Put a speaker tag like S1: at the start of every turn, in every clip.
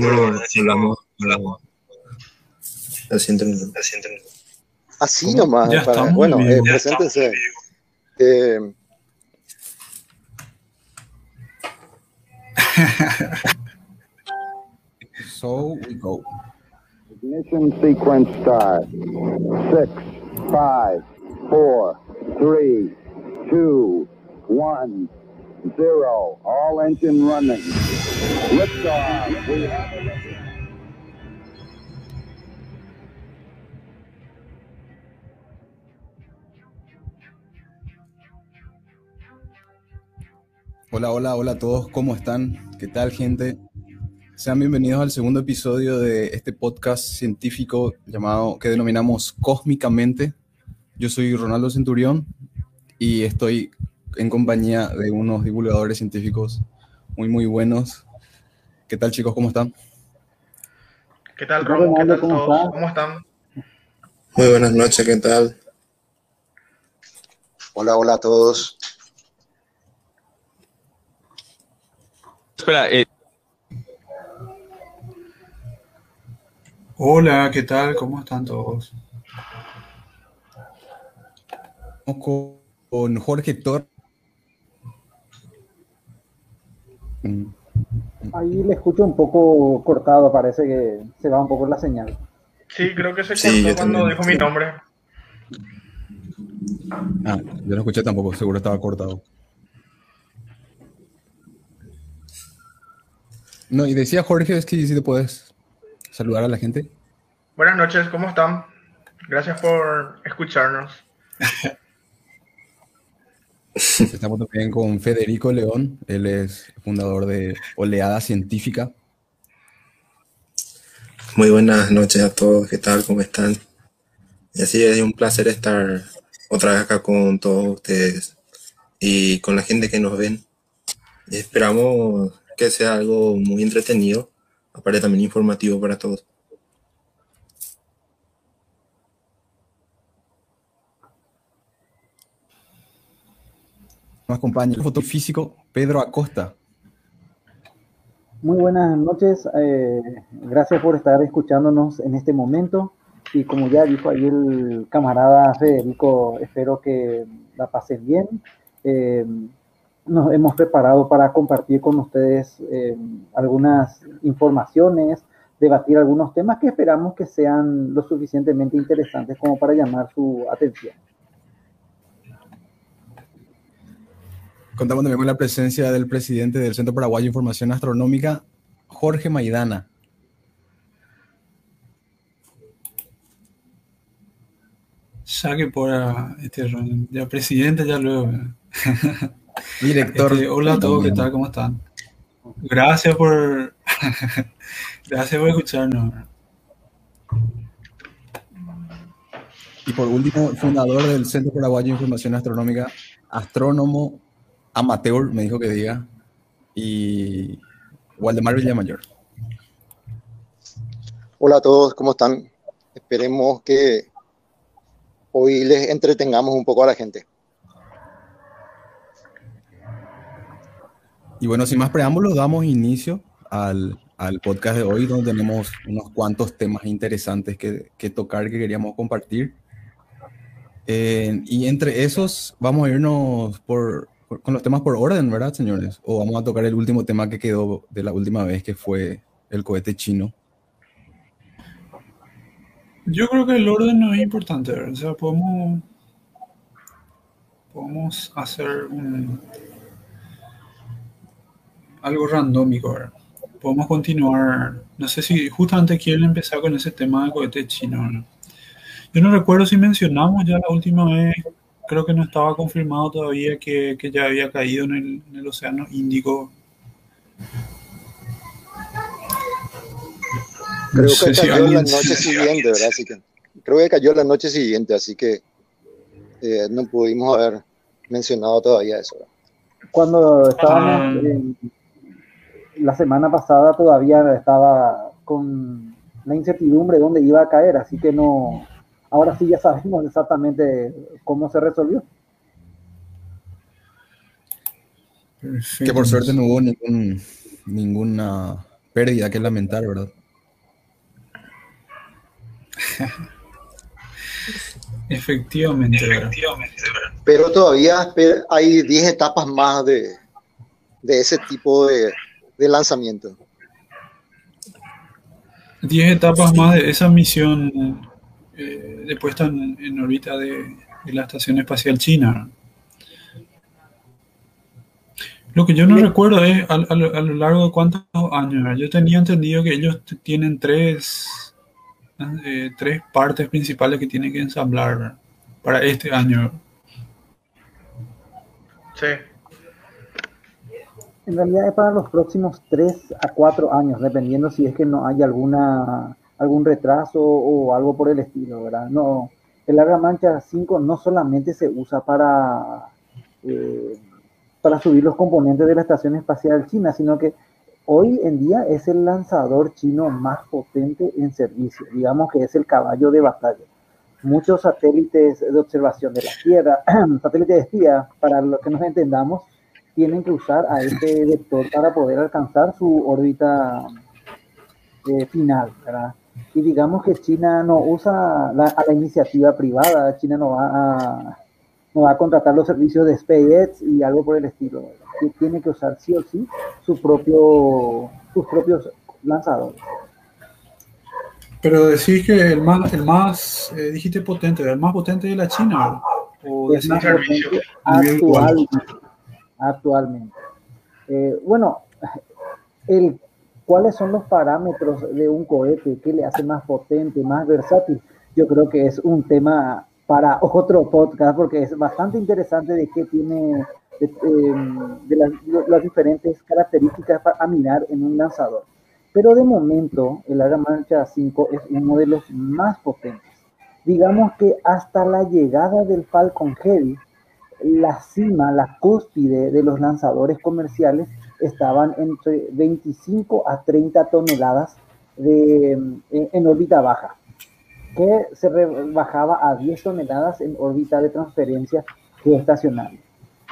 S1: No, hablamos, hablamos.
S2: Así nomás. Para, bueno, eh, preséntense. Eh,
S3: so we go.
S4: Ignition sequence start. Six, five, four, three, two, one, zero. All engine running. Liftoff.
S3: Hola, hola, hola a todos, ¿cómo están? ¿Qué tal, gente? Sean bienvenidos al segundo episodio de este podcast científico llamado que denominamos Cósmicamente. Yo soy Ronaldo Centurión y estoy en compañía de unos divulgadores científicos muy, muy buenos. ¿Qué tal, chicos? ¿Cómo están?
S5: ¿Qué tal, Ron? ¿Qué tal todos? ¿Cómo están?
S1: Muy buenas noches, ¿qué tal?
S2: Hola, hola a todos.
S6: Espera, eh.
S7: Hola, ¿qué tal? ¿Cómo están todos?
S3: Con Jorge Tor.
S8: Ahí le escucho un poco cortado, parece que se va un poco la señal.
S5: Sí, creo que se cortó cuando dijo mi nombre.
S3: Ah, yo no escuché tampoco, seguro estaba cortado. No, y decía Jorge, es que si te puedes saludar a la gente.
S5: Buenas noches, ¿cómo están? Gracias por escucharnos.
S3: Estamos también con Federico León, él es fundador de Oleada Científica.
S1: Muy buenas noches a todos, ¿qué tal? ¿Cómo están? Así es un placer estar otra vez acá con todos ustedes y con la gente que nos ven. Esperamos que sea algo muy entretenido, aparte también informativo para todos.
S3: Nos acompaña el fotofísico Pedro Acosta.
S8: Muy buenas noches, eh, gracias por estar escuchándonos en este momento. Y como ya dijo ahí el camarada Federico, espero que la pasen bien. Eh, nos hemos preparado para compartir con ustedes eh, algunas informaciones, debatir algunos temas que esperamos que sean lo suficientemente interesantes como para llamar su atención.
S3: Contamos también con la presencia del presidente del Centro Paraguayo de Información Astronómica, Jorge Maidana.
S7: Ya que por este, ya presidente, ya luego.
S3: Director.
S7: Este, hola a todos, ¿qué tal? ¿Cómo están? Gracias por, gracias por escucharnos.
S3: Y por último, fundador del Centro Paraguayo de Información Astronómica, astrónomo amateur, me dijo que diga, y Waldemar Villamayor.
S2: Hola a todos, ¿cómo están? Esperemos que hoy les entretengamos un poco a la gente.
S3: Y bueno, sin más preámbulos, damos inicio al, al, podcast de hoy, donde tenemos unos cuantos temas interesantes que, que tocar, que queríamos compartir. Eh, y entre esos, vamos a irnos por, con los temas por orden, ¿verdad, señores? O vamos a tocar el último tema que quedó de la última vez, que fue el cohete chino.
S7: Yo creo que el orden no es importante, ¿verdad? o sea, podemos, podemos hacer un, algo randómico. ¿verdad? Podemos continuar. No sé si justamente quieren empezar con ese tema de cohete chino. ¿no? Yo no recuerdo si mencionamos ya la última vez, creo que no estaba confirmado todavía que, que ya había caído en el, en el Océano Índico.
S2: Creo que cayó la noche siguiente, ¿verdad? Así que, creo que cayó la noche siguiente, así que eh, no pudimos haber mencionado todavía eso.
S8: Cuando estábamos en, la semana pasada todavía estaba con la incertidumbre de dónde iba a caer, así que no, ahora sí ya sabemos exactamente cómo se resolvió.
S3: Que por suerte no hubo ningún, ninguna pérdida que lamentar, ¿verdad?
S7: Efectivamente,
S2: Pero todavía hay 10 etapas más de, de ese tipo de, de lanzamiento.
S7: 10 etapas más de esa misión eh, de puesta en, órbita de, la Estación Espacial China. Lo que yo no recuerdo es a, lo largo de cuántos años. Yo tenía entendido que ellos tienen tres, eh, tres partes principales que tienen que ensamblar para este año.
S5: Sí.
S8: En realidad es para los próximos 3 a 4 años, dependiendo si es que no hay alguna algún retraso o algo por el estilo, ¿verdad? No, el Larga Mancha 5 no solamente se usa para, eh, para subir los componentes de la Estación Espacial China, sino que hoy en día es el lanzador chino más potente en servicio, digamos que es el caballo de batalla. Muchos satélites de observación de la Tierra, satélites de espía, para lo que nos entendamos, tienen que usar a este vector para poder alcanzar su órbita eh, final, Y digamos que China no usa la, a la iniciativa privada, China no va a, no va a contratar los servicios de SpaceX y algo por el estilo, que tiene que usar sí o sí su propio, sus propios lanzadores.
S7: Pero decís que el más, el más eh, dijiste potente, el más potente de la China,
S8: o es más potente actual, actualmente. Eh, bueno, el, ¿cuáles son los parámetros de un cohete? ¿Qué le hace más potente, más versátil? Yo creo que es un tema para otro podcast porque es bastante interesante de qué tiene de, em, las, diferentes características a mirar en un lanzador. Pero de momento el Agra Mancha 5 es uno de los más potentes. Digamos que hasta la llegada del Falcon Heavy, la cima, la cúspide de los lanzadores comerciales estaban entre 25 a 30 toneladas de, en, órbita baja, que se rebajaba a 10 toneladas en órbita de transferencia geoestacionaria.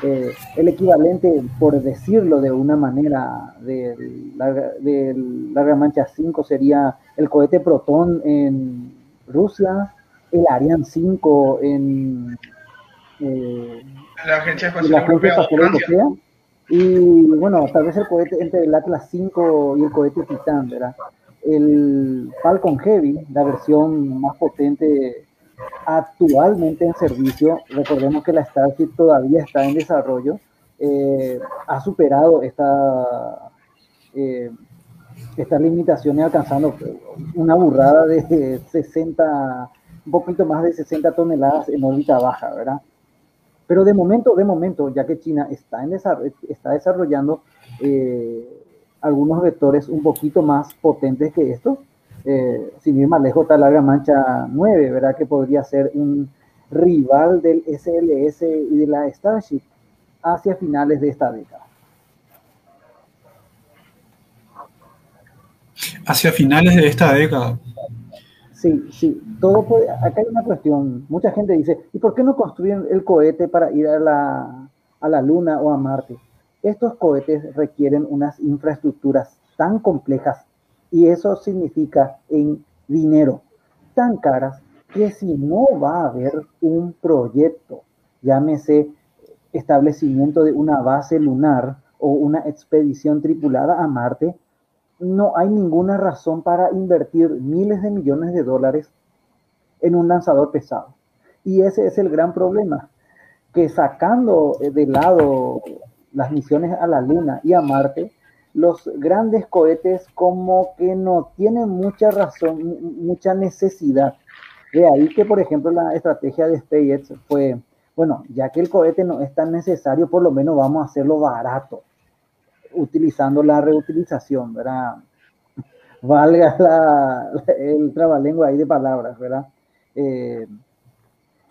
S8: Eh, el equivalente, por decirlo de una manera, de la, Mancha 5 sería el cohete Proton en Rusia, el Ariane 5 en
S5: eh, la Agencia Espacial Europea,
S8: y bueno, tal vez el cohete entre el Atlas 5 y el cohete Titan, ¿verdad? El Falcon Heavy, la versión más potente actualmente en servicio, recordemos que la Starship todavía está en desarrollo, eh, ha superado esta, eh, estas limitaciones alcanzando una burrada de 60, un poquito más de 60 toneladas en órbita baja, ¿verdad? Pero de momento, de momento, ya que China está, en está desarrollando eh, algunos vectores un poquito más potentes que estos, eh, sin ir más lejos, está Larga Mancha 9, ¿verdad? Que podría ser un rival del SLS y de la Starship hacia finales de esta década.
S7: Hacia finales de esta década.
S8: Sí, sí, todo puede, acá hay una cuestión, mucha gente dice, ¿y por qué no construyen el cohete para ir a la, a la Luna o a Marte? Estos cohetes requieren unas infraestructuras tan complejas y eso significa en dinero tan caras que si no va a haber un proyecto, llámese establecimiento de una base lunar o una expedición tripulada a Marte, no hay ninguna razón para invertir miles de millones de dólares en un lanzador pesado. Y ese es el gran problema, que sacando de lado las misiones a la Luna y a Marte, los grandes cohetes como que no tienen mucha razón, mucha necesidad. De ahí que, por ejemplo, la estrategia de SpaceX fue, bueno, ya que el cohete no es tan necesario, por lo menos vamos a hacerlo barato utilizando la reutilización, ¿verdad? Valga la, el trabalengua ahí de palabras, ¿verdad? Eh,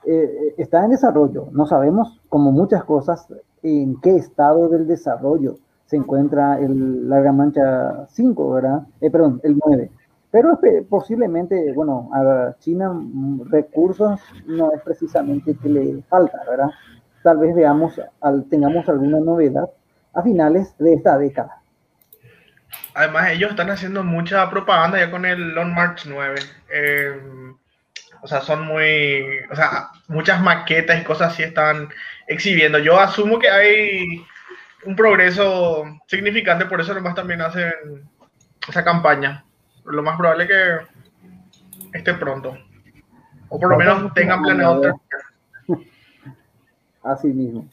S8: eh, está en desarrollo. No sabemos, como muchas cosas, en qué estado del desarrollo se encuentra el Larga Mancha 5, ¿verdad? Eh, perdón, el 9. Pero posiblemente, bueno, a China recursos no es precisamente que le falta, ¿verdad? Tal vez veamos, al, tengamos alguna novedad a finales de esta década.
S5: Además, ellos están haciendo mucha propaganda ya con el Long March 9. Eh, o sea, son muy. O sea, muchas maquetas y cosas así están exhibiendo. Yo asumo que hay un progreso significante, por eso nomás también hacen esa campaña. Lo más probable es que esté pronto. O por lo menos tengan planeado
S8: Así mismo.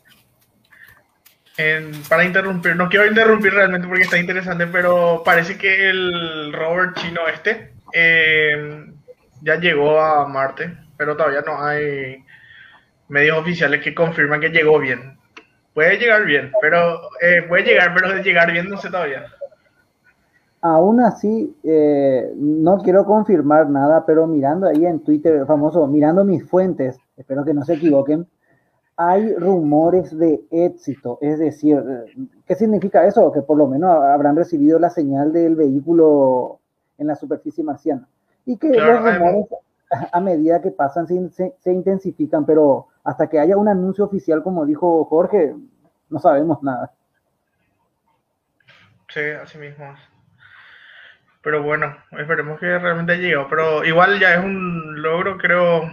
S5: Para interrumpir, no quiero interrumpir realmente porque está interesante, pero parece que el rover chino este eh, ya llegó a Marte, pero todavía no hay medios oficiales que confirman que llegó bien. Puede llegar bien, pero eh, puede llegar, pero de llegar bien no sé todavía.
S8: Aún así, eh, no quiero confirmar nada, pero mirando ahí en Twitter, famoso, mirando mis fuentes, espero que no se equivoquen, hay rumores de éxito. Es decir, ¿qué significa eso? Que por lo menos habrán recibido la señal del vehículo en la superficie marciana. Y que los rumores, a medida que pasan, se, se, intensifican, pero hasta que haya un anuncio oficial, como dijo Jorge, no sabemos nada.
S5: Sí, así mismo. Pero bueno, esperemos que realmente llegue. Pero igual ya es un logro, creo.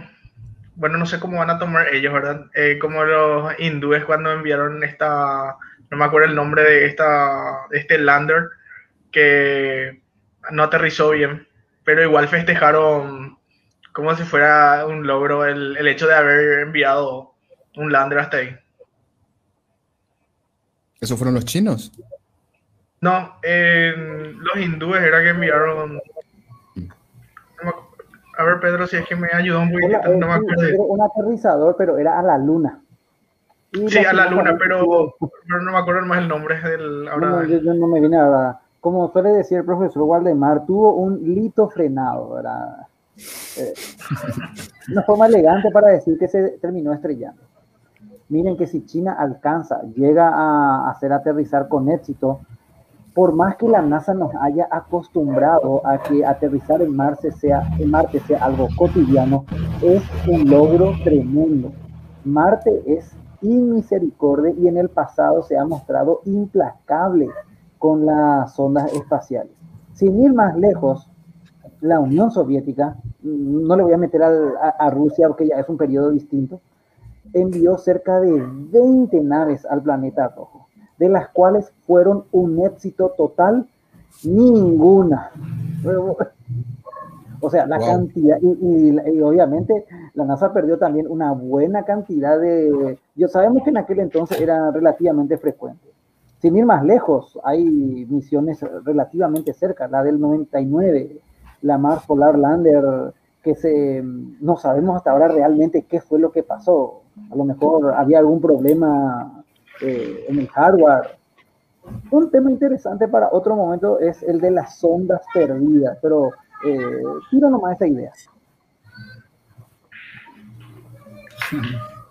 S5: Bueno, no sé cómo van a tomar ellos, ¿verdad? Eh, como los hindúes cuando enviaron esta, no me acuerdo el nombre de esta, de este lander que no aterrizó bien, pero igual festejaron como si fuera un logro el, el hecho de haber enviado un lander hasta ahí.
S3: ¿Eso fueron los chinos?
S5: No, los hindúes era que enviaron. A ver, Pedro, si es que me ayudó un poquito, no me acuerdo.
S8: un aterrizador, pero era a la luna.
S5: sí, a la luna, pero, pero, no me acuerdo más el nombre del.
S8: Ahora no, yo, no me vine a. Como suele decir el profesor Waldemar, tuvo un lito frenado, ¿verdad? Eh, una forma elegante para decir que se terminó estrellando. Miren que si China alcanza, llega a hacer aterrizar con éxito por más que la NASA nos haya acostumbrado a que aterrizar en Marte sea, en Marte sea algo cotidiano, es un logro tremendo. Marte es inmisericordia y en el pasado se ha mostrado implacable con las sondas espaciales. Sin ir más lejos, la Unión Soviética, no le voy a meter a, a Rusia porque ya es un periodo distinto, envió cerca de 20 naves al planeta rojo de las cuales fueron un éxito total, ninguna. O sea, la cantidad, y, obviamente la NASA perdió también una buena cantidad de... Yo sabemos que en aquel entonces era relativamente frecuente. Sin ir más lejos, hay misiones relativamente cerca, la del 99, la Mars Polar Lander, que se, no sabemos hasta ahora realmente qué fue lo que pasó. A lo mejor había algún problema eh, en el hardware. Un tema interesante para otro momento es el de las sondas perdidas, pero eh, tiro nomás esa idea.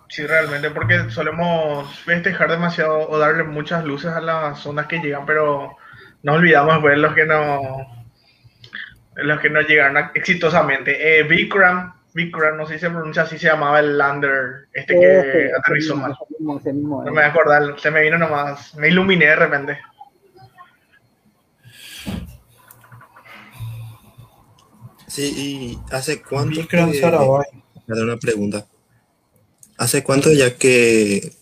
S5: Sí, realmente, porque solemos festejar demasiado o darle muchas luces a las sondas que llegan, pero no olvidamos ver los que no los que no llegaron exitosamente. Eh, Vikram Vikram, no sé si se pronuncia así, se llamaba el lander, este que aterrizó mal. no me voy a acordar, se me vino nomás, me iluminé de repente.
S1: Sí, y ¿hace cuánto? Vikram Sarabhai. Me da una pregunta. ¿Hace cuánto ya que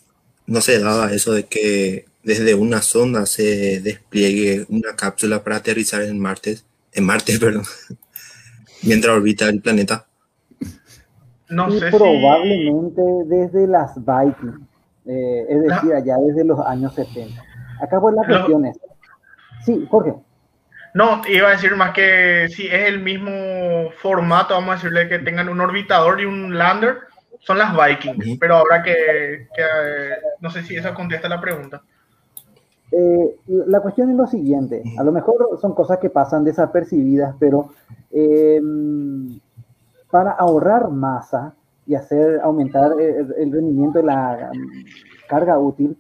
S1: no se daba eso de que desde una sonda se despliegue una cápsula para aterrizar en Marte, en Marte, perdón, mientras orbita el planeta?
S8: No y probablemente desde las Vikings, eh, es decir, allá desde los años 70. Acá fue la cuestión Sí, Jorge.
S5: No, iba a decir más que si es el mismo formato, vamos a decirle que tengan un orbitador y un lander, son las Vikings, pero ahora que, no sé si eso contesta la pregunta.
S8: Eh, la cuestión es lo siguiente, a lo mejor son cosas que pasan desapercibidas, pero eh, para ahorrar masa y hacer aumentar el, rendimiento de la um, carga útil,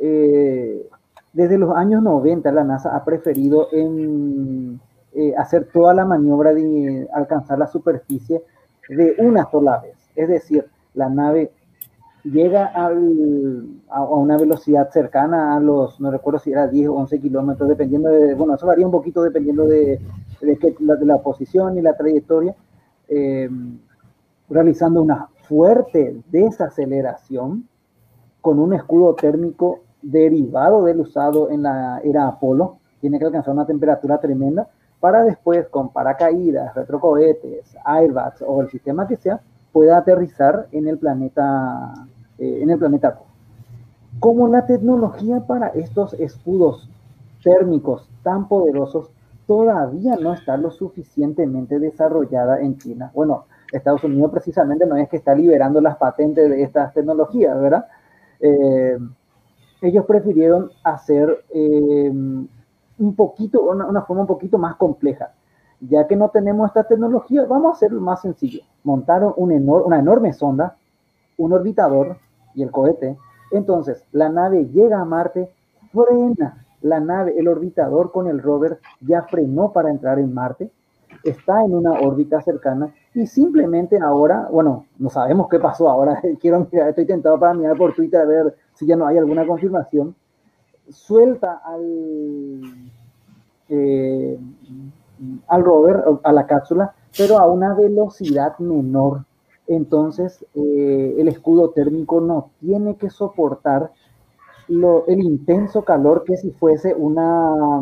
S8: eh, desde los años 90 la NASA ha preferido eh, hacer toda la maniobra de alcanzar la superficie de una sola vez. Es decir, la nave llega a, una velocidad cercana a los, no recuerdo si era 10 o 11 kilómetros, dependiendo de, bueno, eso varía un poquito dependiendo de la, posición y la trayectoria, eh, realizando una fuerte desaceleración con un escudo térmico derivado del usado en la era Apolo, tiene que alcanzar una temperatura tremenda para después con paracaídas, retrocohetes, airbags o el sistema que sea, pueda aterrizar en el planeta, eh, en el planeta Como la tecnología para estos escudos térmicos tan poderosos todavía no está lo suficientemente desarrollada en China. Bueno, Estados Unidos precisamente no es que está liberando las patentes de estas tecnologías, ¿verdad? Eh, ellos prefirieron hacer eh, un poquito, una, forma un poquito más compleja. Ya que no tenemos esta tecnología, vamos a hacerlo más sencillo. Montaron un una enorme sonda, un orbitador y el cohete. Entonces, la nave llega a Marte, frena la nave, el orbitador con el rover ya frenó para entrar en Marte, está en una órbita cercana y simplemente ahora, bueno, no sabemos qué pasó ahora, quiero mirar, estoy tentado para mirar por Twitter a ver si ya no hay alguna confirmación, suelta al, eh, al rover, a la cápsula, pero a una velocidad menor. Entonces, eh, el escudo térmico no tiene que soportar lo, el intenso calor que si fuese una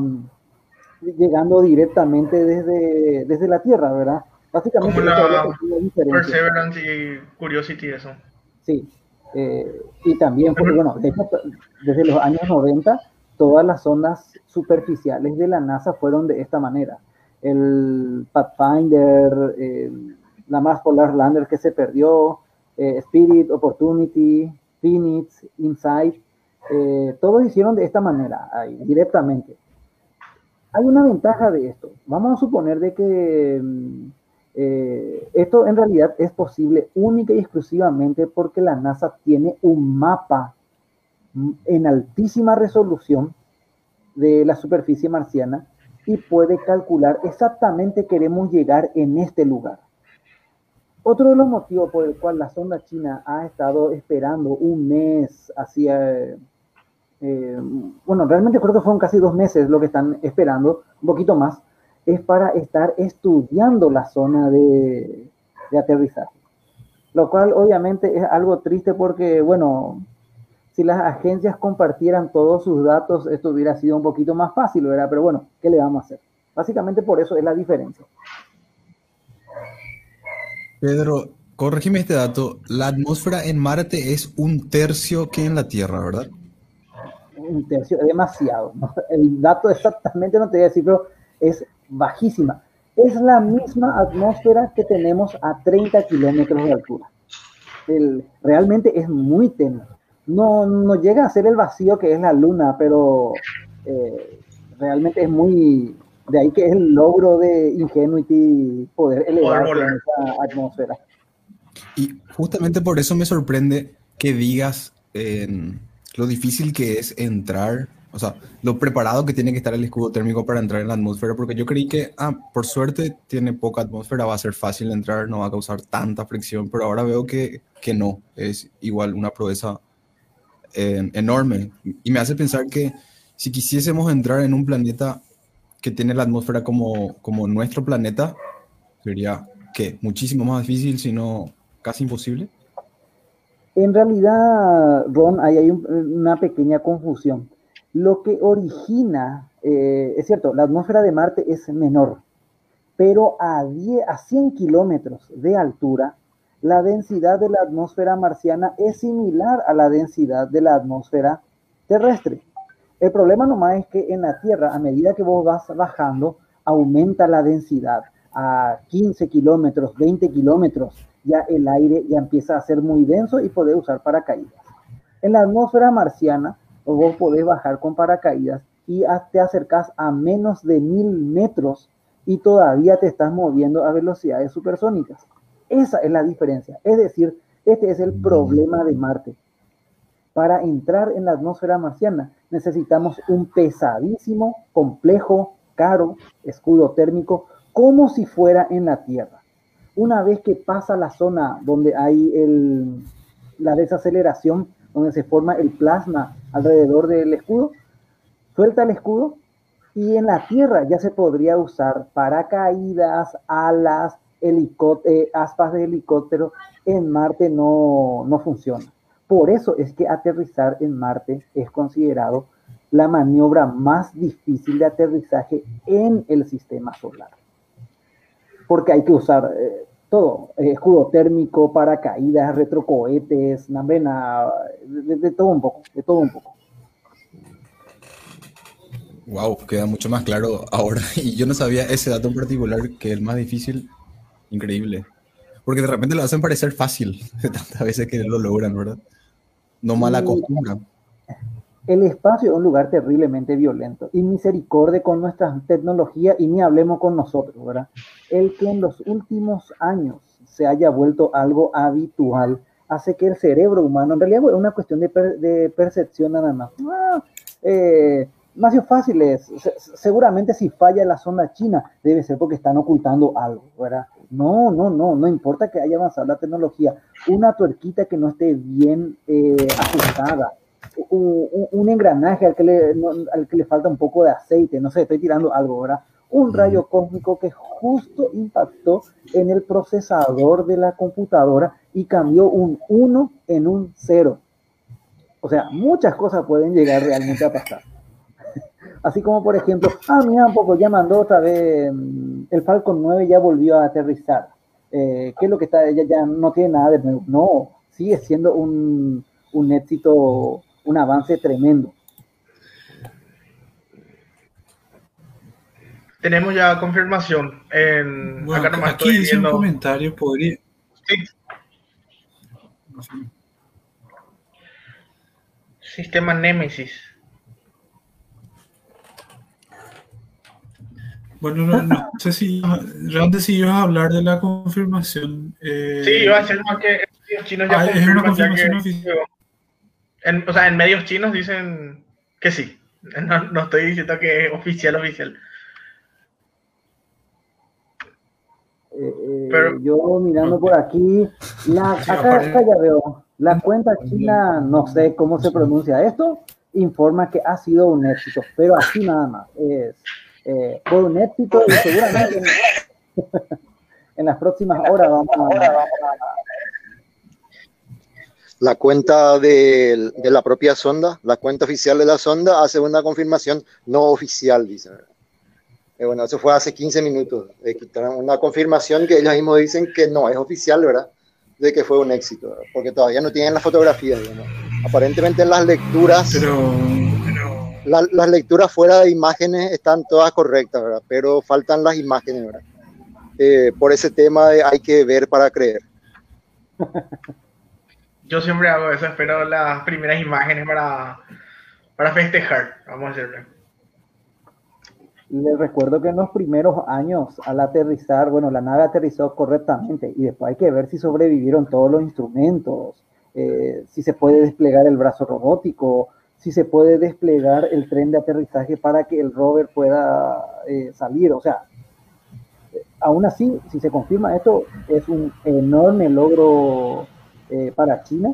S8: llegando directamente desde, desde la Tierra, ¿verdad?
S5: Básicamente, Como la Perseverance y Curiosity, eso.
S8: Sí, eh, y también, porque, bueno, desde los años 90, todas las zonas superficiales de la NASA fueron de esta manera. El Pathfinder, eh, la Mars Polar Lander que se perdió, eh, Spirit, Opportunity, Phoenix, Insight, todos hicieron de esta manera, ahí, directamente. Hay una ventaja de esto. Vamos a suponer de que mm, eh, esto en realidad es posible única y exclusivamente porque la NASA tiene un mapa en altísima resolución de la superficie marciana y puede calcular exactamente queremos llegar en este lugar. Otro de los motivos por el cual la sonda china ha estado esperando un mes hacia, eh, bueno, realmente creo que fueron casi dos meses lo que están esperando, un poquito más, es para estar estudiando la zona de, aterrizaje. Lo cual obviamente es algo triste porque, bueno, si las agencias compartieran todos sus datos, esto hubiera sido un poquito más fácil, ¿verdad? Pero bueno, ¿qué le vamos a hacer? Básicamente por eso es la diferencia.
S3: Pedro, corrígeme este dato. La atmósfera en Marte es un tercio que en la Tierra, ¿verdad?
S8: Un tercio, demasiado. El dato exactamente no te voy a decir, pero es bajísima. Es la misma atmósfera que tenemos a 30 kilómetros de altura. El, realmente es muy tenue. No, no llega a ser el vacío que es la luna, pero eh, realmente es muy... De ahí que es el logro de Ingenuity poder elevar esa atmósfera.
S3: Y justamente por eso me sorprende que digas lo difícil que es entrar o sea, lo preparado que tiene que estar el escudo térmico para entrar en la atmósfera, porque yo creí que, ah, por suerte tiene poca atmósfera, va a ser fácil entrar, no va a causar tanta fricción, pero ahora veo que, que no, es igual una proeza eh, enorme. Y me hace pensar que si quisiésemos entrar en un planeta que tiene la atmósfera como, como nuestro planeta, sería que muchísimo más difícil, sino casi imposible.
S8: En realidad, Ron, ahí hay una pequeña confusión lo que origina, eh, es cierto, la atmósfera de Marte es menor, pero a, 10, a 100 kilómetros de altura, la densidad de la atmósfera marciana es similar a la densidad de la atmósfera terrestre. El problema nomás es que en la Tierra, a medida que vos vas bajando, aumenta la densidad. A 15 kilómetros, 20 kilómetros, ya el aire ya empieza a ser muy denso y puede usar paracaídas. En la atmósfera marciana, vos podés bajar con paracaídas y te acercas a menos de mil metros y todavía te estás moviendo a velocidades supersónicas. Esa es la diferencia. Es decir, este es el problema de Marte. Para entrar en la atmósfera marciana necesitamos un pesadísimo, complejo, caro escudo térmico como si fuera en la Tierra. Una vez que pasa la zona donde hay la desaceleración, donde se forma el plasma alrededor del escudo, suelta el escudo y en la Tierra ya se podría usar paracaídas, alas, eh, aspas de helicóptero. En Marte no, no funciona. Por eso es que aterrizar en Marte es considerado la maniobra más difícil de aterrizaje en el sistema solar. Porque hay que usar eh, todo, eh, escudo térmico, paracaídas, retrocohetes, navena, de, de, todo un poco, de todo un poco.
S3: Wow, queda mucho más claro ahora. Y yo no sabía ese dato en particular, que es el más difícil. Increíble. Porque de repente lo hacen parecer fácil, de tantas veces que lo logran, ¿verdad? No mala costumbre.
S8: El espacio es un lugar terriblemente violento y misericordia con nuestra tecnología y ni hablemos con nosotros, ¿verdad? El que en los últimos años se haya vuelto algo habitual hace que el cerebro humano, en realidad es una cuestión de, per, de percepción nada más. Ah, eh, fácil es, seguramente si falla la zona china, debe ser porque están ocultando algo, ¿verdad? No, no, no, no importa que haya avanzado la tecnología. Una tuerquita que no esté bien eh, ajustada, un, un, engranaje al que, le, no, al que le falta un poco de aceite, no sé, estoy tirando algo, ¿verdad? Un rayo cósmico que justo impactó en el procesador de la computadora y cambió un 1 en un 0. O sea, muchas cosas pueden llegar realmente a pasar. Así como, por ejemplo, ah, mira un poco, ya mandó otra vez, el Falcon 9 ya volvió a aterrizar. Eh, ¿Qué es lo que está? Ya, ya no tiene nada de nuevo. No, sigue siendo un, un éxito, un avance tremendo.
S5: Tenemos ya confirmación. En,
S7: bueno, acá nomás aquí estoy dice un comentario, podría. Sí.
S5: Sistema Nemesis.
S7: Bueno, no, no, sé si realmente si ibas a hablar de la confirmación. Eh,
S5: sí, iba a ser más que los chinos ya ah,
S7: es una confirmación que, oficial.
S5: En, o sea, en medios chinos dicen que sí. No, no estoy diciendo que es oficial, oficial.
S8: Eh, Pero, yo mirando por aquí, la, acá, acá ya veo, la cuenta china, no sé cómo se pronuncia esto, informa que ha sido un éxito, pero así nada más. Es, eh, por un éxito y seguramente en, en las próximas horas vamos a...
S2: La cuenta de, de, la propia sonda, la cuenta oficial de la sonda, hace una confirmación no oficial, dice. Eh, bueno, eso fue hace 15 minutos. Eh, una confirmación que ellos mismos dicen que no es oficial, ¿verdad? De que fue un éxito, ¿verdad? porque todavía no tienen la fotografía. Digamos. Aparentemente en las lecturas
S7: pero,
S2: la, las lecturas fuera de imágenes están todas correctas, ¿verdad? Pero faltan las imágenes, ¿verdad? Eh, por ese tema de hay que ver para creer.
S5: Yo siempre hago eso, espero las primeras imágenes para, para festejar, vamos a decirlo.
S8: Les recuerdo que en los primeros años, al aterrizar, bueno, la nave aterrizó correctamente y después hay que ver si sobrevivieron todos los instrumentos, eh, si se puede desplegar el brazo robótico, si se puede desplegar el tren de aterrizaje para que el rover pueda eh, salir. O sea, aún así, si se confirma esto, es un enorme logro eh, para China.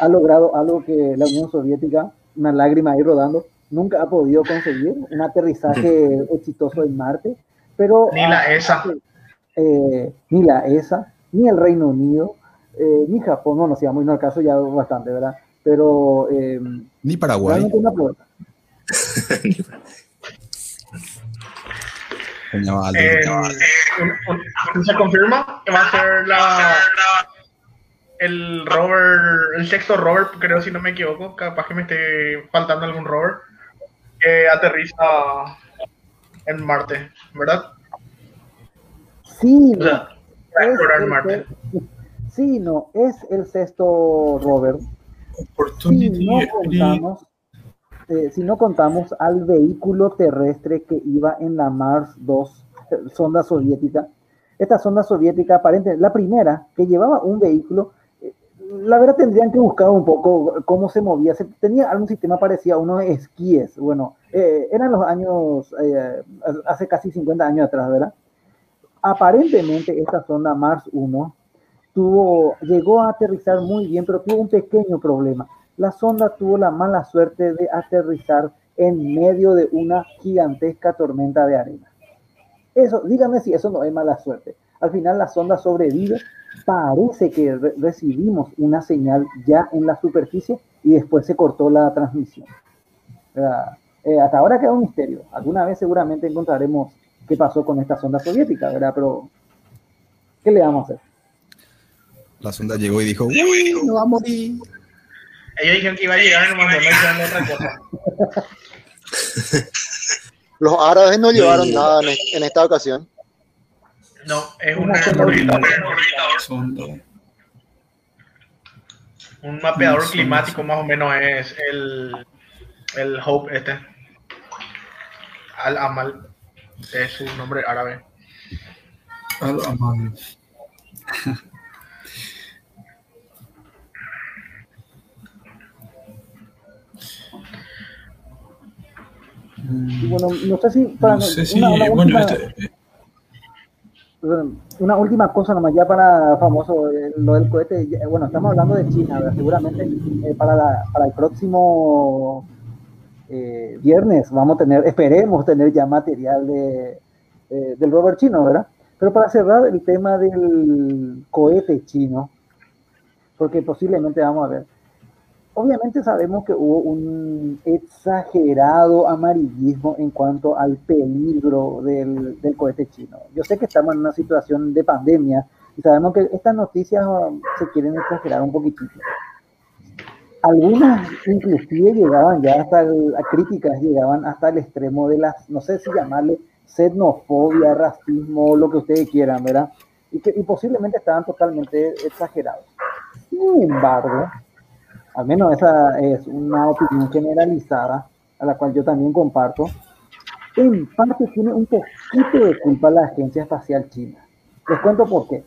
S8: Ha logrado algo que la Unión Soviética, una lágrima ahí rodando, nunca ha podido conseguir, un aterrizaje exitoso en Marte. Pero,
S5: ni la ESA.
S8: Eh, ni la ESA, ni el Reino Unido, eh, ni Japón, no, no, si vamos no al caso ya bastante, ¿verdad? pero... Eh,
S3: Ni Paraguay.
S8: Una
S5: eh, ¿Se confirma que va a ser la, el rover, el sexto rover, creo si no me equivoco, capaz que me esté faltando algún rover, que aterriza en Marte, ¿verdad?
S8: Sí.
S5: O sea, para explorar Marte.
S8: Sí, no, es el sexto rover si no, contamos, eh, si no contamos al vehículo terrestre que iba en la Mars 2, eh, sonda soviética, esta sonda soviética aparente, la primera que llevaba un vehículo, eh, la verdad tendrían que buscar un poco cómo se movía, se, tenía algún sistema parecido a unos esquíes, bueno, eh, eran los años, eh, hace casi 50 años atrás, ¿verdad? Aparentemente esta sonda Mars 1 tuvo, llegó a aterrizar muy bien, pero tuvo un pequeño problema. La sonda tuvo la mala suerte de aterrizar en medio de una gigantesca tormenta de arena. Eso, dígame si eso no es mala suerte. Al final la sonda sobrevive, parece que recibimos una señal ya en la superficie y después se cortó la transmisión. Eh, hasta ahora queda un misterio. Alguna vez seguramente encontraremos qué pasó con esta sonda soviética, ¿verdad? Pero, ¿qué le vamos a hacer?
S3: La sonda llegó y dijo, uy, no va a morir.
S5: Ellos dijeron que iba a llegar y nos mandó mensaje otra cosa.
S2: Los árabes no llevaron nada en, en esta ocasión.
S5: No, es una orbitador. Un mapeador climático
S7: sí.
S5: más o menos es el, el Hope este. Al Amal. Es su nombre árabe.
S7: Al Amal.
S8: Y bueno, no sé si para
S7: No sé si,
S8: una, una
S7: bueno,
S8: última,
S7: este,
S8: una última cosa nomás ya para famoso eh, lo del cohete. Ya- Bueno, estamos hablando de China, seguramente eh, para, para el próximo eh, viernes vamos a tener, esperemos tener ya material de, eh, del rover chino, ¿verdad? Pero para cerrar el tema del cohete chino, porque posiblemente vamos a ver. Obviamente sabemos que hubo un exagerado amarillismo en cuanto al peligro del, cohete chino. Yo sé que estamos en una situación de pandemia y sabemos que estas noticias um, se quieren exagerar un poquitito. Algunas inclusive llegaban ya hasta el, a críticas, llegaban hasta el extremo de las, no sé si llamarle xenofobia, racismo, lo que ustedes quieran, ¿verdad? Y, y posiblemente estaban totalmente exagerados. Sin embargo, al menos esa es una opinión generalizada, a la cual yo también comparto, en parte tiene un poquito de culpa la Agencia Espacial China. Les cuento por qué.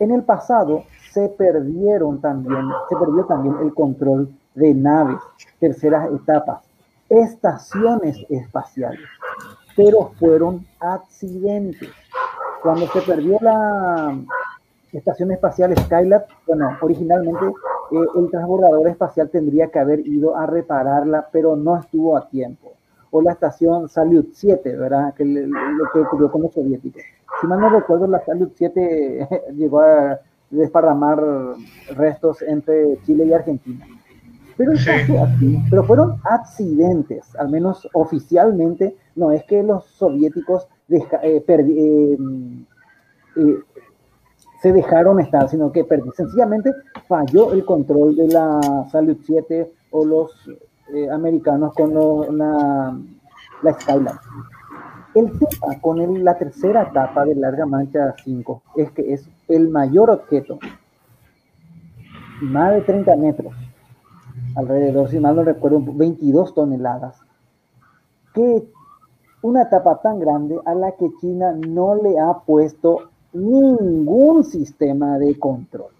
S8: En el pasado se perdieron también, se perdió también el control de naves, terceras etapas, estaciones espaciales, pero fueron accidentes. Cuando se perdió la estación espacial Skylab, bueno, originalmente eh, el transbordador espacial tendría que haber ido a repararla, pero no estuvo a tiempo. O la estación Salyut 7, ¿verdad? Que le- lo que ocurrió con los soviéticos. Si mal no recuerdo, la Salyut 7 llegó a desparramar restos entre Chile y Argentina. Pero, el
S5: Sí.
S8: caso así, pero fueron accidentes, al menos oficialmente, no es que los soviéticos deja- eh, perdi- eh, eh, se dejaron estar, sino que perdi- sencillamente falló el control de la Salyut 7 o los eh, americanos con lo- la, la Skylab. El tema con el- la tercera etapa de Larga Mancha 5 es que es el mayor objeto, más de 30 metros, alrededor, si mal no recuerdo, 22 toneladas, que una etapa tan grande a la que China no le ha puesto ningún sistema de control.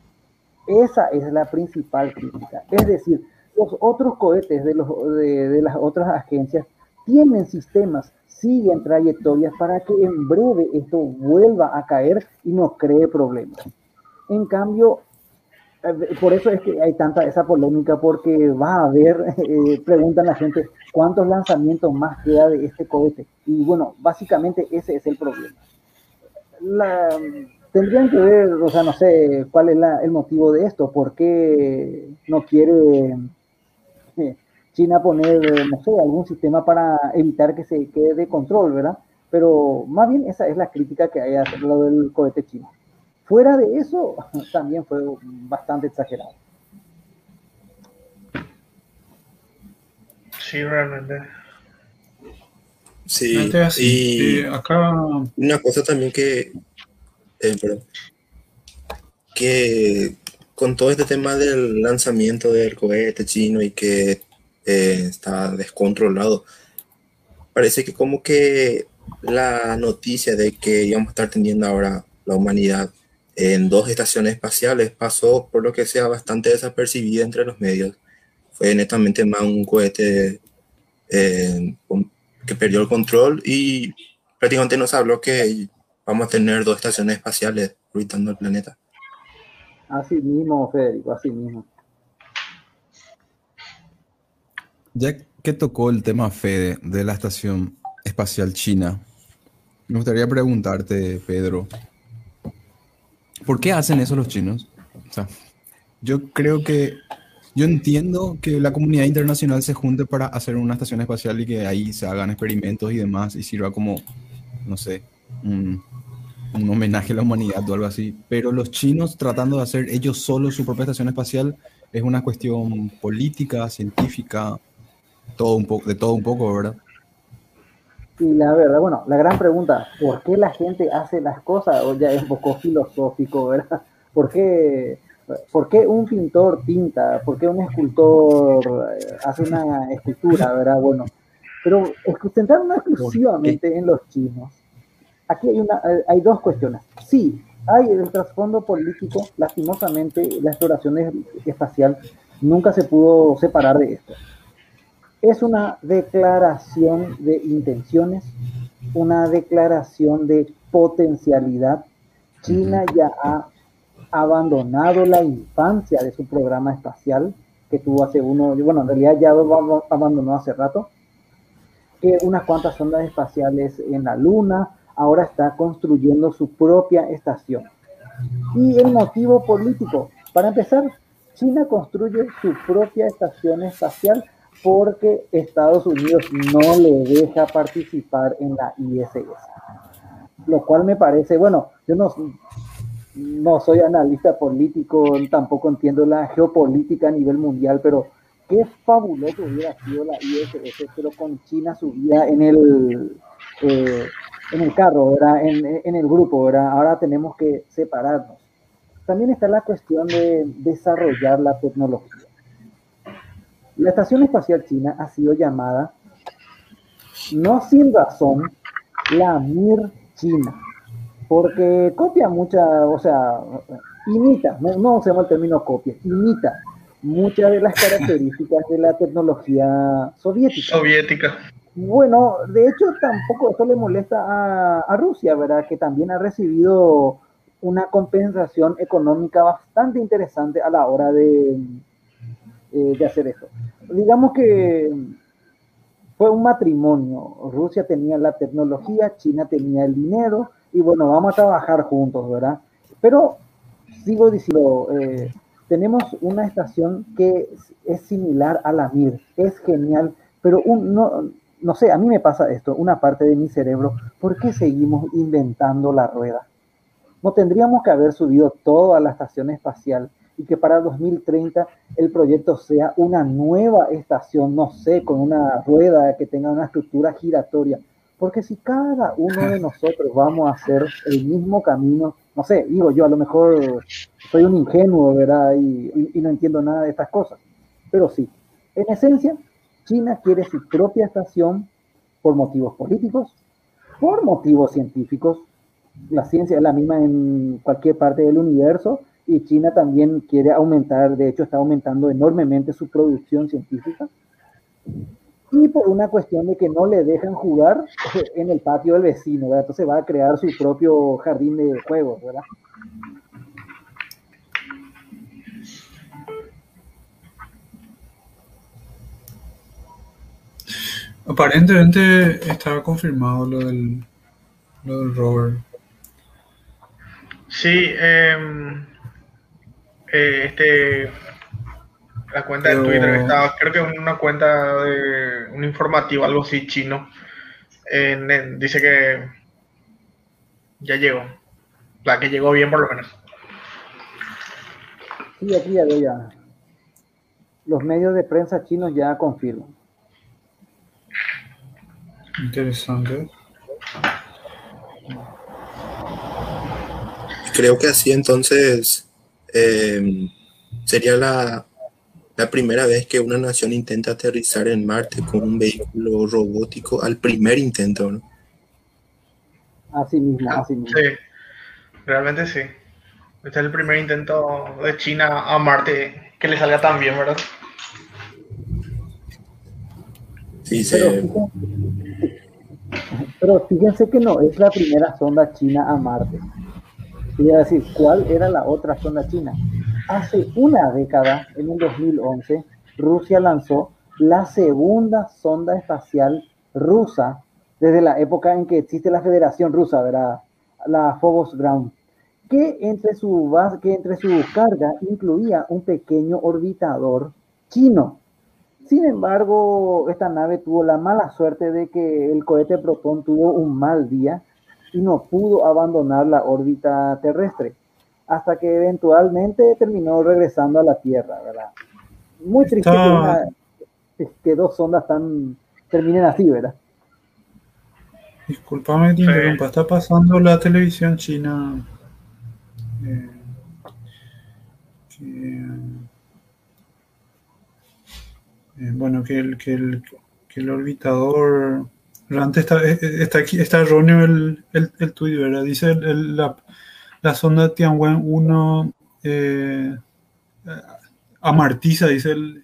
S8: Esa es la principal crítica. Es decir, los otros cohetes de, las otras agencias tienen sistemas, siguen trayectorias para que en breve esto vuelva a caer y no cree problemas. En cambio, eh, por eso es que hay tanta esa polémica, porque va a haber, eh, preguntan la gente, ¿cuántos lanzamientos más queda de este cohete? Y bueno, básicamente ese es el problema. La, tendrían que ver, o sea, no sé cuál es la, el motivo de esto, por qué no quiere eh, China poner, no sé, algún sistema para evitar que se quede de control, ¿verdad? Pero más bien esa es la crítica que hay lo del cohete chino. Fuera de eso, también fue bastante exagerado.
S5: Sí, realmente.
S1: Sí,
S7: así,
S1: y
S7: eh, acá
S1: una cosa también que, eh, perdón, que con todo este tema del lanzamiento del cohete chino y que eh, está descontrolado, parece que como que la noticia de que íbamos a estar teniendo ahora la humanidad en dos estaciones espaciales pasó por lo que sea bastante desapercibida entre los medios. Fue netamente más un cohete eh, con- que perdió el control y prácticamente nos habló que vamos a tener dos estaciones espaciales orbitando el planeta.
S8: Así mismo, Federico, así mismo.
S3: Ya que tocó el tema Fede de la Estación Espacial China, me gustaría preguntarte, Pedro, ¿por qué hacen eso los chinos? O sea, yo creo que, yo entiendo que la comunidad internacional se junte para hacer una estación espacial y que ahí se hagan experimentos y demás y sirva como, no sé, un, homenaje a la humanidad o algo así. Pero los chinos tratando de hacer ellos solos su propia estación espacial es una cuestión política, científica, todo un poco, de todo un poco, ¿verdad?
S8: Y la verdad, bueno, la gran pregunta, ¿por qué la gente hace las cosas? O ya es un poco filosófico, ¿verdad? ¿Por qué, por qué un pintor pinta? ¿Por qué un escultor eh, hace una escultura, verdad? Bueno, pero centrarnos exclusivamente en los chinos. Aquí hay, una, hay dos cuestiones. Sí, hay el trasfondo político, lastimosamente la exploración espacial nunca se pudo separar de esto es una declaración de intenciones, una declaración de potencialidad. China ya ha abandonado la infancia de su programa espacial que tuvo hace uno, bueno, en realidad ya abandonó hace rato, que unas cuantas sondas espaciales en la Luna, ahora está construyendo su propia estación. Y el motivo político, para empezar, China construye su propia estación espacial porque Estados Unidos no le deja participar en la ISS. Lo cual me parece, bueno, yo no, no soy analista político, tampoco entiendo la geopolítica a nivel mundial, pero qué fabuloso hubiera sido la ISS, pero con China subida en el, eh, en el carro, En, en el grupo, ¿verdad? ahora tenemos que separarnos. También está la cuestión de desarrollar la tecnología. La Estación Espacial China ha sido llamada, no sin razón, la Mir China, porque copia mucha, o sea, imita, no, no usemos el término copia, imita muchas de las características de la tecnología soviética.
S5: Soviética.
S8: Bueno, de hecho tampoco esto le molesta a, a Rusia, ¿verdad? Que también ha recibido una compensación económica bastante interesante a la hora de, eh, de hacer eso. Digamos que fue un matrimonio. Rusia tenía la tecnología, China tenía el dinero y bueno, vamos a trabajar juntos, ¿verdad? Pero sigo diciendo, eh, tenemos una estación que es, similar a la MIR, es genial, pero no, no sé, a mí me pasa esto, una parte de mi cerebro, ¿por qué seguimos inventando la rueda? No tendríamos que haber subido todo a la estación espacial y que para 2030 el proyecto sea una nueva estación, no sé, con una rueda que tenga una estructura giratoria. Porque si cada uno de nosotros vamos a hacer el mismo camino, no sé, digo yo, a lo mejor soy un ingenuo, ¿verdad? Y, y no entiendo nada de estas cosas. Pero sí, en esencia, China quiere su propia estación por motivos políticos, por motivos científicos. La ciencia es la misma en cualquier parte del universo y China también quiere aumentar, de hecho está aumentando enormemente su producción científica. Y por una cuestión de que no le dejan jugar en el patio del vecino, ¿verdad? Entonces va a crear su propio jardín de juegos, ¿verdad?
S7: Aparentemente estaba confirmado lo del, lo del rover.
S5: Sí, eh, eh, este la cuenta de Twitter estaba, creo que es una cuenta de un informativo, algo así chino. dice que ya llegó. La que llegó bien por lo menos.
S8: Sí, aquí ya ya. Los medios de prensa chinos ya confirman.
S7: Interesante.
S1: Creo que así entonces eh, sería la, la, primera vez que una nación intenta aterrizar en Marte con un vehículo robótico al primer intento, ¿no?
S8: Así mismo, así mismo.
S5: Sí, realmente sí. Este es el primer intento de China a Marte que le salga tan bien, ¿verdad?
S1: Sí,
S8: sí. Pero, pero fíjense que no es la primera sonda china a Marte. Y decir, ¿cuál era la otra zona china? Hace una década, en el 2011, Rusia lanzó la segunda sonda espacial rusa desde la época en que existe la Federación Rusa, la Phobos Ground, que entre, su base, que entre su carga incluía un pequeño orbitador chino. Sin embargo, esta nave tuvo la mala suerte de que el cohete Proton tuvo un mal día y no pudo abandonar la órbita terrestre, hasta que eventualmente terminó regresando a la Tierra, ¿verdad? Muy triste que, una, que, dos sondas tan, terminen así, ¿verdad?
S7: Disculpame que te interrumpa, está pasando la televisión china. Eh, que, eh, bueno, que el, que, el, que el orbitador. Antes está, eh, está, aquí, está erróneo el, el, el tuit, ¿verdad? Dice el, la, la sonda Tianwen 1 eh, amartiza, dice el,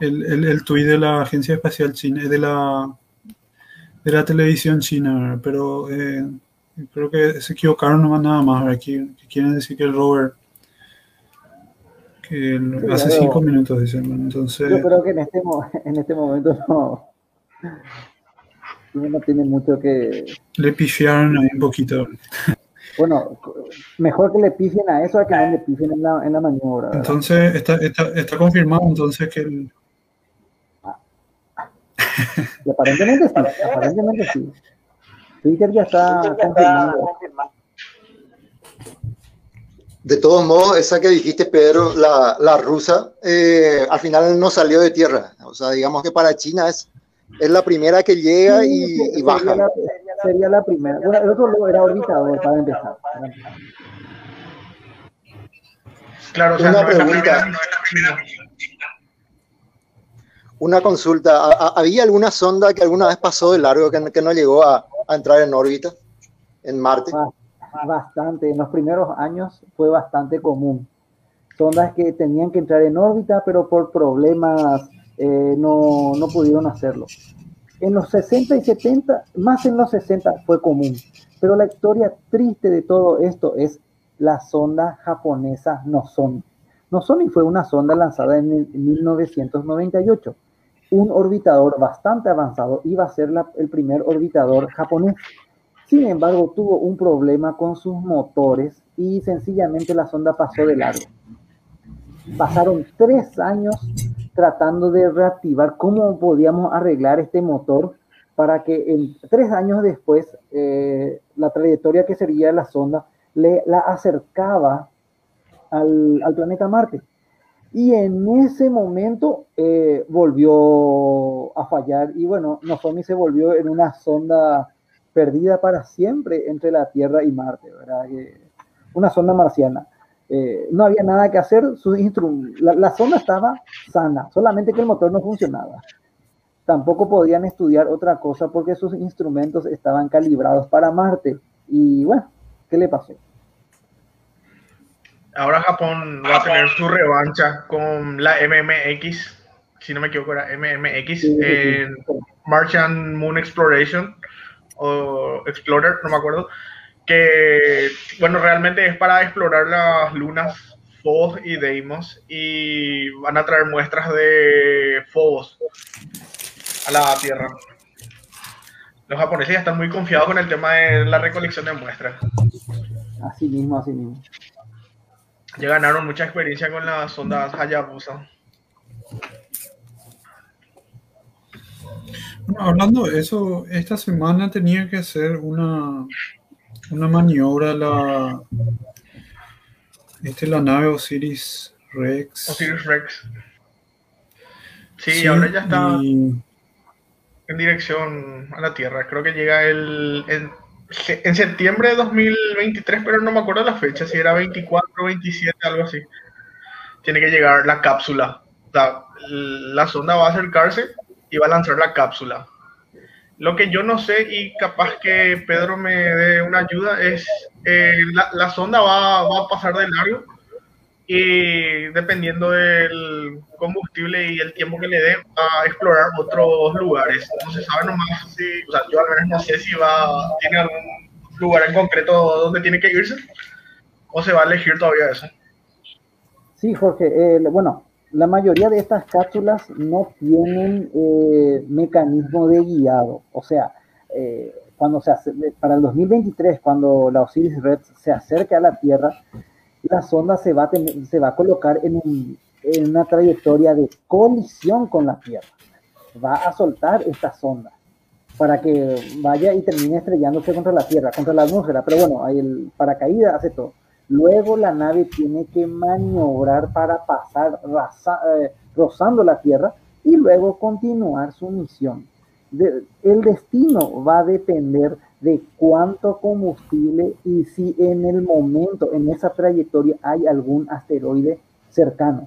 S7: el, el, el tuit de la Agencia Espacial China, de la, de la televisión china, pero eh, creo que se equivocaron nomás nada más, aquí quieren decir que el rover que el, hace cinco minutos dicen, entonces...
S8: Yo creo que en este, en este momento no, no tiene mucho que...
S7: Le pifiaron ahí un poquito.
S8: Bueno, mejor que le pifien a eso a que no le pifien en la, en la maniobra. ¿verdad?
S7: Entonces, está, está, está confirmado entonces que el,
S8: y aparentemente sí, aparentemente sí. Twitter ya está confirmado.
S2: De todos modos, esa que dijiste, Pedro, la, la rusa, eh, al final no salió de tierra. O sea, digamos que para China es, es la primera que llega y,
S8: Sí,
S2: y baja.
S8: la- sería la primera. Bueno, el otro lo era orbitador para empezar.
S5: Claro, o sea,
S2: Una
S5: no
S2: pregunta.
S5: no.
S2: Una consulta, ¿ha- ha- ¿había alguna sonda que alguna vez pasó de largo que, no- que no llegó a, a entrar en órbita en Marte?
S8: Ba- Bastante, en los primeros años fue bastante común. Sondas que tenían que entrar en órbita, pero por problemas eh, no, no pudieron hacerlo. En los 60 y 70, más en los 60 fue común. Pero la historia triste de todo esto es la sonda japonesa Nozomi. Nozomi fue una sonda lanzada en el- en 1998. Un orbitador bastante avanzado iba a ser el primer orbitador japonés. Sin embargo, tuvo un problema con sus motores y sencillamente la sonda pasó de largo. Pasaron tres años tratando de reactivar cómo podíamos arreglar este motor para que en tres años después eh, la trayectoria que sería la sonda le, la acercaba al, al planeta Marte. Y en ese momento eh, volvió a fallar y bueno, Nozomi se volvió en una sonda perdida para siempre entre la Tierra y Marte. Que- una sonda marciana. Eh, no había nada que hacer, instru- la, la sonda estaba sana, solamente que el motor no funcionaba. Tampoco podían estudiar otra cosa porque sus instrumentos estaban calibrados para Marte. Y bueno, ¿qué le pasó?
S5: Ahora Japón va a tener su revancha con la MMX, si no me equivoco, era MMX,
S8: Sí, sí, sí.
S5: en Martian Moon Exploration o Explorer, no me acuerdo, que, bueno, realmente es para explorar las lunas Phobos y Deimos y van a traer muestras de Phobos a la Tierra. Los japoneses ya están muy confiados con el tema de la recolección de muestras.
S8: Así mismo, así mismo.
S5: Ya ganaron mucha experiencia con las sondas Hayabusa.
S7: Bueno, hablando de eso, esta semana tenía que hacer una, una maniobra la, este, la nave Osiris Rex.
S5: Osiris Rex. Sí,
S7: Sí,
S5: ahora ya está
S7: y-
S5: en dirección a la Tierra. Creo que llega el, en, en septiembre de 2023, pero no me acuerdo la fecha, si era 24, 27, algo así. Tiene que llegar la cápsula. La, la sonda va a acercarse y va a lanzar la cápsula. Lo que yo no sé y capaz que Pedro me dé una ayuda es eh, la, la sonda va, va a pasar de largo y dependiendo del combustible y el tiempo que le dé, va a explorar otros lugares. No se sabe nomás si, o sea, yo al menos no sé si va, tiene algún lugar en concreto donde tiene que irse o se va a elegir todavía eso.
S8: Sí, Jorge. Eh, bueno, la mayoría de estas cápsulas no tienen eh, mecanismo de guiado. O sea, eh, cuando se hace, para el 2023, cuando la Osiris Rex se acerque a la Tierra, la sonda se va a, se va a colocar en, una trayectoria de colisión con la Tierra. Va a soltar esta sonda para que vaya y termine estrellándose contra la Tierra, contra la atmósfera. Pero bueno, el paracaídas hace todo. Luego la nave tiene que maniobrar para pasar eh, rozando la Tierra y luego continuar su misión. el destino va a depender de cuánto combustible y si en el momento, en esa trayectoria, hay algún asteroide cercano.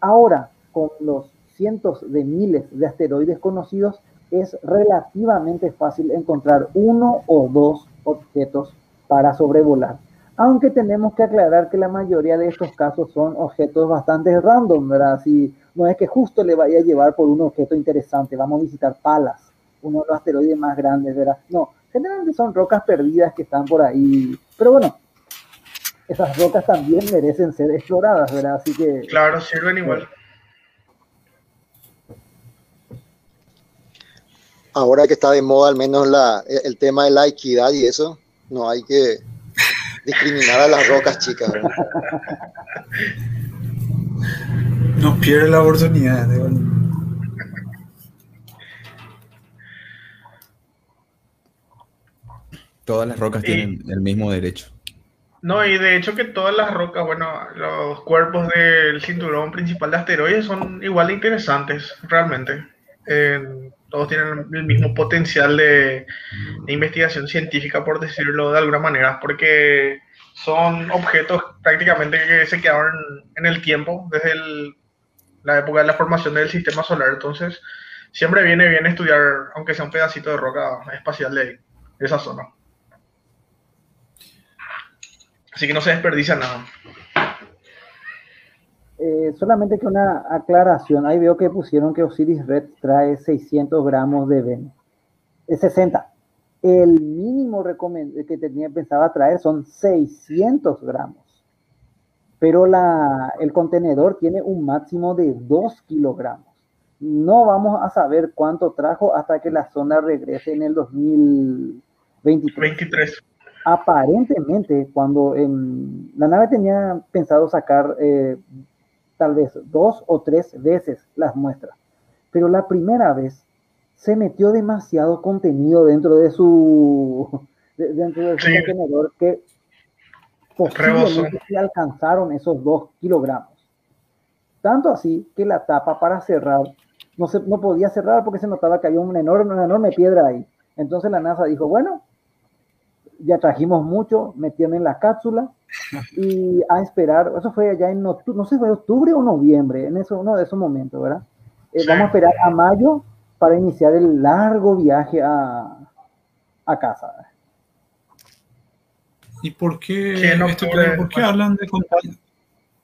S8: Ahora, con los cientos de miles de asteroides conocidos, es relativamente fácil encontrar uno o dos objetos para sobrevolar aunque tenemos que aclarar que la mayoría de estos casos son objetos bastante random, ¿verdad? Si no es que justo le vaya a llevar por un objeto interesante, vamos a visitar Palas, uno de los asteroides más grandes, ¿verdad? No, generalmente son rocas perdidas que están por ahí, pero bueno, esas rocas también merecen ser exploradas, ¿verdad? Así que...
S5: Claro, sirven igual.
S2: Ahora que está de moda al menos la, el tema de la equidad y eso, no hay que discriminar a las rocas chicas.
S7: No pierde la oportunidad.
S3: Todas las rocas tienen el mismo derecho.
S5: No, y de hecho que todas las rocas, bueno, los cuerpos del cinturón principal de asteroides son igual de interesantes, realmente. Todos tienen el mismo potencial de, investigación científica, por decirlo de alguna manera, porque son objetos prácticamente que se quedaron en el tiempo desde la época de la formación del sistema solar. Entonces, siempre viene bien estudiar, aunque sea un pedacito de roca espacial de, esa zona. Así que no se desperdicia nada.
S8: Eh, solamente que una aclaración. Ahí veo que pusieron que Osiris Red trae 600 gramos de ven. Es 60 el mínimo que tenía, pensaba traer son 600 gramos. Pero la, el contenedor tiene un máximo de 2 kilogramos. No vamos a saber cuánto trajo hasta que la zona regrese en el 2023. Aparentemente, cuando la nave tenía pensado sacar eh, tal vez dos o tres veces las muestras, pero la primera vez se metió demasiado contenido dentro de su dentro de su contenedor que posiblemente se alcanzaron esos dos kilogramos. Tanto así que la tapa para cerrar no, se, no podía cerrar porque se notaba que había una enorme, una enorme piedra ahí. Entonces la NASA dijo, bueno, ya trajimos mucho, metieron en la cápsula y a esperar, eso fue allá en octubre, no sé, fue octubre o noviembre, en eso, uno de esos momentos, ¿verdad? Eh, vamos a esperar a mayo para iniciar el largo viaje a, a casa.
S7: ¿Y por qué, ¿por qué hablan de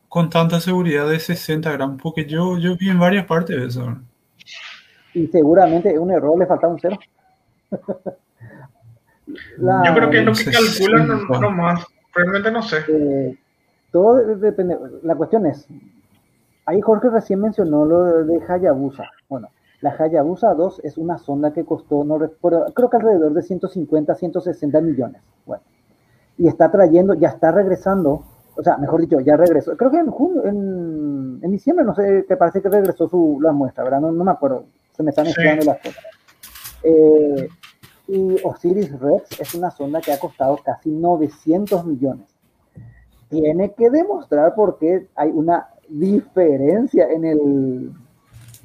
S7: con, tanta seguridad de 60 gramos? Porque yo, yo vi en varias partes de eso.
S8: Y seguramente es un error, le falta un cero.
S5: yo creo que es lo que calculan no, más. Realmente no sé.
S8: Eh, todo depende. La cuestión es, ahí Jorge recién mencionó lo de Hayabusa. Bueno, la Hayabusa 2 es una sonda que costó, no recuerdo, creo que alrededor de 150, 160 millones. Bueno, y está trayendo, ya está regresando, o sea, mejor dicho, ya regresó. Creo que en junio, en, diciembre, no sé, te parece que regresó su, la muestra, ¿verdad? No, me acuerdo, se me están estudiando las cosas. Eh, y Osiris Rex es una sonda que ha costado casi 900 millones. Tiene que demostrar por qué hay una diferencia en el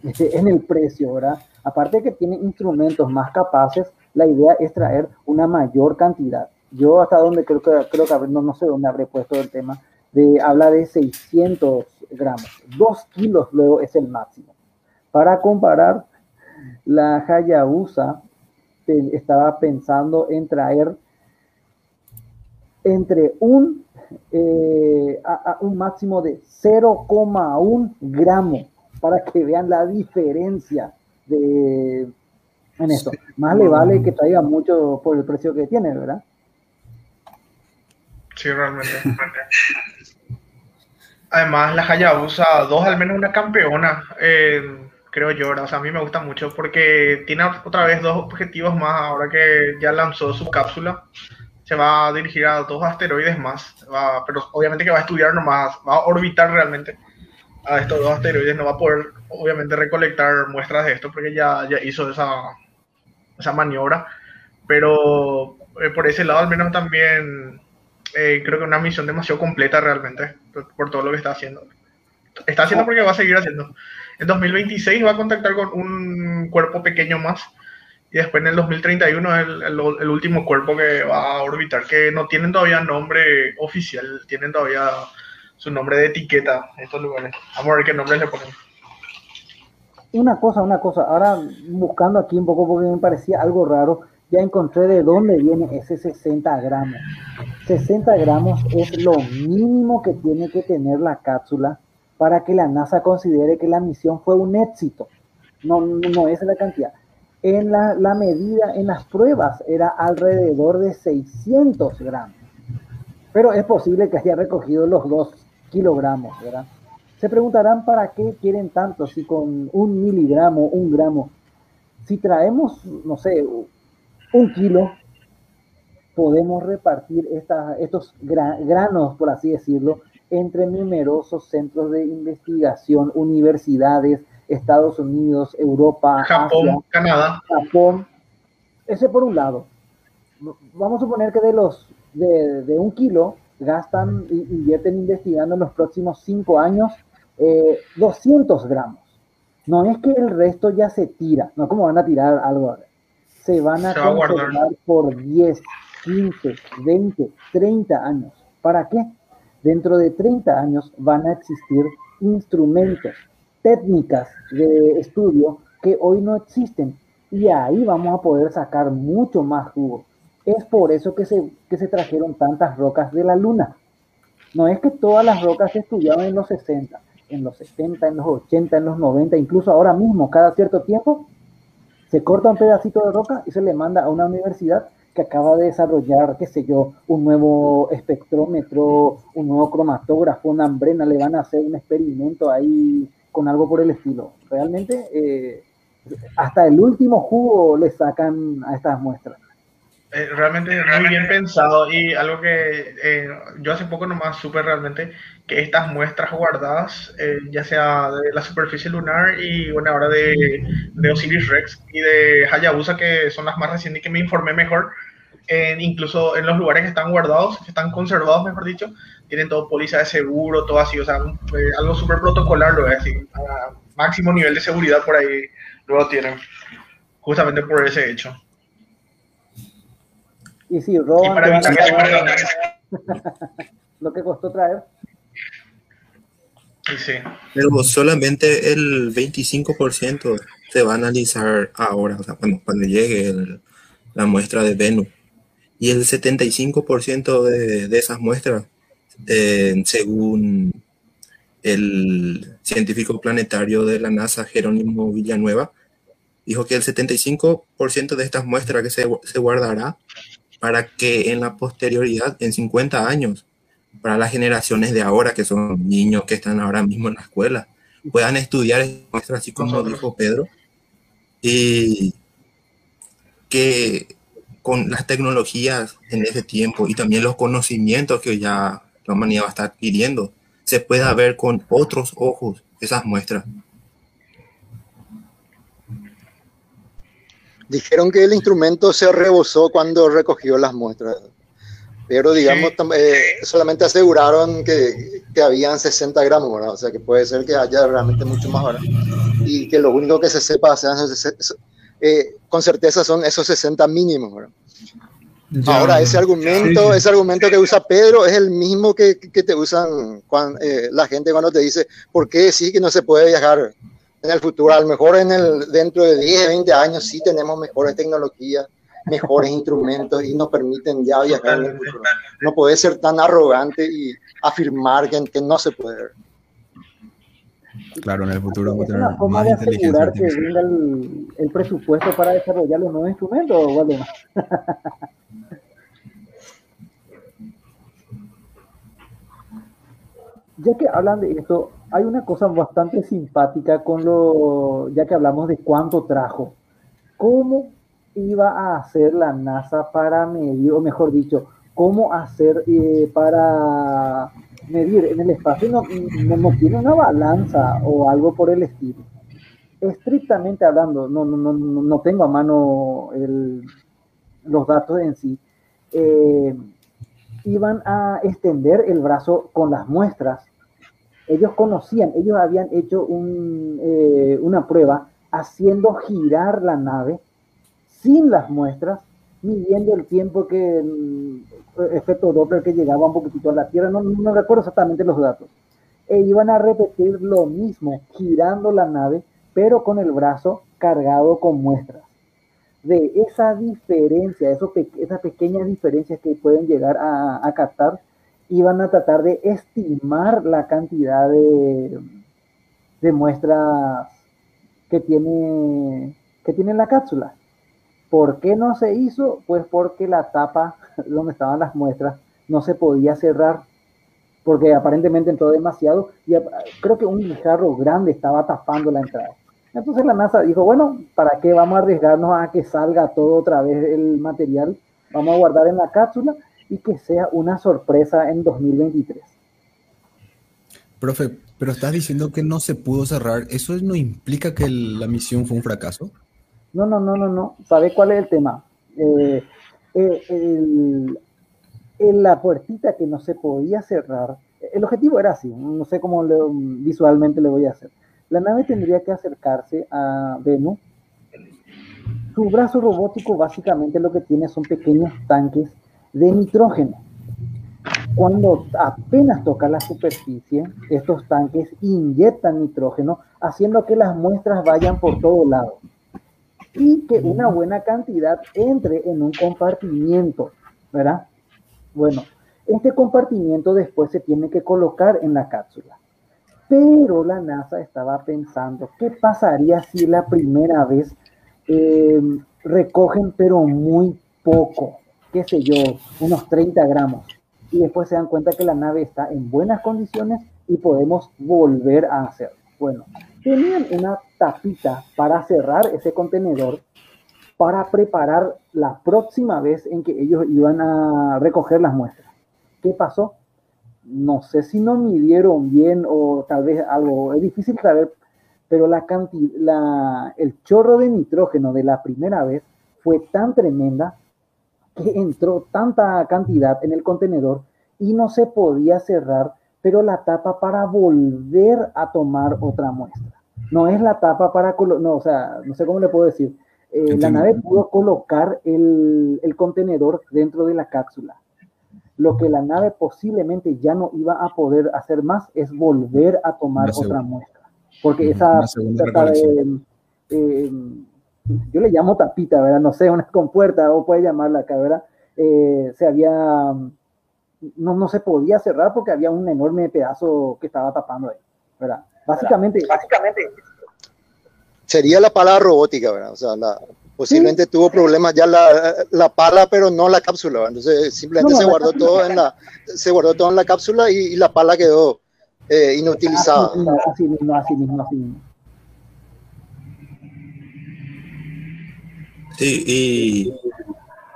S8: en el precio, ¿verdad? Aparte de que tiene instrumentos más capaces, la idea es traer una mayor cantidad. Yo hasta donde creo que, creo que no, no sé dónde habré puesto el tema, de, habla de 600 gramos. 2 kilos luego es el máximo. Para comparar, la Hayabusa estaba pensando en traer entre un, eh, a un máximo de 0,1 gramo para que vean la diferencia de, en eso. Más le vale que traiga mucho por el precio que tiene, ¿verdad?
S5: Sí, realmente. Además, la Hayabusa 2 al menos una campeona, eh, creo yo, ¿verdad? O sea, a mí me gusta mucho porque tiene otra vez dos objetivos más ahora que ya lanzó su cápsula. Se va a dirigir a dos asteroides más, va- pero obviamente que va a estudiar nomás, va a orbitar realmente a estos dos asteroides, no va a poder obviamente recolectar muestras de esto porque ya, ya hizo esa, esa maniobra, pero eh, por ese lado al menos también eh, creo que una misión demasiado completa realmente por, por todo lo que está haciendo. Está haciendo porque va a seguir haciendo. En 2026 va a contactar con un cuerpo pequeño más y después en el 2031 es el, el- el último cuerpo que va a orbitar, que no tienen todavía nombre oficial, tienen todavía su nombre de etiqueta en estos lugares. Vamos a ver qué nombre le ponen.
S8: Una cosa, una cosa. Ahora buscando aquí un poco porque me parecía algo raro, ya encontré de dónde viene ese 60 gramos. 60 gramos es lo mínimo que tiene que tener la cápsula para que la NASA considere que la misión fue un éxito. No, no, es la cantidad. En la, la medida, en las pruebas, era alrededor de 600 gramos. Pero es posible que haya recogido los 2 kilogramos, ¿verdad? Se preguntarán para qué quieren tanto, si con un miligramo, un gramo. Si traemos, no sé, un kilo, podemos repartir esta- estos gra- granos, por así decirlo, entre numerosos centros de investigación, universidades, Estados Unidos, Europa,
S5: Japón,
S8: Asia,
S5: Canadá.
S8: Japón. Ese por un lado. Vamos a suponer que de los de, de un kilo gastan y invierten investigando en los próximos cinco años eh, 200 gramos. No es que el resto ya se tira, no como van a tirar algo. Se van a conservar por 10, 15, 20, 30 años. ¿Para qué? Dentro de 30 años van a existir instrumentos, técnicas de estudio que hoy no existen y ahí vamos a poder sacar mucho más jugo. Es por eso que se, trajeron tantas rocas de la luna. No es que todas las rocas se estudiaban en los 60, en los 70, en los 80, en los 90, incluso ahora mismo, cada cierto tiempo, se corta un pedacito de roca y se le manda a una universidad que acaba de desarrollar, qué sé yo, un nuevo espectrómetro, un nuevo cromatógrafo, una hambrena, le van a hacer un experimento ahí con algo por el estilo. Realmente, eh, hasta el último jugo le sacan a estas muestras.
S5: Eh, realmente muy bien pensado y algo que eh, yo hace poco nomás supe realmente que estas muestras guardadas, eh, ya sea de la superficie lunar y bueno, ahora de, de Osiris Rex y de Hayabusa, que son las más recientes y que me informé mejor, incluso en los lugares que están guardados, que están conservados, mejor dicho, tienen todo póliza de seguro, todo así, o sea, eh, algo súper protocolar, lo es así, a máximo nivel de seguridad por ahí luego tienen, justamente por ese hecho.
S8: Y si
S5: Y
S8: roban,
S5: para
S8: te van a
S5: evitar que se
S8: pagar
S5: pierdan.
S8: lo que costó traer.
S5: Y sí.
S1: Pero solamente el 25% se va a analizar ahora, o sea, cuando, cuando llegue el- la muestra de Venus. Y el 75% de, de esas muestras, eh, según el científico planetario de la NASA, Jerónimo Villanueva, dijo que el 75% de estas muestras que se, se guardará para que en la posterioridad, en 50 años, para las generaciones de ahora, que son niños que están ahora mismo en la escuela, puedan estudiar muestras, así como
S5: Nosotros.
S1: dijo Pedro, y que con las tecnologías en ese tiempo y también los conocimientos que ya la humanidad va a estar adquiriendo, se pueda ver con otros ojos esas muestras.
S2: Dijeron que el instrumento se rebosó cuando recogió las muestras, pero digamos,
S5: Sí.
S2: eh, solamente aseguraron que, que habían 60 gramos, ¿verdad? O sea que puede ser que haya realmente mucho más ahora. Y que lo único que se sepa, sean eh, con certeza son esos 60 mínimos, ¿verdad?
S7: Ya,
S2: Ahora, ese argumento,
S7: sí,
S2: ese argumento que usa Pedro es el mismo que, que te usan cuan- eh, la gente cuando te dice, ¿por qué sí que no se puede viajar en el futuro? A lo mejor en el, dentro de 10, 20 años sí tenemos mejores tecnologías, mejores instrumentos y nos permiten ya viajar en el futuro. No puede ser tan arrogante y afirmar que, que no se puede.
S3: Claro, en el futuro vamos a
S8: Es
S3: tener
S8: una forma
S3: más
S8: de
S3: inteligencia
S8: asegurar que venga el, el presupuesto para desarrollar los nuevos instrumentos, Waldemar. ya que hablan de esto, hay una cosa bastante simpática con lo, ya que hablamos de cuánto trajo. ¿Cómo iba a hacer la NASA para medir, o mejor dicho, cómo hacer eh, para medir en el espacio? No, no, tiene una balanza o algo por el estilo. Estrictamente hablando, no, no, no, no tengo a mano los datos en sí. Eh, iban a extender el brazo con las muestras. Ellos conocían, ellos habían hecho eh, una prueba haciendo girar la nave sin las muestras, midiendo el tiempo que, mm, efecto Doppler que llegaba un poquitito a la Tierra, no, no recuerdo exactamente los datos. E iban a repetir lo mismo, girando la nave, pero con el brazo cargado con muestras de esa diferencia, esas pequeñas diferencias que pueden llegar a, a captar, iban a tratar de estimar la cantidad de, de muestras que tiene, que tiene la cápsula. ¿Por qué no se hizo? Pues porque la tapa donde estaban las muestras no se podía cerrar, porque aparentemente entró demasiado y creo que un guijarro grande estaba tapando la entrada. Entonces la NASA dijo, bueno, ¿para qué vamos a arriesgarnos a que salga todo otra vez el material? Vamos a guardar en la cápsula y que sea una sorpresa en 2023.
S3: Profe, pero estás diciendo que no se pudo cerrar. ¿Eso no implica que la misión fue un fracaso?
S8: No, no, no, no, no. ¿Sabe cuál es el tema? Eh, eh, la puertita que no se podía cerrar, el objetivo era así, no sé cómo visualmente le voy a hacer la nave tendría que acercarse a Venus. Su brazo robótico básicamente lo que tiene son pequeños tanques de nitrógeno. Cuando apenas toca la superficie, estos tanques inyectan nitrógeno, haciendo que las muestras vayan por todo lado y que una buena cantidad entre en un compartimiento, ¿verdad? Bueno, este compartimiento después se tiene que colocar en la cápsula. Pero la NASA estaba pensando, ¿qué pasaría si la primera vez eh, recogen pero muy poco? Qué sé yo, unos 30 gramos. Y después se dan cuenta que la nave está en buenas condiciones y podemos volver a hacerlo. Bueno, tenían una tapita para cerrar ese contenedor para preparar la próxima vez en que ellos iban a recoger las muestras. ¿Qué pasó? no sé si no midieron bien o tal vez algo, es difícil saber, pero la el chorro de nitrógeno de la primera vez fue tan tremenda que entró tanta cantidad en el contenedor y no se podía cerrar, pero la tapa para volver a tomar otra muestra. No es la tapa para, no, o sea, no sé cómo le puedo decir. Eh, la nave pudo colocar el, el contenedor dentro de la cápsula lo que la nave posiblemente ya no iba a poder hacer más es volver a tomar otra muestra. Porque esa, eh, yo le llamo tapita, ¿verdad? No sé, una compuerta, o puede llamarla acá, ¿verdad? Eh, se había, no, no se podía cerrar porque había un enorme pedazo que estaba tapando ahí, ¿verdad? Básicamente, básicamente.
S2: Sería la pala robótica, ¿verdad? O sea, la, posiblemente tuvo problemas ya la, la, pala, pero no la cápsula. Entonces simplemente se guardó todo en la se guardó todo en la cápsula y, la pala quedó eh, inutilizada. Así mismo, así mismo, así mismo.
S1: Sí, y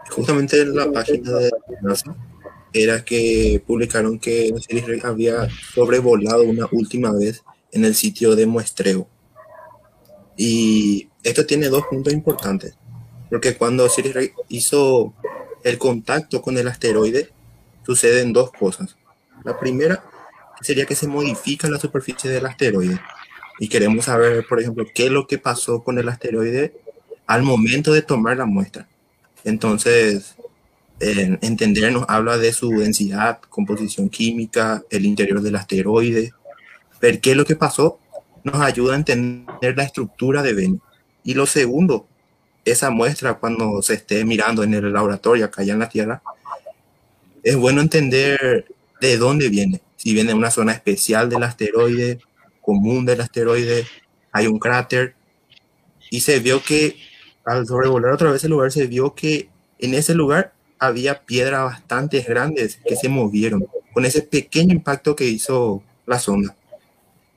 S1: justamente en la página de NASA era que publicaron que Osiris había sobrevolado una última vez en el sitio de muestreo. Y esto tiene dos puntos importantes, porque cuando Osiris hizo el contacto con el asteroide, suceden dos cosas. La primera sería que se modifica la superficie del asteroide y queremos saber, por ejemplo, qué es lo que pasó con el asteroide al momento de tomar la muestra. Entonces, entender nos habla de su densidad, composición química, el interior del asteroide, ver qué es lo que pasó nos ayuda a entender la estructura de Venus. Y lo segundo, esa muestra cuando se esté mirando en el laboratorio acá allá en la Tierra, es bueno entender de dónde viene. Si viene de una zona especial del asteroide, común del asteroide, hay un cráter. Y se vio que al sobrevolar otra vez el lugar, se vio que en ese lugar había piedras bastante grandes que se movieron. Con ese pequeño impacto que hizo la sonda.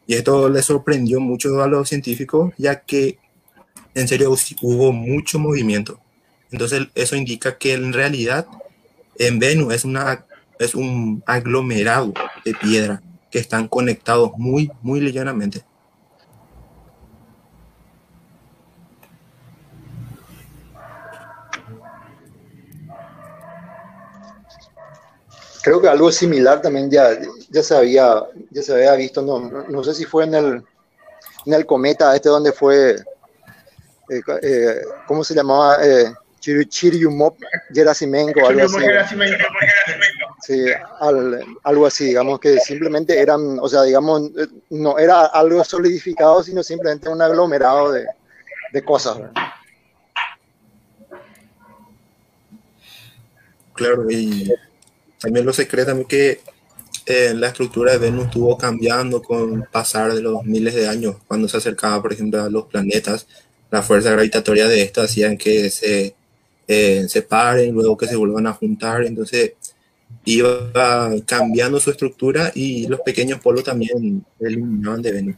S1: Y esto le sorprendió mucho a los científicos, ya que en serio hubo mucho movimiento. Entonces eso indica que en realidad en Venus es, una, es un aglomerado de piedra que están conectados muy, muy ligeramente.
S2: Creo que algo similar también ya, ya, se, había, ya se había visto, no, no sé si fue en el, en el cometa este donde fue, eh, eh, ¿cómo se llamaba? Eh, Chiriumop Gerasimenko, algo así. Sí, algo así, digamos que simplemente eran, o sea, digamos, no era algo solidificado, sino simplemente un aglomerado de, de cosas.
S1: Claro, y también lo secreto que eh, la estructura de Venus estuvo cambiando con pasar de los miles de años. Cuando se acercaba, por ejemplo, a los planetas, la fuerza gravitatoria de estos hacían que se eh, separen, luego que se vuelvan a juntar. Entonces iba cambiando su estructura y los pequeños polos también eliminaban de Venus.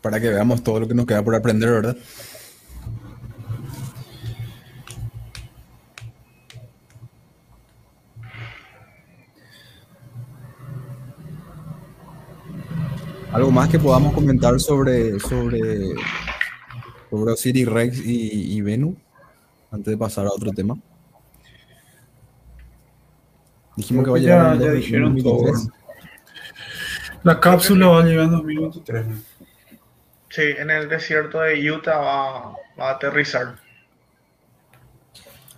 S3: Para que veamos todo lo que nos queda por aprender, ¿verdad? ¿Algo más que podamos comentar sobre, sobre, sobre Osiris Rex y, y Venus? Antes de pasar a otro tema. Dijimos que va a llegar en
S7: ya, ya dijeron todo. La cápsula va a llegar en 2023.
S5: Sí, en el desierto de Utah va, va a aterrizar.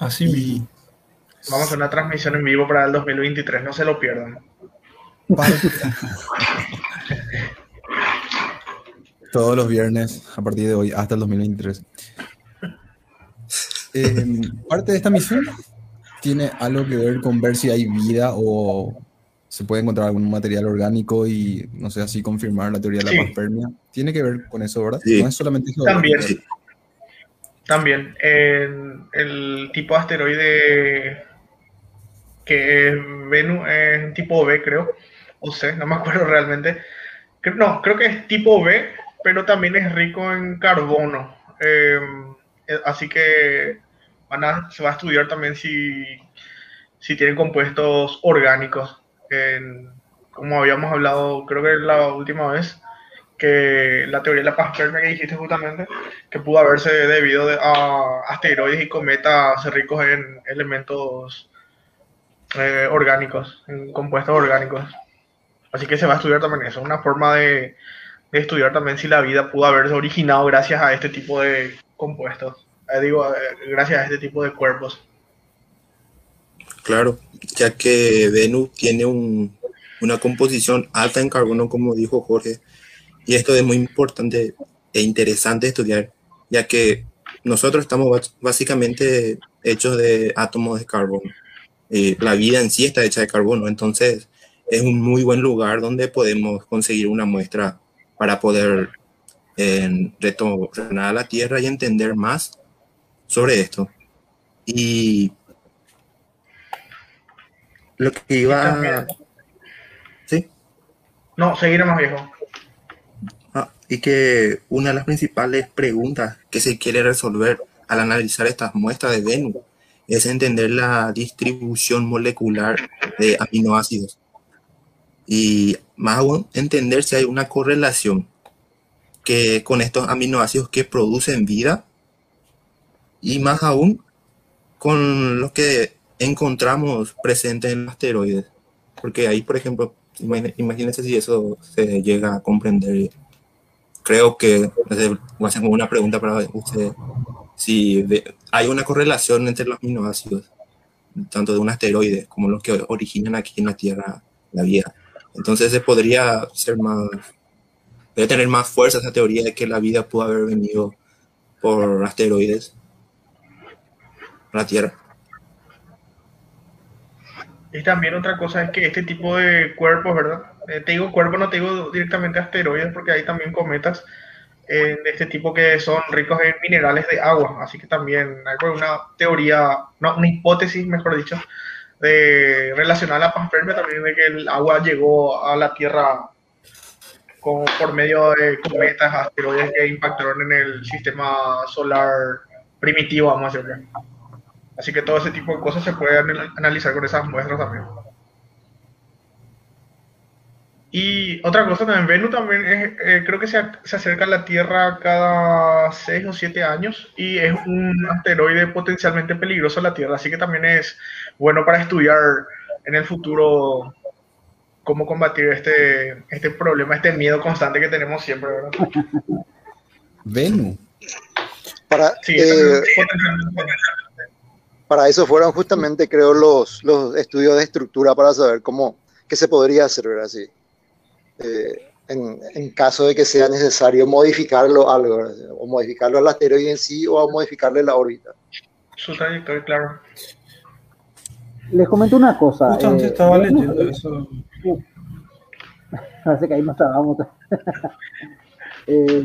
S7: Así mismo.
S5: Vamos a una transmisión en vivo para el 2023, no se lo pierdan.
S3: Todos los viernes a partir de hoy hasta el 2023. Eh, parte de esta misión tiene algo que ver con ver si hay vida o se puede encontrar algún material orgánico y no sé, así confirmar la teoría de la
S5: Sí.
S3: panspermia. Tiene que ver con eso, ¿verdad?
S1: Sí.
S3: No es solamente eso.
S5: También. También. en el tipo de asteroide que es Venus es tipo B, creo. O C, no me acuerdo realmente. No, creo que es tipo B, pero también es rico en carbono. Eh, eh, así que van a- se va a estudiar también si, si tienen compuestos orgánicos. Como habíamos hablado, creo que la última vez, que la teoría de la panspermia que dijiste justamente, que pudo haberse debido de- a asteroides y cometas ricos en elementos eh, orgánicos, en compuestos orgánicos. Así que se va a estudiar también eso, una forma de estudiar también si la vida pudo haberse originado gracias a este tipo de compuestos. Eh, digo, eh, gracias a este tipo de cuerpos.
S1: Claro, ya que Venus tiene un- una composición alta en carbono, como dijo Jorge, y esto es muy importante e interesante estudiar, ya que nosotros estamos básicamente hechos de átomos de carbono. Eh, la vida en sí está hecha de carbono, entonces es un muy buen lugar donde podemos conseguir una muestra para poder eh, retornar a la Tierra y entender más sobre esto. Y lo que iba Sí.
S5: No, seguiré más viejo.
S1: Ah, y que una de las principales preguntas que se quiere resolver al analizar estas muestras de Venus es entender la distribución molecular de aminoácidos. Y más aún, entender si hay una correlación que con estos aminoácidos que producen vida y más aún con lo que encontramos presente en los asteroides. Porque ahí, por ejemplo, imagínense si eso se llega a comprender. Creo que voy a una pregunta para usted. Si hay una correlación entre los aminoácidos, tanto de un asteroide como los que originan aquí en la Tierra la vida. Entonces se podría ser más, tener más fuerza esa teoría de que la vida pudo haber venido por asteroides a la Tierra.
S5: Y también otra cosa es que este tipo de cuerpos, ¿verdad? Eh, te digo cuerpo, no te digo directamente asteroides, porque hay también cometas. en este tipo que son ricos en minerales de agua. Así que también hay una teoría, no, una hipótesis, mejor dicho, de relacionada a la panspermia también de que el agua llegó a la Tierra como por medio de cometas, asteroides que impactaron en el sistema solar primitivo, vamos a decirlo. Así que todo ese tipo de cosas se pueden analizar con esas muestras también. Y otra cosa también, Venus también es, eh, creo que se, se, acerca a la Tierra cada 6 o 7 años y es un asteroide potencialmente peligroso a la Tierra, así que también es bueno para estudiar en el futuro cómo combatir este, este problema, este miedo constante que tenemos siempre, ¿verdad?
S3: Venus.
S2: Para,
S5: Sí,
S2: eh,
S5: potencialmente.
S2: para eso fueron justamente, creo, los, los estudios de estructura para saber cómo, qué se podría hacer, ¿verdad? Sí. Eh, en, en caso de que sea necesario modificarlo algo, ¿verdad? o modificarlo al asteroide en sí o modificarle la órbita.
S5: Su trayectoria, claro.
S8: Les comento una cosa.
S7: Justamente
S8: eh,
S7: estaba leyendo
S8: es-
S7: eso.
S8: Parece que ahí no estábamos. Eh,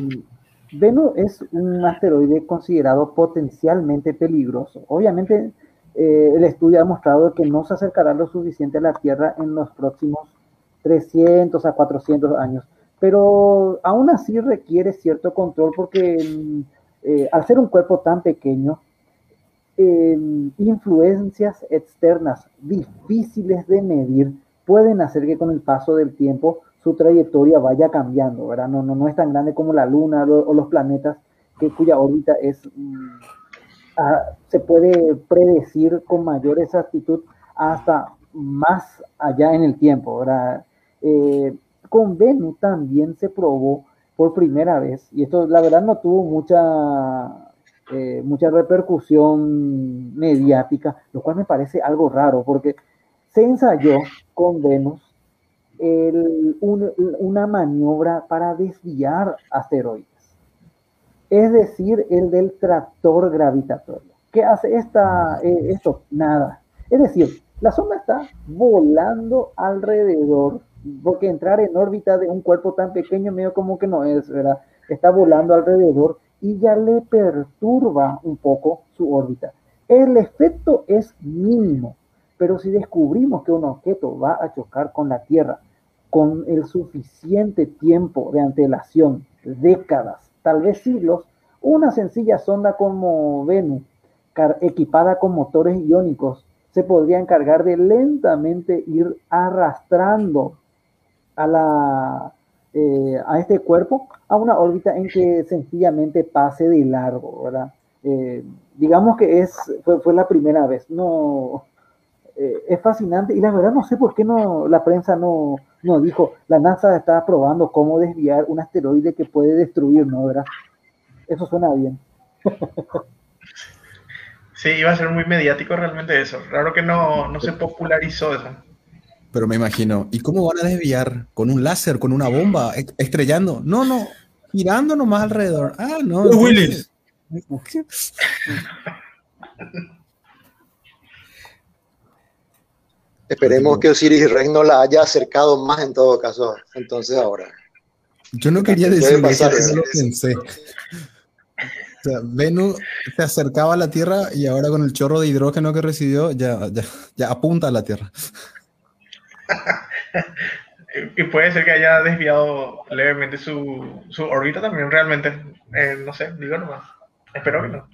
S8: Venus es un asteroide considerado potencialmente peligroso. Obviamente, eh, el estudio ha mostrado que no se acercará lo suficiente a la Tierra en los próximos 300 a 400 años, pero aún así requiere cierto control porque mm, eh, al ser un cuerpo tan pequeño, eh, influencias externas difíciles de medir pueden hacer que con el paso del tiempo su trayectoria vaya cambiando, ¿verdad? No, no, no es tan grande como la Luna o los planetas, que, cuya órbita es, mm, se puede predecir con mayor exactitud hasta más allá en el tiempo. Eh, con Venus también se probó por primera vez, y esto la verdad no tuvo mucha, eh, mucha repercusión mediática, lo cual me parece algo raro, porque se ensayó con Venus una maniobra para desviar asteroides, es decir, el del tractor gravitatorio. ¿Qué hace esta, eh, esto? Nada. Es decir, la sonda está volando alrededor, porque entrar en órbita de un cuerpo tan pequeño medio como que no es, ¿verdad? Está volando alrededor y ya le perturba un poco su órbita. El efecto es mínimo, pero si descubrimos que un objeto va a chocar con la Tierra con el suficiente tiempo de antelación, décadas, tal vez siglos, una sencilla sonda como Venus, equipada con motores iónicos, se podría encargar de lentamente ir arrastrando a, la, eh, a este cuerpo a una órbita en que sencillamente pase de largo, ¿verdad? Eh, digamos que es, fue, fue la primera vez, no, eh, es fascinante y la verdad no sé por qué no la prensa no, no dijo, la NASA está probando cómo desviar un asteroide que puede destruir, ¿no? ¿verdad? Eso suena bien.
S5: Sí, iba a ser muy mediático realmente eso. Raro que no, no se popularizó eso.
S3: Pero me imagino, ¿y cómo van a desviar? ¿Con un láser, con una bomba, estrellando? No, no, girando nomás alrededor. Ah, no.
S7: Los
S3: entonces-
S7: Willis.
S2: Esperemos que Osiris Rex no la haya acercado más en todo caso, entonces ahora.
S3: Yo no quería decir eso. O sea, Venus se acercaba a la Tierra y ahora con el chorro de hidrógeno que recibió ya, ya, ya apunta a la Tierra.
S5: Y puede ser que haya desviado levemente su, su órbita también, realmente. Eh, no sé, digo nomás. Espero que no.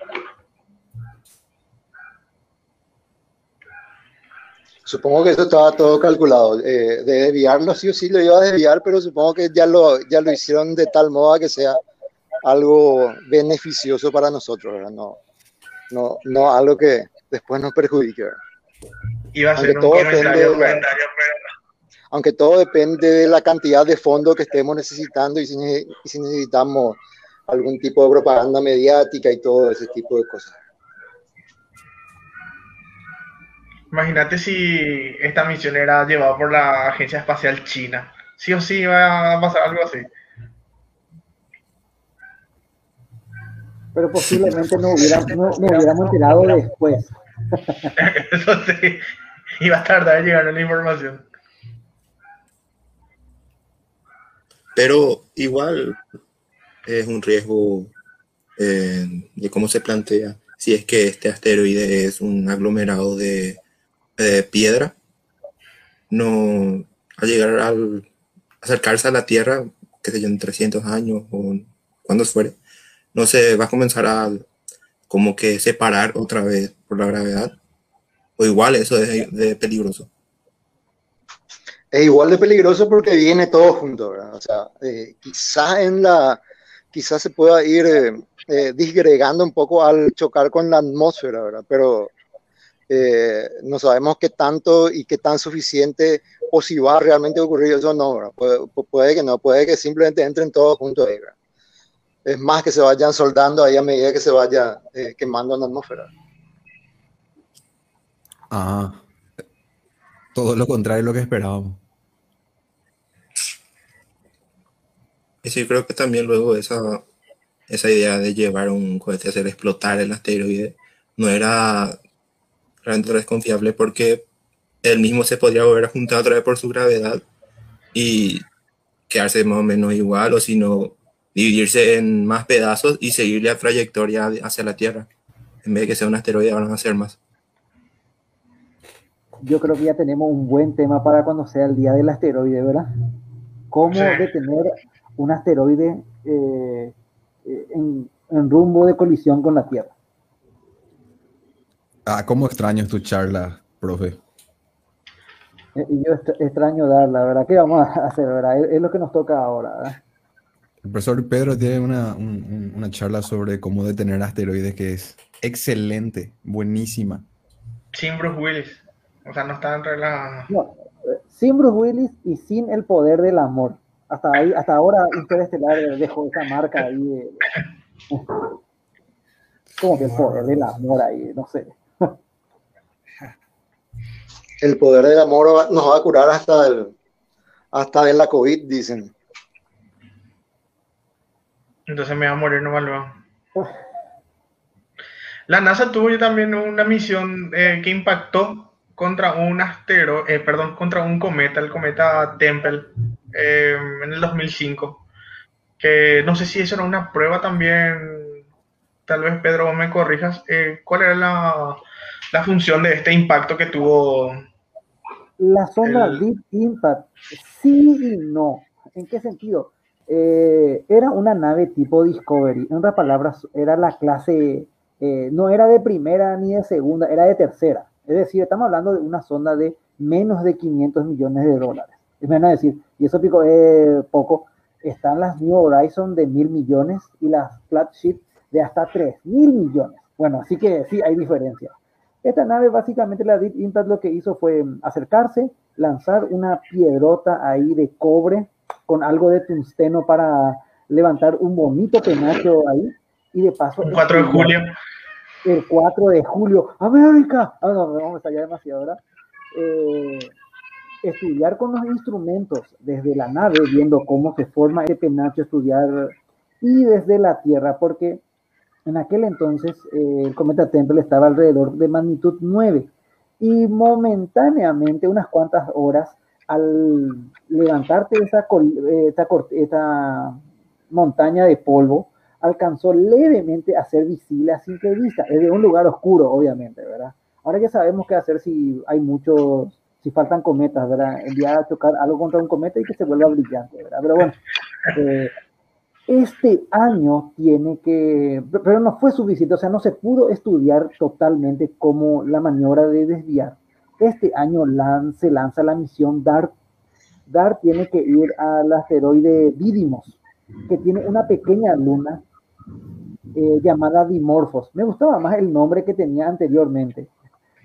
S2: Supongo que eso estaba todo calculado. Eh, de desviarlo sí o sí lo iba a desviar, pero supongo que ya lo, ya lo hicieron de tal modo que sea algo beneficioso para nosotros, ¿verdad? No, no, no algo que después nos perjudique. ¿verdad?
S5: Iba a
S2: Aunque
S5: ser un
S2: todo depende
S5: comentario,
S2: de la-
S5: comentario, pero
S2: Aunque todo depende de la cantidad de fondos que estemos necesitando y si, ne- y si necesitamos algún tipo de propaganda mediática y todo ese tipo de cosas.
S5: imagínate si esta misión era llevada por la Agencia Espacial China. Sí o sí iba a pasar algo así.
S8: Pero posiblemente no, hubiera, no, nos hubiéramos enterado después.
S5: Eso sí, iba a tardar en llegar la información.
S1: Pero igual, es un riesgo eh, de cómo se plantea si es que este asteroide es un aglomerado de, piedra. No, al llegar al acercarse a la Tierra, qué sé yo, en 300 años o cuando fuere, no se va a comenzar a como que separar otra vez por la gravedad. O igual eso es de peligroso.
S2: Es igual de peligroso porque viene todo junto. O sea, eh, quizás en la, quizás se pueda ir eh, eh, disgregando un poco al chocar con la atmósfera, ¿verdad? Pero no sabemos qué tanto y qué tan suficiente o si va a realmente ocurrir eso no. Puede, que no, puede que simplemente entren todos juntos ahí, ¿verdad? Es más que se vayan soldando ahí a medida que se vaya quemando la atmósfera.
S3: Ah, todo lo contrario de lo que esperábamos.
S1: Y sí, creo que también luego esa, esa idea de llevar un cohete a hacer explotar el asteroide no era realmente desconfiable porque él mismo se podría volver a juntar otra vez por su gravedad y quedarse más o menos igual o si no dividirse en más pedazos y seguir la trayectoria hacia la Tierra. En vez de que sea un asteroide, van a ser más.
S8: Yo creo que ya tenemos un buen tema para cuando sea el día del asteroide, ¿verdad? ¿Cómo sí. detener un asteroide eh, en, en, rumbo de colisión con la Tierra?
S3: Ah, cómo extraño tu charla, profe.
S8: Eh, yo extraño darla, ¿verdad? ¿Qué vamos a hacer, verdad? Es, es lo que nos toca ahora, ¿verdad?
S3: El profesor Pedro tiene una, un, una, charla sobre cómo detener asteroides que es excelente, buenísima.
S5: Sin Bruce Willis. O sea, no está en regla.
S8: No, sin Bruce Willis y sin el poder del amor. Hasta ahí, hasta ahora Interestelar dejó esa marca ahí de, como que el poder del amor ahí, no sé.
S2: El poder del amor nos va a curar hasta el, hasta de la COVID, dicen.
S5: Entonces me va a morir no luego. La NASA tuvo también una misión eh, que impactó contra un asteroide, eh, perdón, contra un cometa, el cometa Temple, eh, en el 2005. Que no sé si eso era una prueba también, tal vez Pedro vos me corrijas, eh, ¿cuál era la, la, función de este impacto que tuvo?
S8: La sonda el... Deep Impact, sí y no. ¿En qué sentido? Eh, era una nave tipo Discovery. En otras palabras, era la clase, no era de primera ni de segunda, era de tercera. Es decir, estamos hablando de una sonda de menos de 500 millones de dólares. Es van a decir, y eso pico es poco, están las New Horizon de mil millones y las flagship de hasta 3 mil millones. Bueno, así que sí hay diferencia. Esta nave, básicamente, la Deep Impact lo que hizo fue acercarse, lanzar una piedrota ahí de cobre con algo de tungsteno para levantar un bonito penacho ahí y de paso...
S5: El 4 de julio.
S8: El 4 de julio. América. Ah, no, vamos allá demasiado, ¿verdad? Eh, estudiar con los instrumentos desde la nave, viendo cómo se forma ese penacho, estudiar y desde la Tierra, porque en aquel entonces eh, el cometa Temple estaba alrededor de magnitud 9 y momentáneamente, unas cuantas horas, al levantarte esa, esa, esa, montaña de polvo, alcanzó levemente a ser visible a simple vista, es de un lugar oscuro, obviamente, ¿verdad? Ahora ya sabemos qué hacer si hay muchos, si faltan cometas, ¿verdad? Enviar a chocar algo contra un cometa y que se vuelva brillante, ¿verdad? Pero bueno, eh, este año tiene que, pero no fue suficiente, o sea, no se pudo estudiar totalmente cómo la maniobra de desviar este año se lanza la misión DART. DART tiene que ir al asteroide Didymos, que tiene una pequeña luna eh, llamada Dimorphos. Me gustaba más el nombre que tenía anteriormente.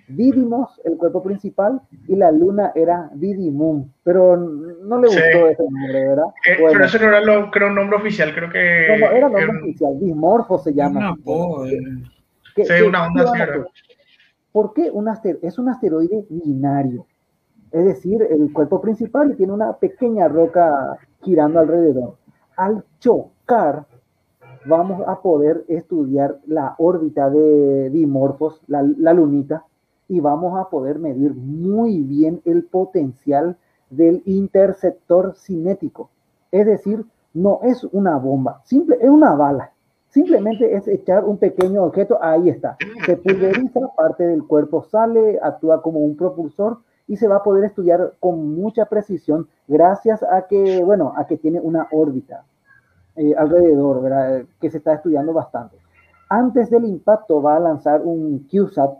S8: Didymos, el cuerpo principal, y la luna era Didymum, pero no le gustó sí. ese nombre, ¿verdad?
S5: Eh, bueno, pero eso no era lo, creo, un nombre oficial, creo que...
S8: No, no era nombre era... oficial, Dimorphos se llama.
S5: Una, eh. que, sí, una onda así,
S8: ¿Por qué un es un asteroide binario? Es decir, el cuerpo principal tiene una pequeña roca girando alrededor. Al chocar, vamos a poder estudiar la órbita de Dimorphos, la, lunita, y vamos a poder medir muy bien el potencial del interceptor cinético. Es decir, no es una bomba, simple, es una bala. Simplemente es echar un pequeño objeto, ahí está. Se pulveriza, parte del cuerpo sale, actúa como un propulsor y se va a poder estudiar con mucha precisión gracias a que, bueno, a que tiene una órbita eh, alrededor, ¿verdad? Que se está estudiando bastante. Antes del impacto va a lanzar un QSAT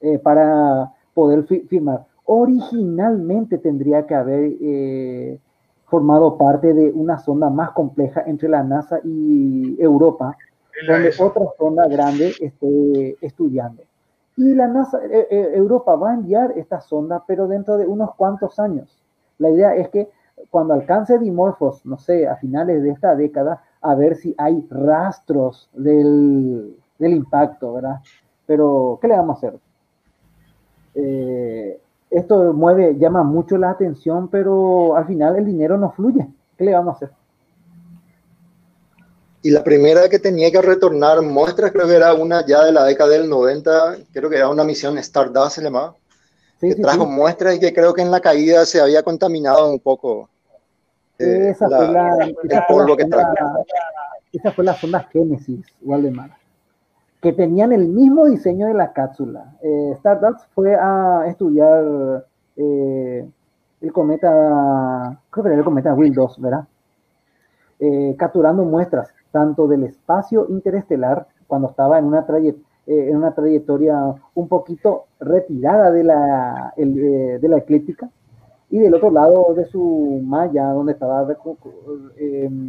S8: eh, para poder firmar. Originalmente tendría que haber eh, formado parte de una sonda más compleja entre la NASA y Europa, donde otra sonda grande esté estudiando. Y la NASA, eh, eh, Europa va a enviar esta sonda, pero dentro de unos cuantos años. La idea es que cuando alcance Dimorphos, no sé, a finales de esta década, a ver si hay rastros del, del impacto, ¿verdad? Pero, ¿qué le vamos a hacer? Eh, esto mueve, llama mucho la atención, pero al final el dinero no fluye. ¿Qué le vamos a hacer?
S2: Y la primera que tenía que retornar muestras, creo que era una ya de la década del 90, creo que era una misión Stardust, se llamaba, que trajo muestras y que creo que en la caída se había contaminado un poco.
S8: Eh, esa, fue la, esa, fue la, sonda, esa fue la sonda Génesis, Waldemar que tenían el mismo diseño de la cápsula. Eh, Stardust fue a estudiar eh, el cometa, creo que era el cometa Will 2, ¿verdad? Eh, capturando muestras tanto del espacio interestelar, cuando estaba en una, en una trayectoria un poquito retirada de la, de la eclíptica, y del otro lado de su malla, donde estaba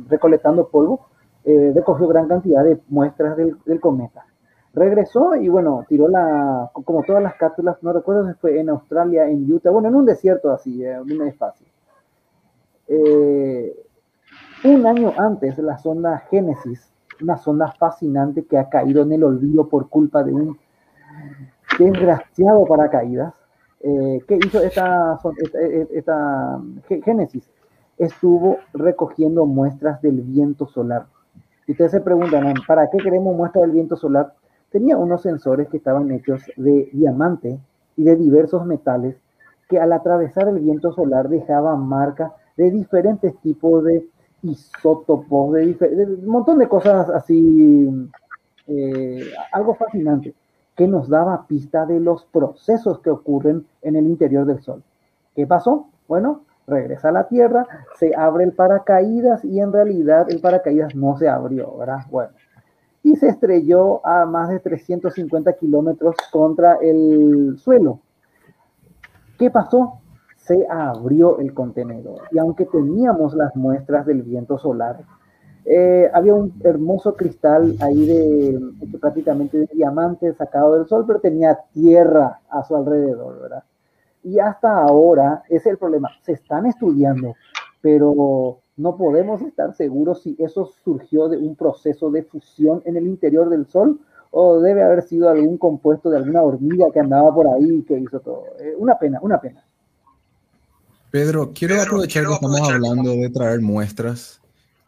S8: recolectando polvo, recogió gran cantidad de muestras del cometa regresó y bueno, tiró la, como todas las cápsulas, no recuerdo si fue en Australia, en Utah, bueno, en un desierto así, en eh, un espacio. Eh, un año antes, la sonda Génesis, una sonda fascinante que ha caído en el olvido por culpa de un desgraciado paracaídas, eh, ¿qué hizo esta, esta Génesis? Estuvo recogiendo muestras del viento solar. Y ustedes se preguntan, ¿para qué queremos muestras del viento solar? tenía unos sensores que estaban hechos de diamante y de diversos metales que al atravesar el viento solar dejaban marca de diferentes tipos de isótopos, de, un montón de cosas así, eh, algo fascinante, que nos daba pista de los procesos que ocurren en el interior del Sol. ¿Qué pasó? Bueno, regresa a la Tierra, se abre el paracaídas y en realidad el paracaídas no se abrió, ¿verdad? Bueno, y se estrelló a más de 350 kilómetros contra el suelo. ¿Qué pasó? Se abrió el contenedor y aunque teníamos las muestras del viento solar, eh, había un hermoso cristal ahí de prácticamente diamante sacado del sol, pero tenía tierra a su alrededor, ¿verdad? Y hasta ahora, ese es el problema, se están estudiando, pero no podemos estar seguros si eso surgió de un proceso de fusión en el interior del Sol o debe haber sido algún compuesto de alguna hormiga que andaba por ahí que hizo todo. Eh, una pena, una pena.
S3: Pedro, quiero aprovechar que estamos hablando de traer muestras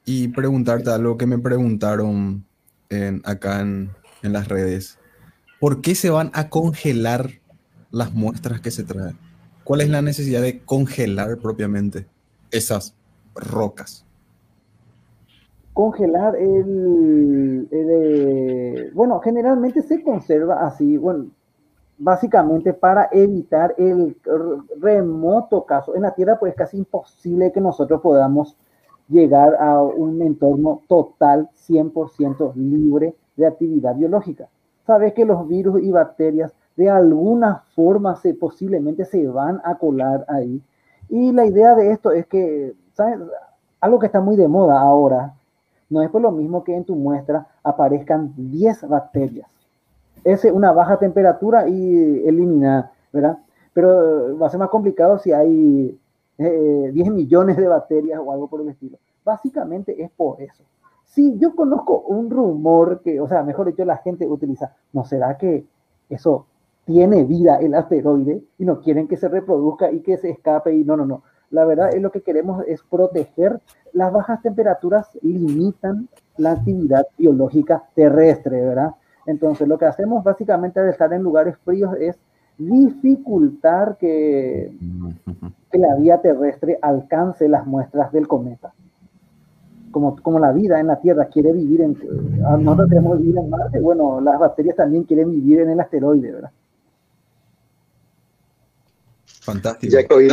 S3: y preguntarte algo que me preguntaron acá en, en las redes. ¿Por qué se van a congelar las muestras que se traen? ¿Cuál es la necesidad de congelar propiamente esas rocas.
S8: Congelar el, eh, bueno, generalmente se conserva así, bueno, básicamente para evitar el remoto caso. En la Tierra pues es casi imposible que nosotros podamos llegar a un entorno total 100% libre de actividad biológica. Sabes que los virus y bacterias de alguna forma se, posiblemente se van a colar ahí. Y la idea de esto es que algo que está muy de moda ahora, no es por lo mismo que en tu muestra aparezcan 10 bacterias. Es una baja temperatura y elimina, ¿verdad? Pero va a ser más complicado si hay 10 eh, millones de bacterias o algo por el estilo. Básicamente es por eso. Si yo conozco un rumor que, o sea, mejor dicho, la gente utiliza, ¿no será que eso tiene vida el asteroide y no quieren que se reproduzca y que se escape y no, no, no. La verdad es lo que queremos es proteger. Las bajas temperaturas limitan la actividad biológica terrestre, ¿verdad? Entonces lo que hacemos básicamente al estar en lugares fríos es dificultar que, que la vía terrestre alcance las muestras del cometa. como, como la vida en la Tierra quiere vivir en, ah, nosotros queremos vivir en Marte, bueno, las bacterias también quieren vivir en el asteroide, ¿verdad?
S3: Fantástico.
S2: Ya que hoy,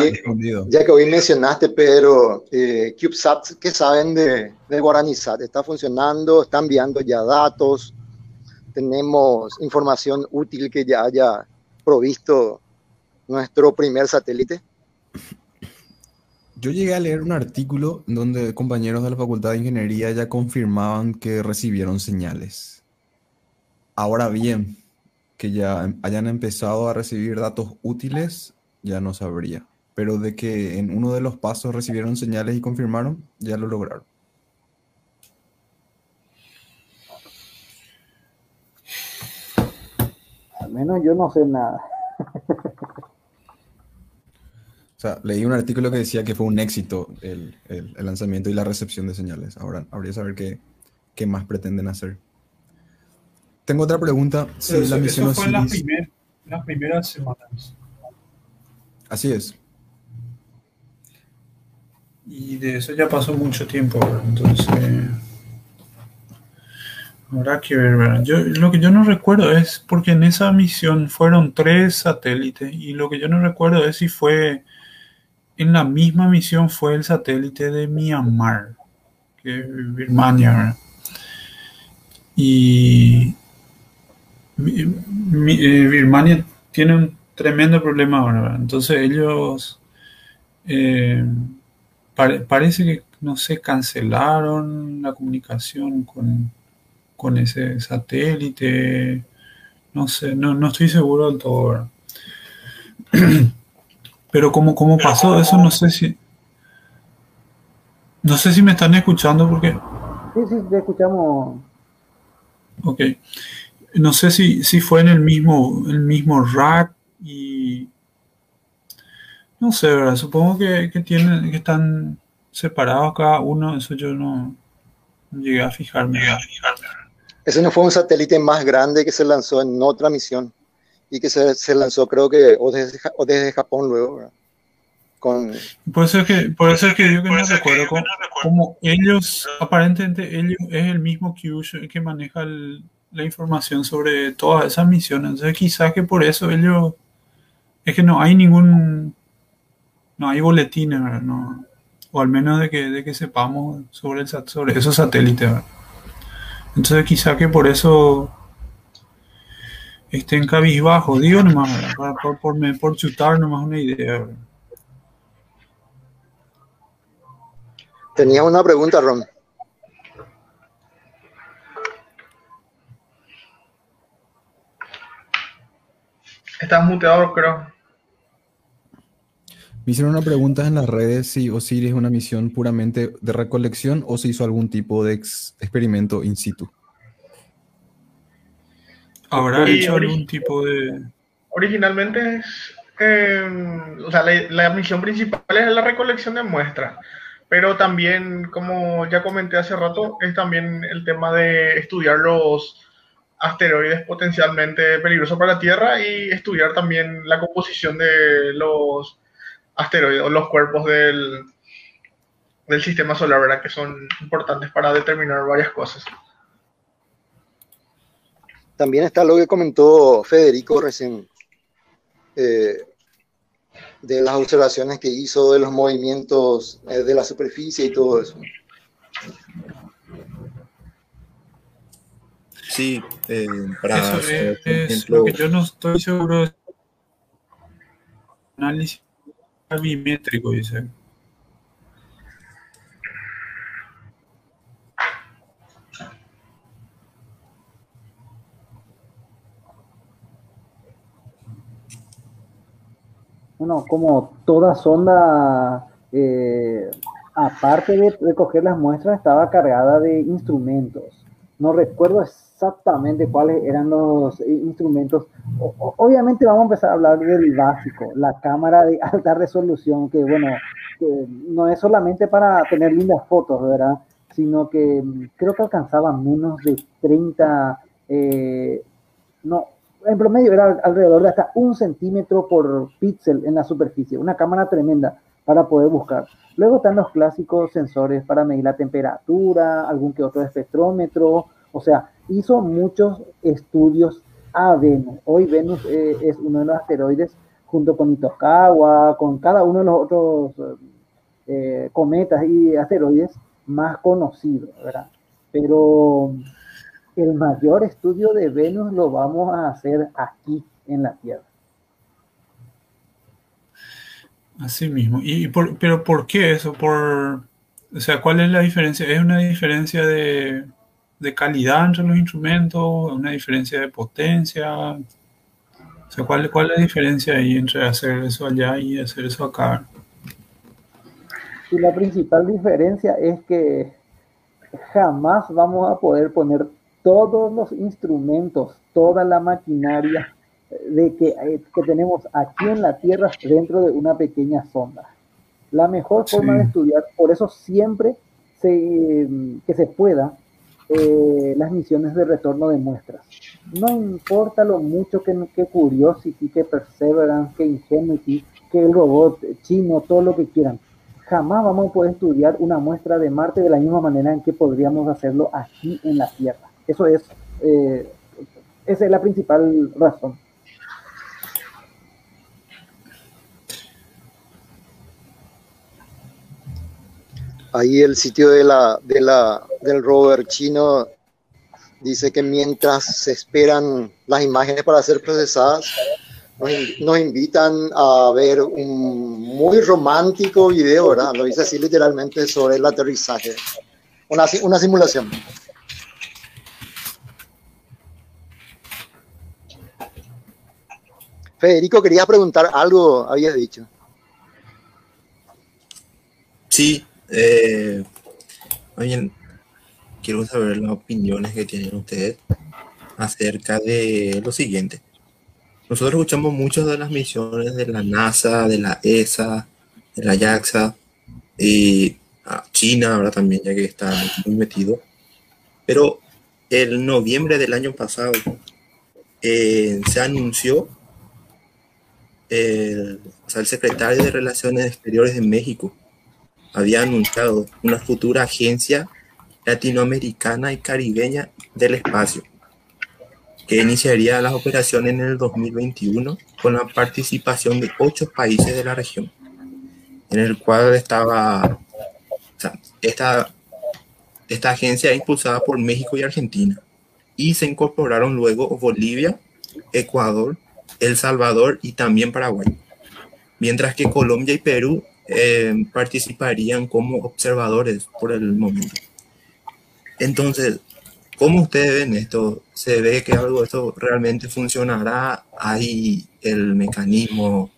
S2: ya que hoy mencionaste, Pedro, eh, CubeSat, ¿qué saben de, de GuaraniSat? ¿Está funcionando? ¿Está enviando ya datos? ¿Tenemos información útil que ya haya provisto nuestro primer satélite?
S3: Yo llegué a leer un artículo donde compañeros de la Facultad de Ingeniería ya confirmaban que recibieron señales. Ahora bien, que ya hayan empezado a recibir datos útiles, ya no sabría. Pero de que en uno de los pasos recibieron señales y confirmaron, ya lo lograron.
S8: Al menos yo no sé nada.
S3: O sea, leí un artículo que decía que fue un éxito el, el- el lanzamiento y la recepción de señales. Ahora habría que saber qué, qué más pretenden hacer. Tengo otra pregunta. Si
S7: Pero
S3: la
S7: eso,
S3: misión
S7: eso fue en las,
S3: Osiris-
S7: primer- las primeras semanas.
S3: Así es.
S7: Y de eso ya pasó mucho tiempo, entonces habrá que ver. ¿verdad? Yo, lo que yo no recuerdo es porque en esa misión fueron tres satélites y lo que yo no recuerdo es si fue en la misma misión fue el satélite de Myanmar, que es Birmania. ¿verdad? Y eh, Birmania tiene un tremendo problema ahora, ¿verdad? entonces ellos eh, pare- parece que, no sé, cancelaron la comunicación con, con ese satélite. No sé, no, no estoy seguro del todo. ¿verdad? Pero como, como pasó eso, no sé si... No sé si me están escuchando porque...
S8: Sí, sí, te escuchamos.
S7: Ok. No sé si, si fue en el mismo, el mismo rack y... No sé, ¿verdad? Supongo que, que tienen, que están separados cada uno, eso yo no, no llegué a fijarme.
S2: Ese no fue un satélite más grande que se lanzó en otra misión y que se, se lanzó creo que o desde, o desde Japón luego, ¿verdad? Con,
S7: Por eso es que, por eso es que yo que no recuerdo como, como ellos, aparentemente ellos es el mismo Kyushu el que maneja el- la información sobre todas esas misiones. Entonces quizás que por eso ellos, es que no hay ningún, no hay boletines, ¿verdad? No, o al menos de que, de que sepamos sobre, el, sat- sobre esos satélites. ¿verdad? Entonces quizás que por eso estén cabizbajos, digo nomás, por, por, me- por chutar nomás una idea.
S2: tenía una pregunta, Ron.
S5: Estás muteado, creo.
S3: Me hicieron una pregunta en las redes si Osiris es una misión puramente de recolección o se hizo algún tipo de ex- experimento in situ.
S7: ¿Habrá
S5: Y
S7: hecho algún tipo de...
S5: Originalmente es, eh, o sea, la, la misión principal es la recolección de muestras, pero también, como ya comenté hace rato, es también el tema de estudiar los asteroides potencialmente peligrosos para la Tierra y estudiar también la composición de los asteroides o los cuerpos del, del sistema solar, ¿verdad? Que son importantes para determinar varias cosas.
S2: También está lo que comentó Federico recién, eh, de las observaciones que hizo de los movimientos eh, de la superficie y todo eso.
S1: Sí, eh, para
S7: Eso es,
S1: por
S7: es
S1: ejemplo,
S7: lo que yo no estoy seguro. es Análisis gravimétrico, dice.
S8: Bueno, como toda sonda, eh, aparte de recoger las muestras, estaba cargada de instrumentos. No recuerdo exactamente cuáles eran los instrumentos. Obviamente vamos a empezar a hablar del básico, la cámara de alta resolución, que bueno, no es solamente para tener lindas fotos, ¿verdad? Sino que mm, creo que alcanzaba menos de 30, eh, no, en promedio era alrededor de hasta un centímetro por píxel en la superficie, una cámara tremenda. Para poder buscar. Luego están los clásicos sensores para medir la temperatura, algún que otro espectrómetro, o sea, hizo muchos estudios a Venus. Hoy Venus eh, es uno de los asteroides junto con Itokawa, con cada uno de los otros eh, cometas y asteroides más conocidos, ¿verdad? Pero el mayor estudio de Venus lo vamos a hacer aquí en la Tierra.
S7: Así mismo. ¿Y por, pero por qué eso? Por, o sea, ¿cuál es la diferencia? ¿Es una diferencia de, de calidad entre los instrumentos? ¿Una diferencia de potencia? O sea, ¿cuál, ¿cuál es la diferencia ahí entre hacer eso allá y hacer eso acá?
S8: Y la principal diferencia es que jamás vamos a poder poner todos los instrumentos, toda la maquinaria de que, eh, que, tenemos aquí en la Tierra dentro de una pequeña sonda. La mejor forma de estudiar, por eso siempre se, que se pueda, eh, las misiones de retorno de muestras. No importa lo mucho que, que Curiosity, que Perseverance, que Ingenuity, que el robot chino, todo lo que quieran. Jamás vamos a poder estudiar una muestra de Marte de la misma manera en que podríamos hacerlo aquí en la Tierra. Eso es, eh, esa es la principal razón.
S2: Ahí el sitio de la, de la, del rover chino dice que mientras se esperan las imágenes para ser procesadas, nos, invitan a ver un muy romántico video, ¿verdad? Lo dice así literalmente sobre el aterrizaje. Una, una simulación. Federico, quería preguntar algo, habías dicho.
S1: Sí, eh, oye, quiero saber las opiniones que tienen ustedes acerca de lo siguiente. Nosotros escuchamos muchas de las misiones de la NASA, de la ESA, de la JAXA y China ahora también, ya que está muy metido. Pero el noviembre del año pasado eh, se anunció el, el secretario de Relaciones Exteriores de México había anunciado una futura agencia latinoamericana y caribeña del espacio, que iniciaría las operaciones en el 2021 con la participación de ocho países de la región, en el cual estaba esta, esta agencia impulsada por México y Argentina, y se incorporaron luego Bolivia, Ecuador, El Salvador y también Paraguay, mientras que Colombia y Perú eh, participarían como observadores por el momento. Entonces, ¿cómo ustedes ven esto? ¿Se ve que algo de esto realmente funcionará? ¿Hay el mecanismo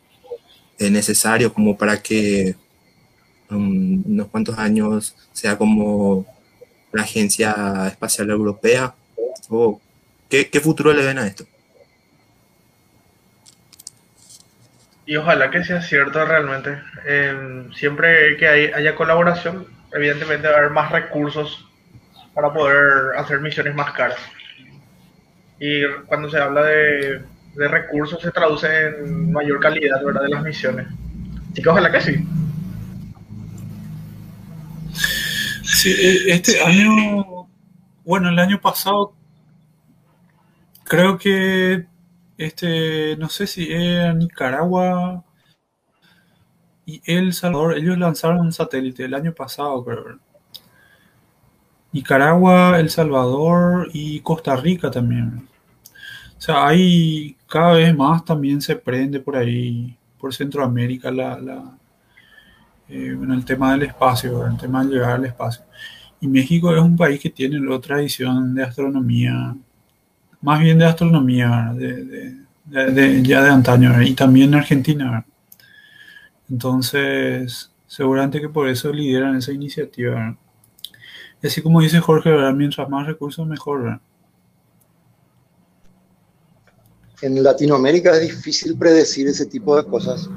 S1: necesario como para que um, unos cuantos años sea como la Agencia Espacial Europea? ¿O qué, qué futuro le ven a esto?
S5: Y ojalá que sea cierto realmente. Eh, siempre que hay, haya colaboración, evidentemente va a haber más recursos para poder hacer misiones más caras. Y cuando se habla de, de recursos se traduce en mayor calidad ¿verdad? de las misiones. Así que ojalá que sí.
S7: Sí, e, este año, bueno, el año pasado creo que este, no sé si era Nicaragua y El Salvador, ellos lanzaron un satélite el año pasado, creo. Nicaragua, El Salvador y Costa Rica también. O sea, hay cada vez más también se prende por ahí, por Centroamérica, la, la eh, el tema del espacio, el tema de llegar al espacio. Y México es un país que tiene la tradición de astronomía más bien de astronomía, de, ya de antaño, y también en Argentina. Entonces, seguramente que por eso lideran esa iniciativa. Y así como dice Jorge, mientras más recursos, mejor.
S2: En Latinoamérica es difícil predecir ese tipo de cosas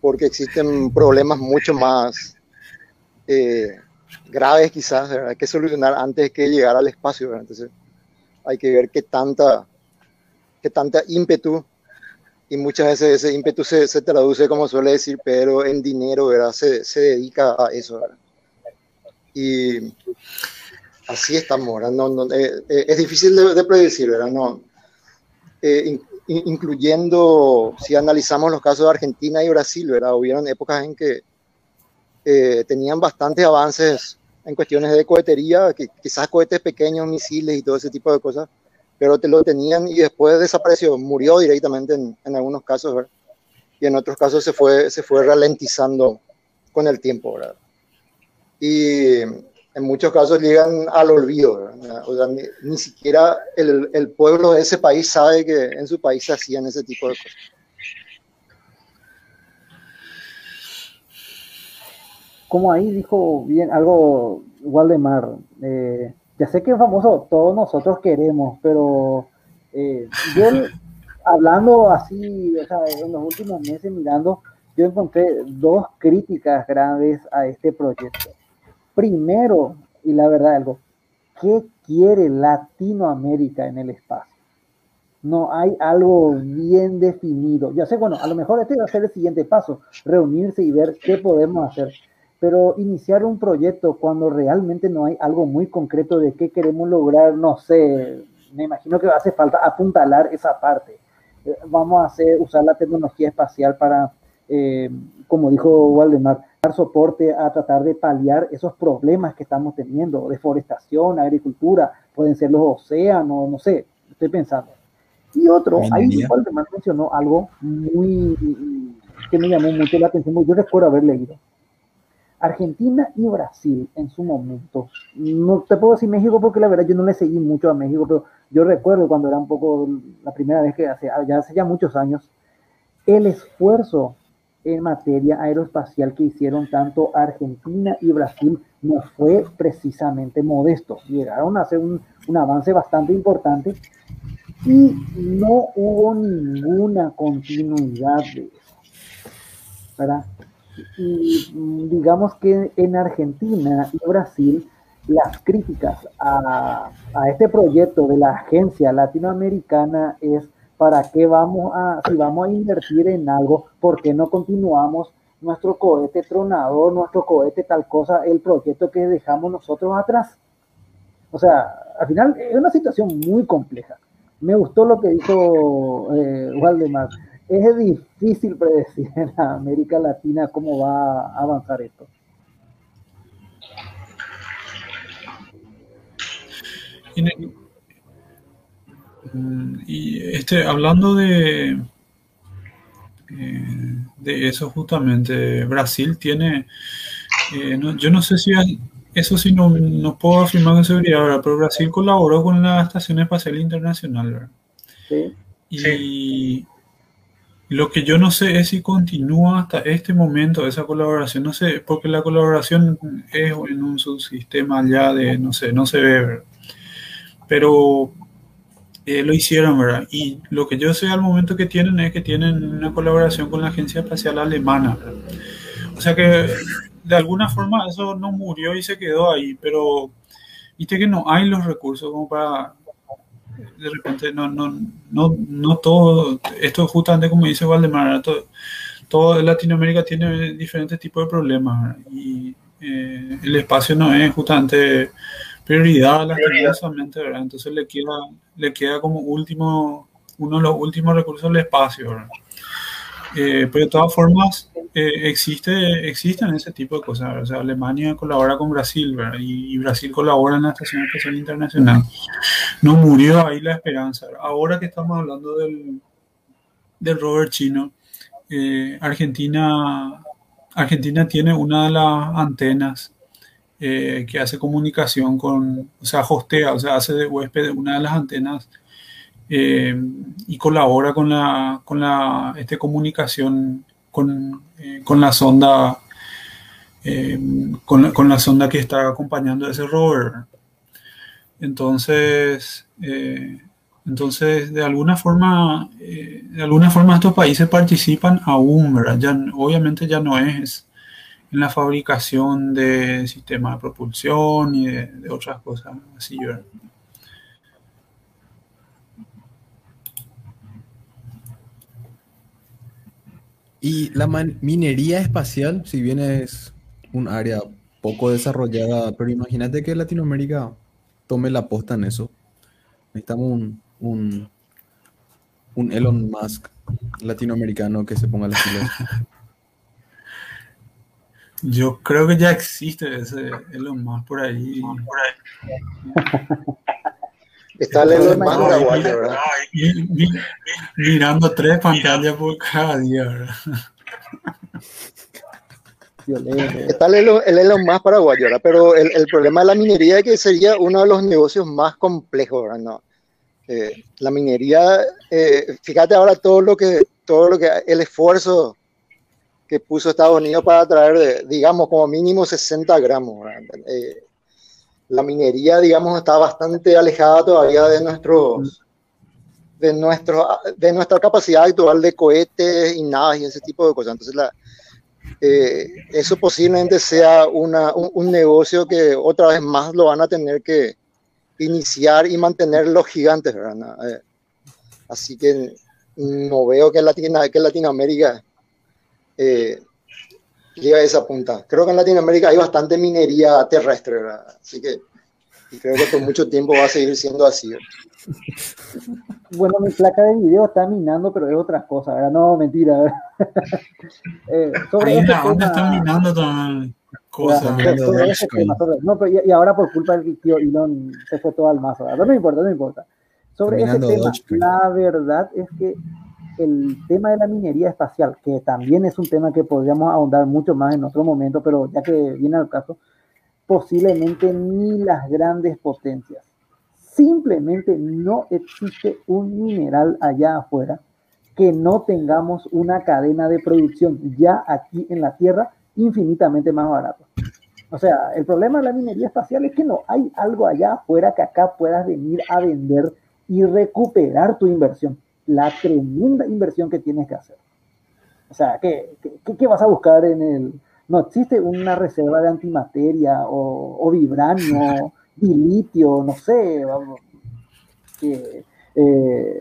S2: porque existen problemas mucho más eh, graves quizás, hay que solucionar antes que llegar al espacio. Entonces, hay que ver qué tanta, qué tanta ímpetu y muchas veces ese ímpetu se, se, traduce, como suele decir Pedro, en dinero, ¿verdad? Se, se dedica a eso, ¿verdad? Y así estamos, ¿verdad? No, no, eh, eh, es difícil de, de, predecir, ¿verdad? No, eh, in, incluyendo, si analizamos los casos de Argentina y Brasil, ¿verdad? Hubieron épocas en que eh, tenían bastantes avances en cuestiones de cohetería, que, quizás cohetes pequeños, misiles y todo ese tipo de cosas, pero te lo tenían y después desapareció, murió directamente en, en algunos casos, ¿verdad? y en otros casos se fue, se fue ralentizando con el tiempo, ¿verdad? Y en muchos casos llegan al olvido. O sea, ni, ni siquiera el, el, pueblo de ese país sabe que en su país se hacían ese tipo de cosas.
S8: Como ahí dijo bien algo Waldemar, eh, ya sé que es famoso, todos nosotros queremos, pero eh, yo hablando así, o sea, en los últimos meses mirando, yo encontré dos críticas graves a este proyecto. Primero, y la verdad algo, ¿qué quiere Latinoamérica en el espacio? No hay algo bien definido. Ya sé, bueno, a lo mejor este va a ser el siguiente paso, reunirse y ver qué podemos hacer. Pero iniciar un proyecto cuando realmente no hay algo muy concreto de qué queremos lograr, no sé, me imagino que hace falta apuntalar esa parte. Eh, vamos a hacer, usar la tecnología espacial para, eh, como dijo Waldemar, dar soporte a tratar de paliar esos problemas que estamos teniendo, deforestación, agricultura, pueden ser los océanos, no sé, estoy pensando. Y otro, ahí Waldemar mencionó algo muy que me llamó mucho la atención, yo recuerdo haber leído. Argentina y Brasil en su momento, no te puedo decir México porque la verdad yo no le seguí mucho a México, pero yo recuerdo cuando era un poco la primera vez que hace, ya hace ya muchos años, el esfuerzo en materia aeroespacial que hicieron tanto Argentina y Brasil no fue precisamente modesto. Llegaron a hacer un, un avance bastante importante y no hubo ninguna continuidad de eso. ¿verdad? Y digamos que en Argentina y Brasil las críticas a, a, este proyecto de la agencia latinoamericana es para qué vamos a, si vamos a invertir en algo, ¿por qué no continuamos nuestro cohete tronador, nuestro cohete tal cosa, el proyecto que dejamos nosotros atrás? O sea, al final es una situación muy compleja. Me gustó lo que dijo eh, Waldemar. Es difícil predecir en América Latina cómo va a avanzar esto.
S7: Y este, hablando de, de eso justamente, Brasil tiene, eh, no, yo no sé si hay, eso sí no, no, puedo afirmar con seguridad, ¿verdad? pero Brasil colaboró con la Estación Espacial Internacional. ¿verdad?
S8: Sí.
S7: Y sí. Lo que yo no sé es si continúa hasta este momento esa colaboración, no sé, porque la colaboración es en un subsistema ya de, no sé, no se ve, ¿verdad? pero eh, lo hicieron, ¿verdad? Y lo que yo sé al momento que tienen es que tienen una colaboración con la Agencia Espacial Alemana, ¿verdad? O sea que de alguna forma eso no murió y se quedó ahí, pero viste que no hay los recursos como para de repente no no no no todo esto justamente como dice Valdemar todo, todo Latinoamérica tiene diferentes tipos de problemas y eh, el espacio no es justamente prioridad lastimosamente, ¿verdad? Entonces le queda, le queda como último, uno de los últimos recursos el espacio, ¿verdad? Eh, pero de todas formas, eh, existe, existen ese tipo de cosas. O sea, Alemania colabora con Brasil. Y, Brasil colabora en la Estación Espacial Internacional. No murió ahí la esperanza. Ahora que estamos hablando del, del rover chino, eh, Argentina, Argentina tiene una de las antenas que hace comunicación con, o sea, hostea, o sea, hace de huésped una de las antenas eh, y colabora con la, con la este, comunicación con, eh, con la sonda, con la, con, la, sonda que está acompañando ese rover. Entonces, entonces de alguna forma, de alguna forma estos países participan aún, ¿verdad? Ya, obviamente ya no es en la fabricación de sistemas de propulsión y de, de otras cosas así. ¿verdad?
S3: Y la man- minería espacial, si bien es un área poco desarrollada, pero imagínate que Latinoamérica tome la posta en eso. Necesitamos un, un, un Elon Musk latinoamericano que se ponga las pilas.
S7: Yo creo que ya existe ese Elon Musk por ahí.
S2: Está el Elon Musk paraguayo, ¿verdad?
S7: Mi- mi- mirando tres pantallas por cada día.
S2: Está el Elon, el Elon Musk paraguayo, ¿verdad? Pero el, el problema de la minería es que sería uno de los negocios más complejos, ¿verdad? No. Eh, la minería, eh, fíjate ahora todo lo que, todo lo que, el esfuerzo que puso Estados Unidos para traer, digamos, como mínimo 60 gramos. Eh, la minería, digamos, está bastante alejada todavía de nuestros, de nuestro, de nuestra capacidad actual de cohetes y naves y ese tipo de cosas. Entonces, la, eh, eso posiblemente sea una, un, un, negocio que otra vez más lo van a tener que iniciar y mantener los gigantes, ¿verdad? Eh, así que no veo que, Latina, que Latinoamérica eh, llegue a esa punta. Creo que en Latinoamérica hay bastante minería terrestre, ¿verdad? Así que creo que por mucho tiempo va a seguir siendo así.
S8: Bueno, mi placa de video está minando, pero es otra cosa, ¿verdad? No, mentira. ¿verdad? eh, sobre
S7: Ahí
S8: este
S7: la onda
S8: tema-
S7: están minando también cosas.
S8: sobre- no, pero y, y ahora por culpa del tío Elon se fue todo al mazo, ¿verdad? No me importa, no me importa. Sobre ese tema, la verdad es que el tema de la minería espacial, que también es un tema que podríamos ahondar mucho más en otro momento, pero ya que viene al caso, posiblemente ni las grandes potencias. Simplemente no existe un mineral allá afuera que no tengamos una cadena de producción ya aquí en la Tierra infinitamente más barato. O sea, el problema de la minería espacial es que no hay algo allá afuera que acá puedas venir a vender y recuperar tu inversión, la tremenda inversión que tienes que hacer. O sea, ¿qué, qué, qué vas a buscar en el... No existe una reserva de antimateria o, o vibranio, y litio, no sé, vamos, que, eh,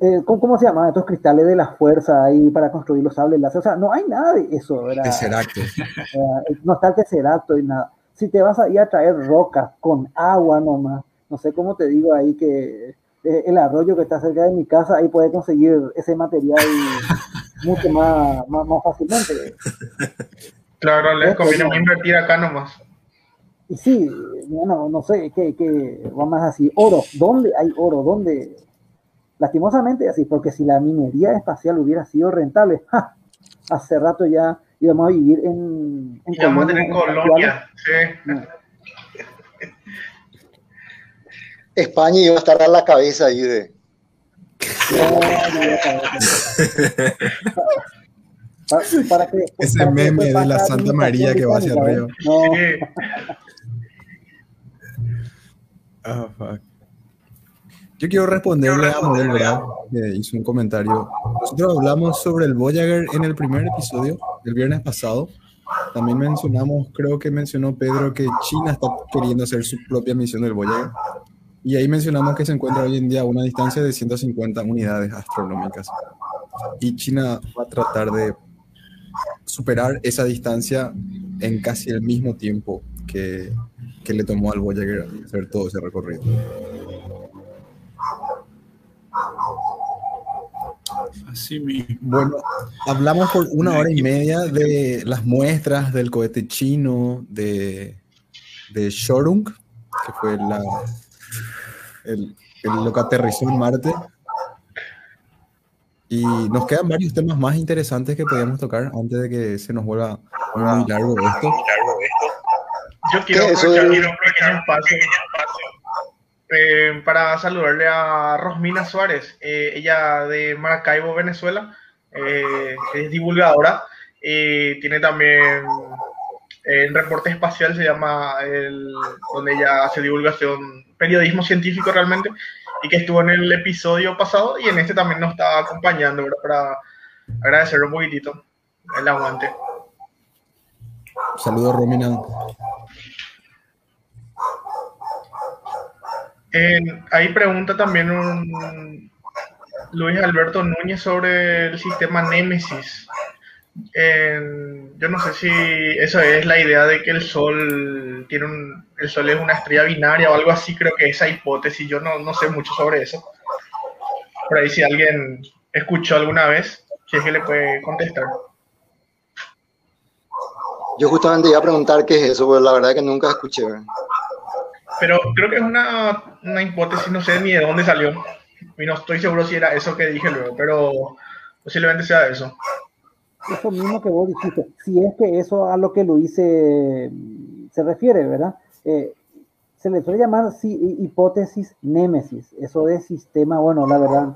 S8: eh, ¿cómo, cómo se llaman estos cristales de la fuerza ahí para construir los sables láser? O sea, no hay nada de eso, ¿verdad?
S3: Tesseracto.
S8: Eh, no está el tesseracto y nada. Si te vas a ir a traer rocas con agua nomás, no sé cómo te digo ahí que eh, el arroyo que está cerca de mi casa, ahí puedes conseguir ese material mucho más, más, más fácilmente.
S5: Claro, les conviene más invertir acá nomás.
S8: Y sí, bueno, no sé, que, que vamos así, oro, ¿dónde hay oro? ¿Dónde? Lastimosamente así, porque si la minería espacial hubiera sido rentable, ¡ja! hace rato ya íbamos a vivir en, en
S5: vamos a tener colonia. Sí.
S8: espaciales.
S2: España iba a estar a la cabeza ahí de.
S8: No, no, no, para, para que,
S3: Ese
S8: para que
S3: meme
S8: después
S3: de la Santa María que va hacia arriba.
S8: ¿eh? No.
S3: Ah, fuck. Yo quiero responderle a Morel, ¿verdad? Que hizo un comentario. Nosotros hablamos sobre el Voyager en el primer episodio, el viernes pasado. También mencionamos, creo que mencionó Pedro, que China está queriendo hacer su propia misión del Voyager. Y ahí mencionamos que se encuentra hoy en día a una distancia de 150 unidades astronómicas. Y China va a tratar de superar esa distancia en casi el mismo tiempo que, que le tomó al Voyager hacer todo ese recorrido.
S7: Así mismo.
S3: Bueno, hablamos por una hora y media de las muestras del cohete chino de, de Shorung, que fue la, el, el- lo que aterrizó en Marte. Y nos quedan varios temas más interesantes que podíamos tocar antes de que se nos vuelva muy, largo esto.
S5: Yo quiero aprovechar
S2: de-
S5: un pequeño espacio eh, para saludarle a Rosmina Suárez, eh, ella de Maracaibo, Venezuela, eh, es divulgadora, eh, tiene también eh, el reporte espacial, se llama, el, donde ella hace divulgación, periodismo científico realmente, y que estuvo en el episodio pasado y en este también nos está acompañando, ¿verdad? Para agradecerle un poquitito el aguante.
S3: Saludos, Romina.
S5: Eh, ahí pregunta también un Luis Alberto Núñez sobre el sistema Némesis. En- yo no sé si eso es la idea de que el Sol tiene un, el Sol es una estrella binaria o algo así, creo que esa hipótesis, yo no, no sé mucho sobre eso. Por ahí si alguien escuchó alguna vez, si es que le puede contestar.
S2: Yo justamente iba a preguntar qué es eso, porque la verdad es que nunca escuché.
S5: Pero creo que es una, una hipótesis, no sé ni de dónde salió. Y no estoy seguro si era eso que dije luego, pero posiblemente sea eso.
S8: Eso mismo que vos dijiste, si es que eso a lo que Luis se, se refiere, ¿verdad? Eh, se le suele llamar sí, hi- hipótesis némesis, eso de sistema, bueno, la verdad.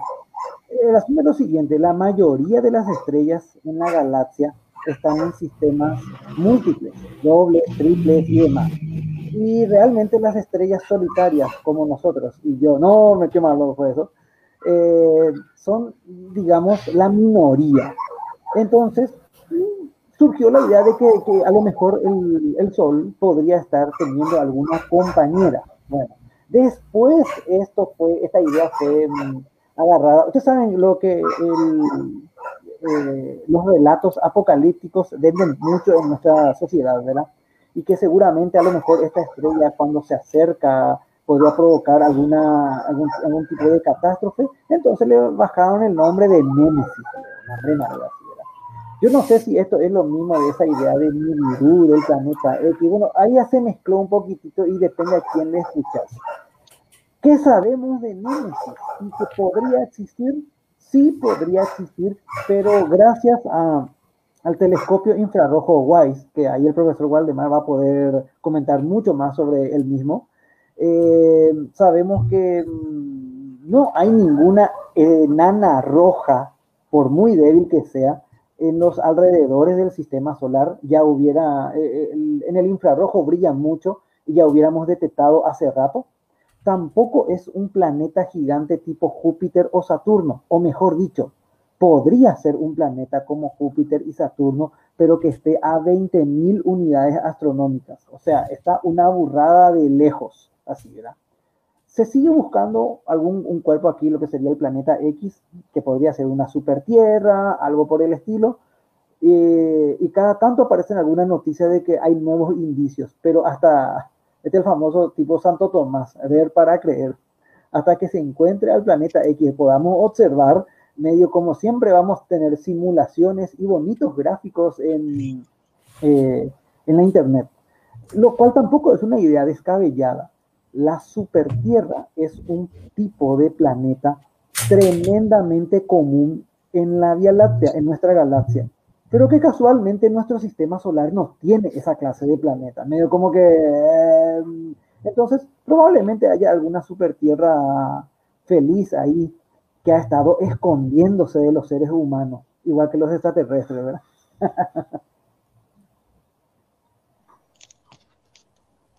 S8: El asunto es lo siguiente, la mayoría de las estrellas en la galaxia están en sistemas múltiples, dobles, triples y demás. Y realmente las estrellas solitarias, como nosotros, y yo, no me qué malo fue eso, eh, son, digamos, la minoría. Entonces, surgió la idea de que, a lo mejor el, el Sol podría estar teniendo alguna compañera. Bueno, después esto fue, esta idea fue mm, agarrada. Ustedes saben lo que el, eh, los relatos apocalípticos venden mucho en nuestra sociedad, ¿verdad? Y que seguramente a lo mejor esta estrella cuando se acerca podría provocar alguna, algún, tipo de catástrofe. Entonces le bajaron el nombre de Némesis, nombre así, ¿verdad? Yo no sé si esto es lo mismo de esa idea de Nibiru, del planeta X. Bueno, ahí ya se mezcló un poquitito y depende a quién le escuchas. ¿Qué sabemos de Némesis? ¿Y que podría existir? Sí podría existir, pero gracias a, al telescopio infrarrojo WISE, que ahí el profesor Waldemar va a poder comentar mucho más sobre el mismo, eh, sabemos que mm, no hay ninguna enana roja, por muy débil que sea, en los alrededores del sistema solar. Ya hubiera, eh, el- en el infrarrojo brilla mucho y ya hubiéramos detectado hace rato. Tampoco es un planeta gigante tipo Júpiter o Saturno, o mejor dicho, podría ser un planeta como Júpiter y Saturno, pero que esté a 20.000 unidades astronómicas. O sea, está una burrada de lejos, así, ¿verdad? Se sigue buscando algún un cuerpo aquí, lo que sería el planeta X, que podría ser una super tierra, algo por el estilo. Eh, y cada tanto aparecen algunas noticias de que hay nuevos indicios, pero hasta, este es el famoso tipo Santo Tomás, ver para creer, hasta que se encuentre al planeta X, podamos observar, medio como siempre vamos a tener simulaciones y bonitos gráficos en, eh, en la internet, lo cual tampoco es una idea descabellada. La supertierra es un tipo de planeta tremendamente común en la Vía Láctea, en nuestra galaxia, pero que casualmente nuestro sistema solar no tiene esa clase de planeta, medio como que... eh, entonces, probablemente haya alguna supertierra feliz ahí que ha estado escondiéndose de los seres humanos, igual que los extraterrestres, ¿verdad?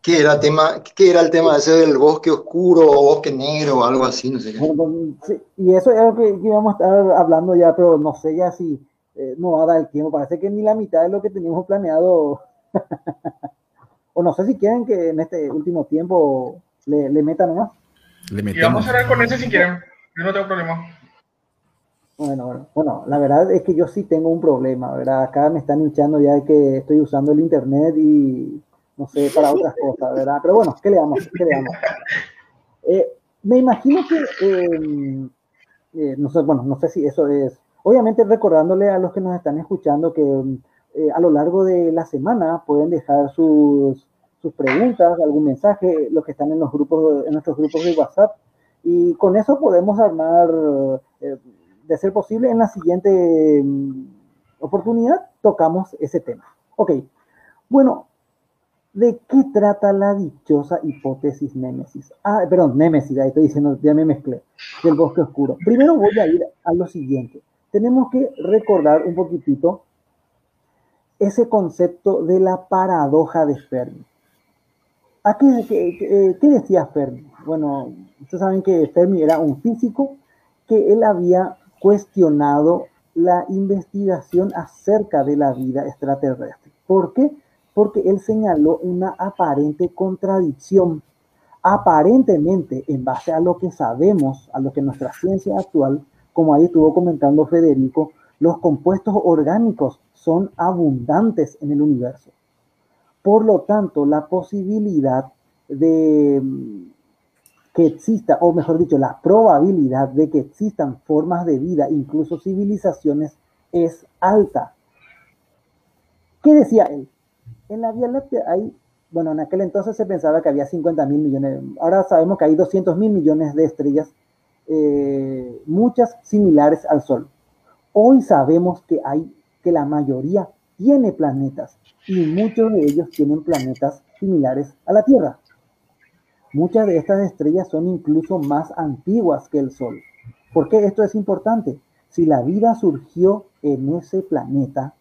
S2: ¿Qué era, tema, ¿Qué era el tema ese del bosque oscuro o bosque negro o algo así? No sé qué.
S8: Pues, sí, y eso es algo que, íbamos a estar hablando ya, pero no sé ya si eh, no va a dar el tiempo. Parece que ni la mitad de lo que teníamos planeado. o no sé si quieren que en este último tiempo le, le metan más.
S3: Le
S5: Y vamos a cerrar con ese si quieren. Yo no tengo problema.
S8: Bueno, bueno, bueno, la verdad es que yo sí tengo un problema, ¿verdad? Acá me están hinchando ya de que estoy usando el internet y no sé, para otras cosas, ¿verdad? Pero bueno, ¿qué le damos? ¿Qué le damos? Eh, me imagino que, eh, eh, no sé, bueno, no sé si eso es, obviamente recordándole a los que nos están escuchando que eh, a lo largo de la semana pueden dejar sus, sus preguntas, algún mensaje, los que están en los grupos, en nuestros grupos de WhatsApp, y con eso podemos armar, eh, de ser posible, en la siguiente mm, oportunidad tocamos ese tema. Ok, bueno, ¿de qué trata la dichosa hipótesis Némesis? Ah, perdón, Némesis, ahí estoy diciendo, ya me mezclé, del bosque oscuro. Primero voy a ir a lo siguiente. Tenemos que recordar un poquitito ese concepto de la paradoja de Fermi. ¿A qué, qué, qué decía Fermi? Bueno, ustedes saben que Fermi era un físico que él había cuestionado la investigación acerca de la vida extraterrestre. ¿Por qué? Porque él señaló una aparente contradicción. Aparentemente, en base a lo que sabemos, a lo que nuestra ciencia actual, como ahí estuvo comentando Federico, Los compuestos orgánicos son abundantes en el universo. Por lo tanto, la posibilidad de mm, que exista, o mejor dicho, la probabilidad de que existan formas de vida, incluso civilizaciones, es alta. ¿Qué decía él? En la Vía Láctea hay, bueno, en aquel entonces se pensaba que había 50 mil millones, ahora sabemos que hay 200 mil millones de estrellas, eh, muchas similares al Sol. Hoy sabemos que hay, que la mayoría tiene planetas y muchos de ellos tienen planetas similares a la Tierra. Muchas de estas estrellas son incluso más antiguas que el Sol. ¿Por qué esto es importante? Si la vida surgió en ese planeta,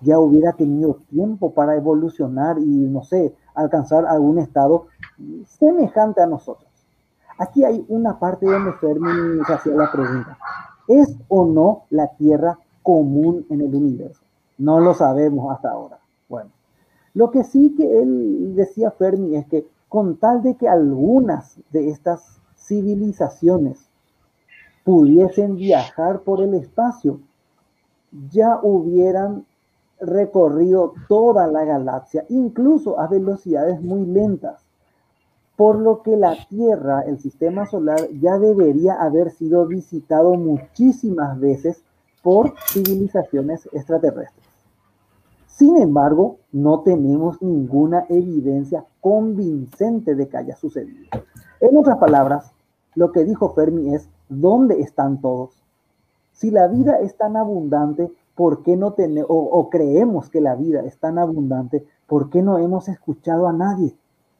S8: ya hubiera tenido tiempo para evolucionar y, no sé, alcanzar algún estado semejante a nosotros. Aquí hay una parte donde Fermi se hacía la pregunta. ¿Es o no la Tierra común en el universo? No lo sabemos hasta ahora. Bueno, lo que sí que él decía Fermi es que con tal de que algunas de estas civilizaciones pudiesen viajar por el espacio, ya hubieran recorrido toda la galaxia, incluso a velocidades muy lentas, por lo que la Tierra, el sistema solar, ya debería haber sido visitado muchísimas veces por civilizaciones extraterrestres. Sin embargo, no tenemos ninguna evidencia convincente de que haya sucedido. En otras palabras, lo que dijo Fermi es, ¿dónde están todos? Si la vida es tan abundante, ¿por qué no tenemos, o, creemos que la vida es tan abundante, ¿por qué no hemos escuchado a nadie?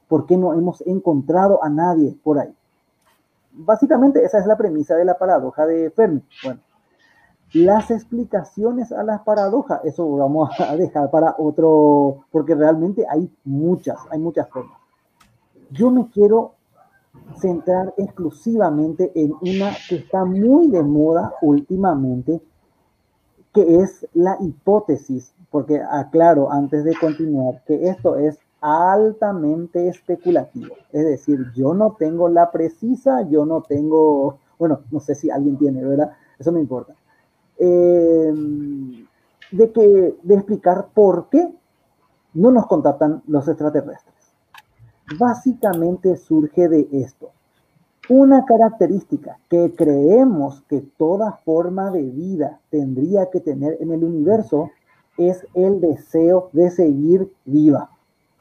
S8: ¿Por qué no hemos encontrado a nadie por ahí? Básicamente esa es la premisa de la paradoja de Fermi. Bueno, las explicaciones a las paradojas, eso vamos a dejar para otro, porque realmente hay muchas, hay muchas formas. Yo me quiero centrar exclusivamente en una que está muy de moda últimamente, que es la hipótesis, porque aclaro antes de continuar que esto es altamente especulativo. Es decir, yo no tengo la precisa, yo no tengo, bueno, no sé si alguien tiene, ¿verdad? Eso no importa eh, de, que, de explicar por qué no nos contactan los extraterrestres. Básicamente surge de esto. Una característica que creemos que toda forma de vida tendría que tener en el universo es el deseo de seguir viva.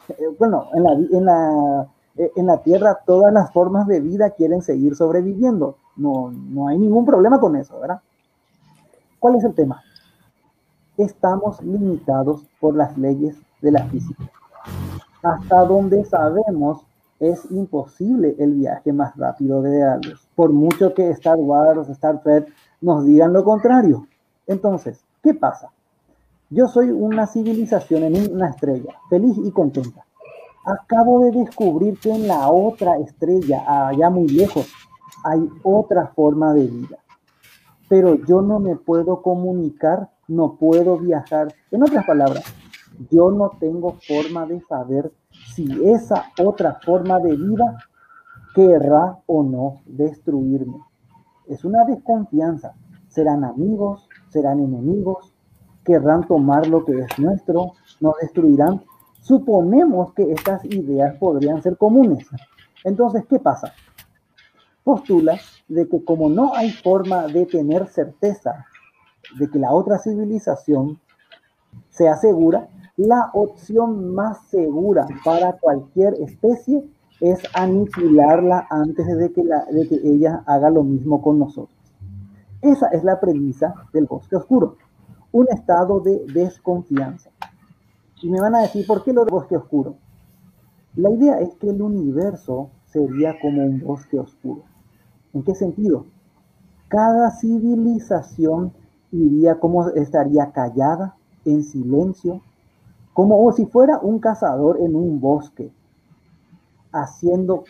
S8: Eh, bueno, en la, en la, eh, en la Tierra todas las formas de vida quieren seguir sobreviviendo. No, no hay ningún problema con eso, ¿verdad? ¿Cuál es el tema? Estamos limitados por las leyes de la física. Hasta donde sabemos es imposible el viaje más rápido de algo, por mucho que Star Wars, Star Trek nos digan lo contrario. Entonces, ¿qué pasa? Yo soy una civilización en una estrella, feliz y contenta. Acabo de descubrir que en la otra estrella, allá muy lejos, hay otra forma de vida pero yo no me puedo comunicar, no puedo viajar. En otras palabras, yo no tengo forma de saber si esa otra forma de vida querrá o no destruirme. Es una desconfianza. Serán amigos, serán enemigos, querrán tomar lo que es nuestro, nos destruirán. Suponemos que estas ideas podrían ser comunes. Entonces, ¿qué pasa? postula de que como no hay forma de tener certeza de que la otra civilización sea segura, la opción más segura para cualquier especie es aniquilarla antes de que, la, de que ella haga lo mismo con nosotros. Esa es la premisa del bosque oscuro, un estado de desconfianza. Y me van a decir, ¿por qué lo del bosque oscuro? La idea es que el universo sería como un bosque oscuro. ¿En qué sentido? Cada civilización iría como estaría callada, en silencio, como si fuera un cazador en un bosque, haciendo,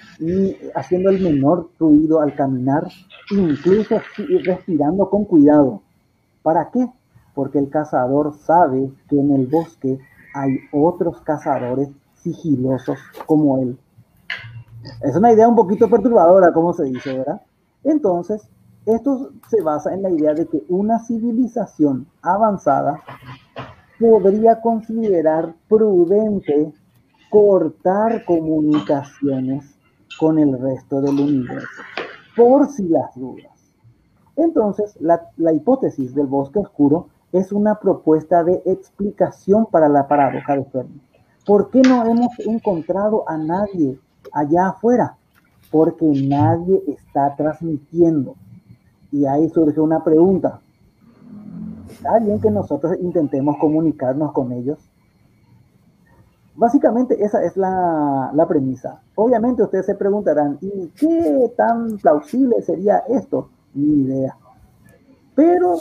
S8: haciendo el menor ruido al caminar, incluso respirando con cuidado. ¿Para qué? Porque el cazador sabe que en el bosque hay otros cazadores sigilosos como él. Es una idea un poquito perturbadora, como se dice, ¿verdad? Entonces, Esto se basa en la idea de que una civilización avanzada podría considerar prudente cortar comunicaciones con el resto del universo, por si las dudas. Entonces, la, hipótesis del bosque oscuro es una propuesta de explicación para la paradoja de Fermi. ¿Por qué no hemos encontrado a nadie allá afuera? Porque nadie está transmitiendo. Y ahí surge una pregunta. ¿Está bien que nosotros intentemos comunicarnos con ellos? Básicamente esa es la, la, premisa. Obviamente ustedes se preguntarán, ¿y qué tan plausible sería esto? Ni idea. Pero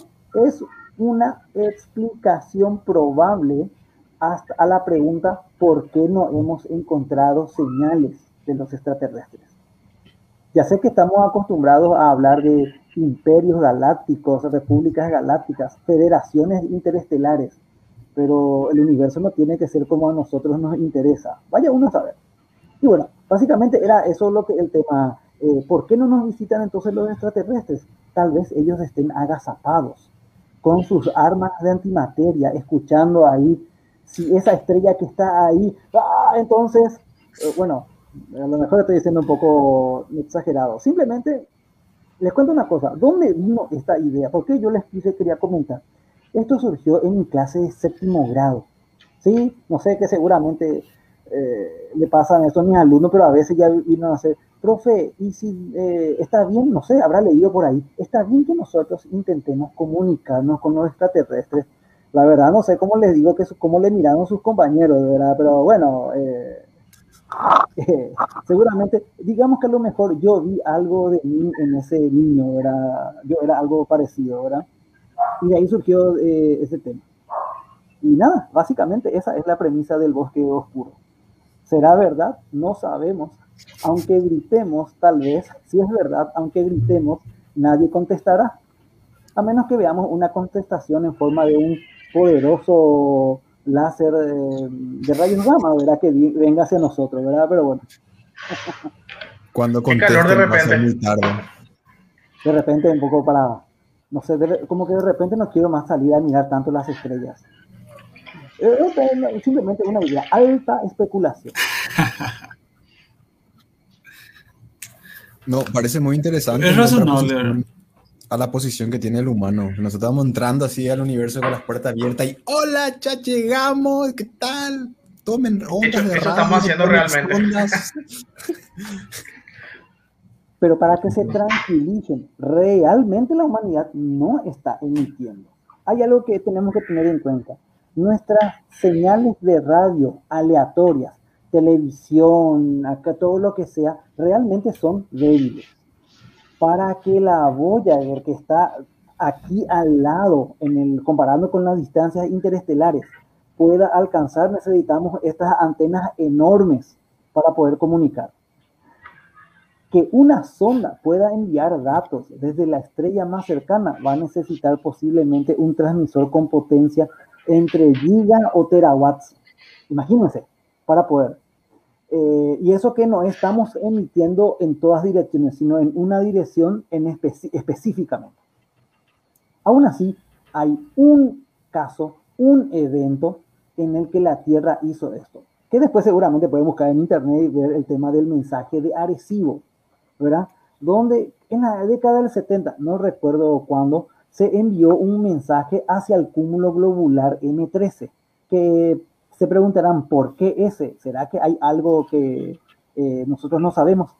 S8: es una explicación probable hasta a la pregunta ¿por qué no hemos encontrado señales de los extraterrestres? Ya sé que estamos acostumbrados a hablar de imperios galácticos, repúblicas galácticas, federaciones interestelares, pero el universo no tiene que ser como a nosotros nos interesa. Vaya uno a saber. Y bueno, básicamente era eso lo que el tema. Eh, ¿Por qué no nos visitan entonces los extraterrestres? Tal vez ellos estén agazapados con sus armas de antimateria, escuchando ahí si esa estrella que está ahí, ¡ah! entonces, eh, bueno, a lo mejor estoy diciendo un poco exagerado. Simplemente les cuento una cosa, ¿dónde vino esta idea? Porque yo les quise, quería comentar. Esto surgió en mi clase de séptimo grado. Sí, no sé que seguramente eh, le pasan eso a mis alumnos, pero a veces ya vino a hacer, profe, y si eh, está bien, no sé, habrá leído por ahí, está bien que nosotros intentemos comunicarnos con los extraterrestres. La verdad, no sé cómo les digo que cómo le miraron sus compañeros, de verdad, pero bueno, eh, eh, seguramente, digamos que a lo mejor yo vi algo de mí en ese niño, ¿verdad? Yo era algo parecido, ¿verdad? Y de ahí surgió eh, ese tema. Y nada, básicamente esa es la premisa del bosque oscuro. ¿Será verdad? No sabemos. Aunque gritemos, tal vez, si es verdad, aunque gritemos, nadie contestará. A menos que veamos una contestación en forma de un poderoso láser de, de rayos gamma, ¿verdad? Que venga hacia nosotros, ¿verdad? Pero bueno.
S3: Cuando contesten
S5: de
S3: va a ser
S5: repente.
S3: muy tarde.
S8: De repente un poco para, no sé, de- como que de repente no quiero más salir a mirar tanto las estrellas. Eh, eh, simplemente una idea, alta especulación.
S3: No, parece muy interesante.
S7: Es razonable.
S3: A la posición que tiene el humano. Nosotros estamos entrando así al universo con las puertas abiertas y ¡Hola, ya llegamos! ¿Qué tal? Tomen ondas
S5: Eso-
S3: de
S5: eso
S3: radio,
S5: estamos haciendo realmente.
S3: ondas".
S8: Pero para que se tranquilicen, realmente la humanidad no está emitiendo. Hay algo que tenemos que tener en cuenta. Nuestras señales de radio aleatorias, televisión, acá todo lo que sea, realmente son débiles. Para que la Voyager que está aquí al lado, en comparando con las distancias interestelares, pueda alcanzar, necesitamos estas antenas enormes para poder comunicar que una sonda pueda enviar datos desde la estrella más cercana va a necesitar posiblemente un transmisor con potencia entre giga o terawatts. Imagínense, para poder. Eh, y eso que no estamos emitiendo en todas direcciones, sino en una dirección en especi- específicamente. Aún así, hay un caso, un evento en el que la Tierra hizo esto, que después seguramente pueden buscar en internet y ver el tema del mensaje de Arecibo, ¿verdad? Donde en la década del 70, no recuerdo cuándo, se envió un mensaje hacia el cúmulo globular M13, que se preguntarán, ¿por qué ese? ¿Será que hay algo que eh, nosotros no sabemos?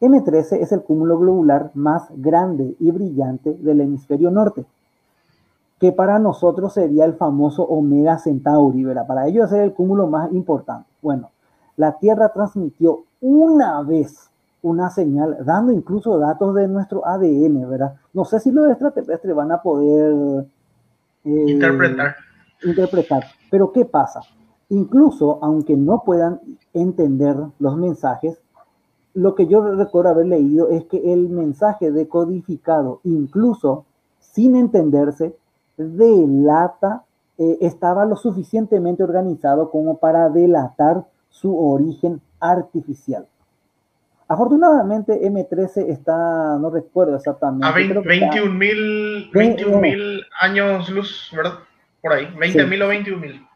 S8: M13 es el cúmulo globular más grande y brillante del hemisferio norte, que para nosotros sería el famoso Omega Centauri, ¿verdad? Para ellos es el cúmulo más importante. Bueno, la Tierra transmitió una vez una señal, dando incluso datos de nuestro ADN, ¿verdad? No sé si los extraterrestres van a poder eh,
S5: Interpretar.
S8: interpretar. Pero ¿qué pasa? Incluso aunque no puedan entender los mensajes, lo que yo recuerdo haber leído es que el mensaje decodificado, incluso sin entenderse, delata, eh, estaba lo suficientemente organizado como para delatar su origen artificial. Afortunadamente M13 está, no recuerdo exactamente.
S5: A
S8: creo que está-
S5: 21.000
S8: Ve-
S5: 21.000 años luz, ¿verdad? Por ahí, 20.000 o 21.000.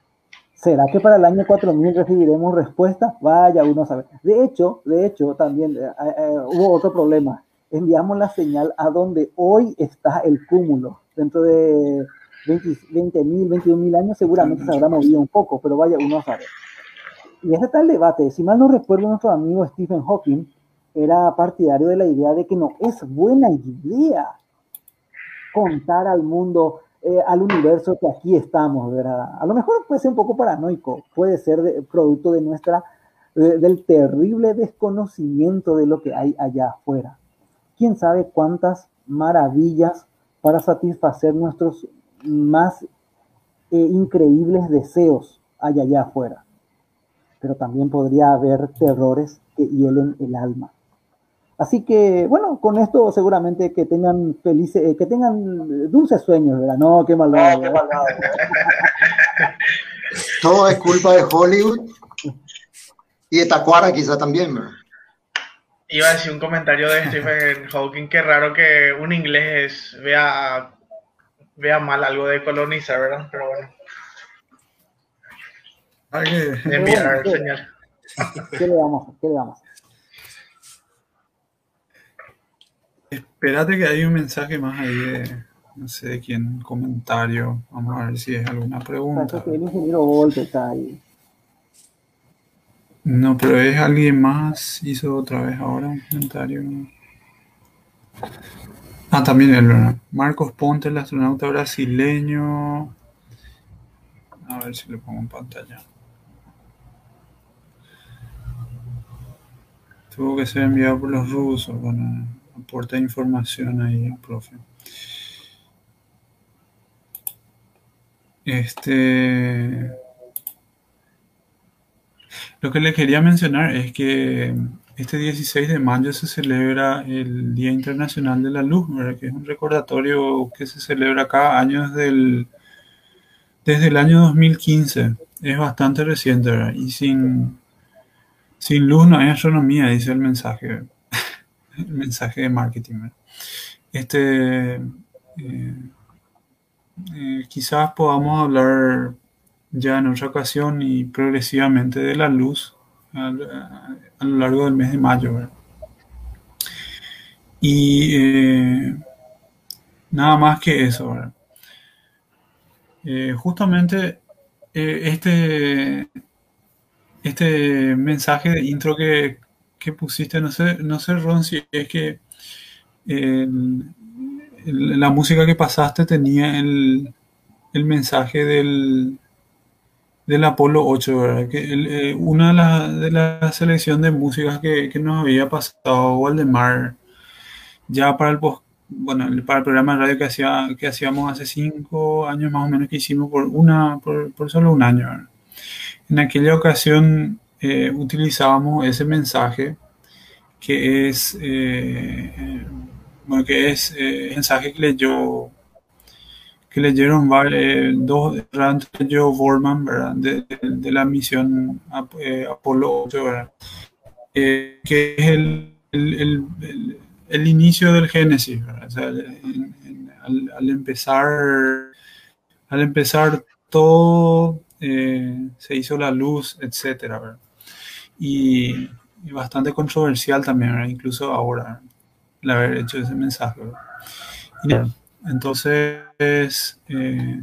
S8: ¿Será que para el año 4000 recibiremos respuesta? Vaya, uno sabe. De hecho, de hecho, también eh, eh, hubo otro problema. Enviamos la señal a donde hoy está el cúmulo. Dentro de 20 mil, 21 mil años seguramente se habrá movido un poco, pero vaya, uno sabe. Y ese el debate. Si mal no recuerdo, nuestro amigo Stephen Hawking era partidario de la idea de que no es buena idea contar al mundo, eh, al universo que aquí estamos, ¿verdad? A lo mejor puede ser un poco paranoico, puede ser de- producto de nuestra, de- del terrible desconocimiento de lo que hay allá afuera. ¿Quién sabe cuántas maravillas para satisfacer nuestros más eh, increíbles deseos hay allá afuera? Pero también podría haber terrores que hielen el alma. Así que, bueno, con esto seguramente que tengan felices, eh, que tengan dulces sueños, ¿verdad? No, qué malvado. ¿verdad?
S2: Todo es culpa de Hollywood y de Tacuara quizá también, ¿verdad?
S5: Iba a decir un comentario de Stephen Hawking, qué raro que un inglés vea, vea mal algo de colonizar, ¿verdad? Pero bueno,
S7: Hay que-
S5: enviar señal.
S8: ¿Qué le vamos a hacer? ¿Qué le vamos a hacer?
S7: Espérate que hay un mensaje más ahí de, no sé de quién, un comentario. Vamos a ver si es alguna pregunta.
S8: Parece que el ingeniero Volte está ahí.
S7: No, pero es alguien más. Hizo otra vez ahora un comentario. Ah, también ¿verdad? Marcos Ponte, el astronauta brasileño. A ver si lo pongo en pantalla. Tuvo que ser enviado por los rusos. Bueno, aporta información ahí, profe. Este. Lo que le quería mencionar es que este 16 de mayo se celebra el Día Internacional de la Luz, que es un recordatorio que se celebra cada año desde el, desde el año 2015. Es bastante reciente, ¿verdad? Y sin, sin luz no hay astronomía, dice el mensaje, el mensaje de marketing. Este, eh, eh, quizás podamos hablar ya en otra ocasión y progresivamente de la luz a, lo largo del mes de mayo. Y eh, nada más que eso. justamente este, este mensaje de intro que, que pusiste, no sé, no sé, Ron, si es que el- la música que pasaste tenía el, el mensaje del, del Apolo 8, ¿verdad? Que eh, una de las de la selección de músicas que, que nos había pasado Waldemar ya para el pos- bueno, para el programa de radio que hacía, que hacíamos hace cinco años más o menos que hicimos por una, por, por solo un año. En aquella ocasión eh, utilizábamos ese mensaje que es eh, bueno, que es eh, mensaje que leyó que leyeron eh, dos leyó Borman ¿verdad? De, de- de la misión Ap- eh, Apolo 8 ¿verdad? Eh, que es el, el, el- el- inicio del Génesis. O sea, en- en- al, al empezar al empezar todo eh, se hizo la luz etcétera ¿verdad? y, y bastante controversial también ¿verdad? incluso ahora el haber hecho ese mensaje entonces, eh,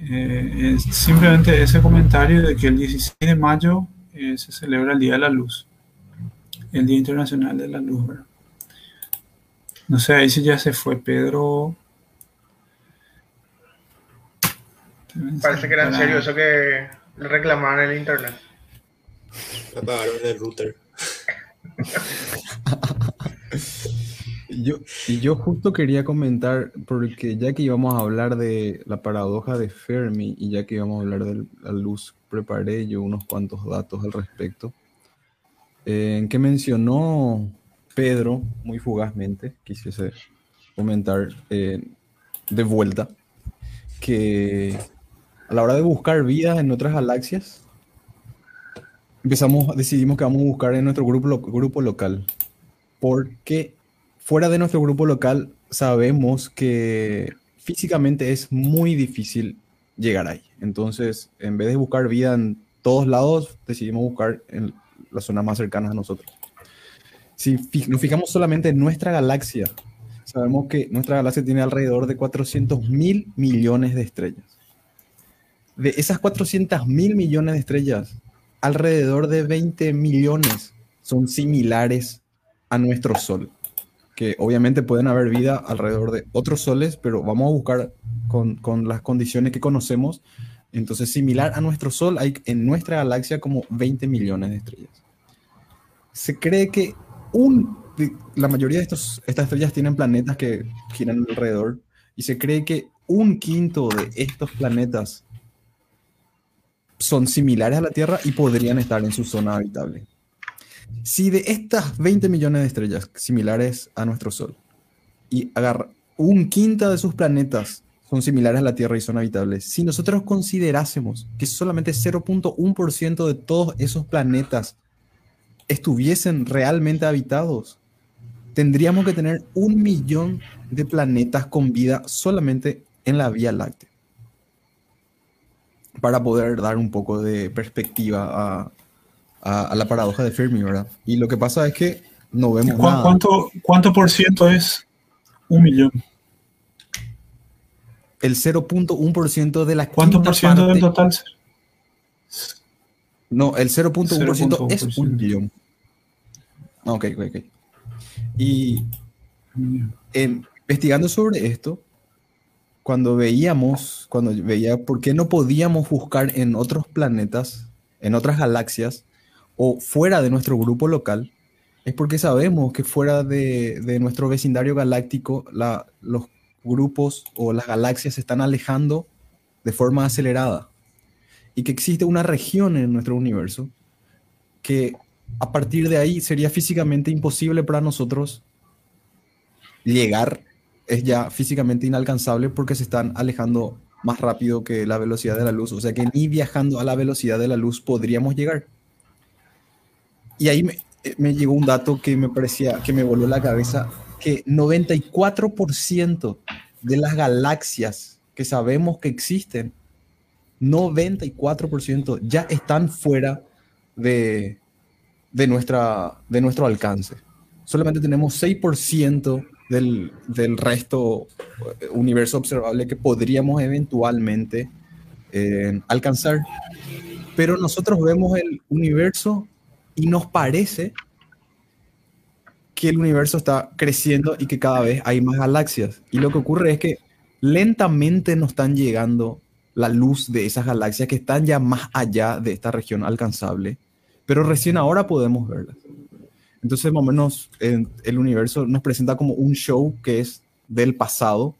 S7: eh, es simplemente ese comentario de que el 16 de mayo eh, se celebra el Día de la Luz, el Día Internacional de la Luz. ¿verdad? No sé, ahí si ya se fue Pedro.
S5: Parece que era en serio eso que le reclamaban en el internet.
S1: Apagaron el router.
S3: Yo, y yo justo quería comentar, porque ya que íbamos a hablar de la paradoja de Fermi y ya que íbamos a hablar de la luz, preparé yo unos cuantos datos al respecto. Eh, En que mencionó Pedro, muy fugazmente, quisiese comentar eh, de vuelta, que a la hora de buscar vidas en otras galaxias, empezamos, decidimos que vamos a buscar en nuestro grupo, grupo local. Porque fuera de nuestro grupo local sabemos que físicamente es muy difícil llegar ahí. Entonces, en vez de buscar vida en todos lados, decidimos buscar en las zonas más cercanas a nosotros. Si nos fijamos solamente en nuestra galaxia, sabemos que nuestra galaxia tiene alrededor de 400 mil millones de estrellas. De esas 400 mil millones de estrellas, alrededor de 20 millones son similares a nuestro Sol. Que obviamente pueden haber vida alrededor de otros soles, pero vamos a buscar con, con las condiciones que conocemos. Entonces, similar a nuestro Sol, hay en nuestra galaxia como 20 millones de estrellas. Se cree que un, la mayoría de estos, estas estrellas tienen planetas que giran alrededor y se cree que un quinto de estos planetas son similares a la Tierra y podrían estar en su zona habitable. Si de estas 20 millones de estrellas similares a nuestro Sol y agarra un quinto de sus planetas son similares a la Tierra y son habitables, si nosotros considerásemos que solamente 0.1% de todos esos planetas estuviesen realmente habitados, tendríamos que tener un millón de planetas con vida solamente en la Vía Láctea para poder dar un poco de perspectiva a, a- a la paradoja de Fermi, ¿verdad? Y lo que pasa es que no vemos
S7: ¿Cu-
S3: nada.
S7: ¿Cuánto, ¿Cuánto por ciento es un millón?
S3: El 0.1% de la
S7: ¿Cuánto por ciento del total?
S3: No, el 0.1% es
S7: 0.1%.
S3: un millón. Ah, Ok, ok, ok. Y en- investigando sobre esto, cuando veíamos, cuando veía por qué no podíamos buscar en otros planetas, en otras galaxias, o fuera de nuestro grupo local, es porque sabemos que fuera de, nuestro vecindario galáctico, los grupos o las galaxias se están alejando de forma acelerada. Y que existe una región en nuestro universo que a partir de ahí sería físicamente imposible para nosotros llegar, es ya físicamente inalcanzable porque se están alejando más rápido que la velocidad de la luz. O sea que ni viajando a la velocidad de la luz podríamos llegar. Y ahí me, eh, me llegó un dato que me parecía, que me voló la cabeza, que 94% de las galaxias que sabemos que existen, 94% ya están fuera de, de, nuestra, de nuestro alcance. Solamente tenemos 6% del, del resto eh, universo observable que podríamos eventualmente eh, alcanzar. Pero nosotros vemos el universo y nos parece que el universo está creciendo y que cada vez hay más galaxias. Y lo que ocurre es que lentamente nos están llegando la luz de esas galaxias que están ya más allá de esta región alcanzable, pero recién ahora podemos verlas. Entonces, más o menos, en- el universo nos presenta como un show que es del pasado,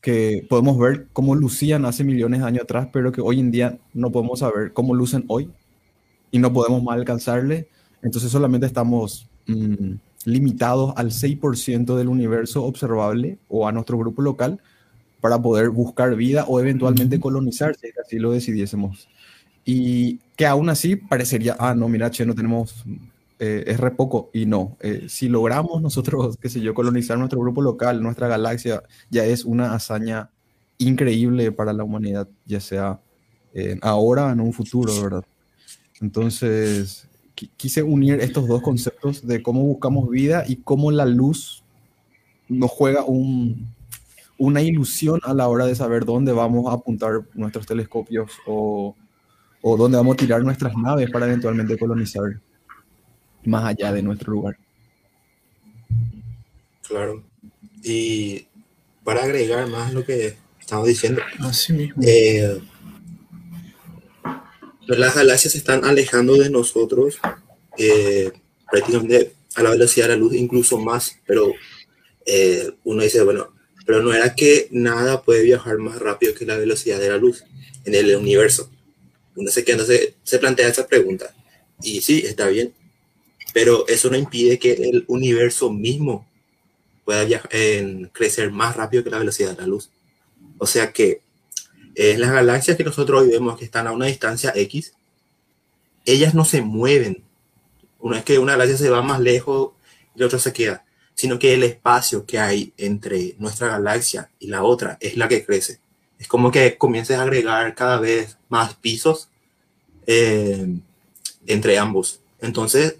S3: que podemos ver cómo lucían hace millones de años atrás, pero que hoy en día no podemos saber cómo lucen hoy y no podemos más alcanzarle. Entonces, solamente estamos mm, limitados al 6% del universo observable o a nuestro grupo local para poder buscar vida o eventualmente colonizar, si así lo decidiésemos. Y que aún así parecería, ah, no, mira, che, no tenemos, eh, es re poco. Y no, eh, si logramos nosotros, qué sé yo, colonizar nuestro grupo local, nuestra galaxia, ya es una hazaña increíble para la humanidad, ya sea eh, ahora o en un futuro, ¿verdad? Entonces, qui- quise unir estos dos conceptos de cómo buscamos vida y cómo la luz nos juega un, una ilusión a la hora de saber dónde vamos a apuntar nuestros telescopios o dónde vamos a tirar nuestras naves para eventualmente colonizar más allá de nuestro lugar.
S1: Claro. Y para agregar más lo que estamos diciendo,
S7: Así mismo.
S1: eh, las galaxias se están alejando de nosotros eh, prácticamente a la velocidad de la luz, incluso más, pero eh, uno dice, bueno, pero no era que nada puede viajar más rápido que la velocidad de la luz en el universo. Uno se, queda, se, se plantea esa pregunta. Y sí, está bien, pero eso no impide que el universo mismo pueda crecer más rápido que la velocidad de la luz. O sea que eh, las galaxias que nosotros hoy vemos que están a una distancia X, ellas no se mueven. Una vez que una galaxia se va más lejos y la otra se queda, sino que el espacio que hay entre nuestra galaxia y la otra es la que crece. Es como que comiences a agregar cada vez más pisos eh, entre ambos. Entonces,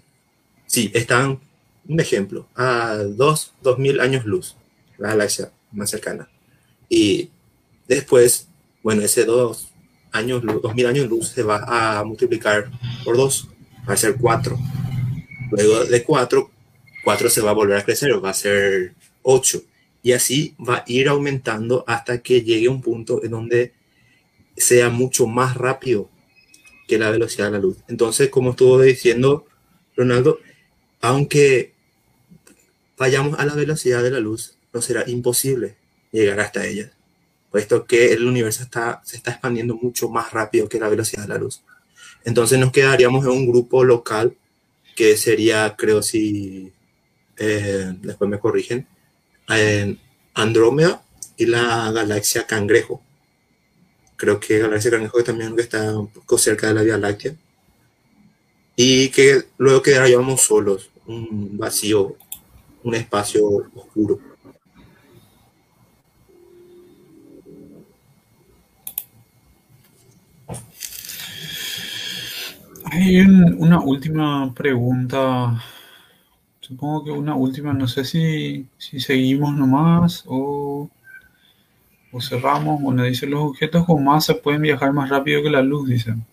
S1: sí, están, un ejemplo, a dos, dos mil años luz, la galaxia más cercana. Y después, bueno, ese dos años, dos mil años luz se va a multiplicar por dos, va a ser cuatro. Luego de cuatro, cuatro se va a volver a crecer, va a ser ocho. Y así va a ir aumentando hasta que llegue un punto en donde sea mucho más rápido que la velocidad de la luz. Entonces, como estuvo diciendo Ronaldo, aunque vayamos a la velocidad de la luz, no será imposible llegar hasta ella, puesto que el universo está, se está expandiendo mucho más rápido que la velocidad de la luz. Entonces nos quedaríamos en un grupo local que sería, creo, si eh, después me corrigen, en Andrómeda y la galaxia Cangrejo. Creo que galaxia Cangrejo también está un poco cerca de la Vía Láctea. Y que luego quedaríamos solos, un vacío, un espacio oscuro.
S7: Hay un- una última pregunta. Supongo que una última, no sé si, si seguimos nomás o, o cerramos. Bueno, dice, los objetos con masa pueden viajar más rápido que la luz, dicen.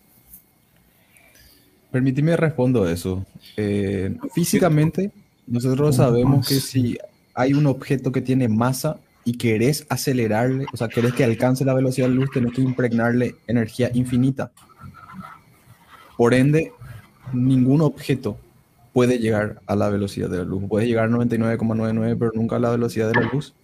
S3: Permíteme respondo eso. Eh, físicamente, nosotros sabemos que si hay un objeto que tiene masa y querés acelerarle, o sea, querés que alcance la velocidad de la luz, tenés que impregnarle energía infinita. Por ende, ningún objeto puede llegar a la velocidad de la luz. Puede llegar a 99,99, pero nunca a la velocidad de la luz,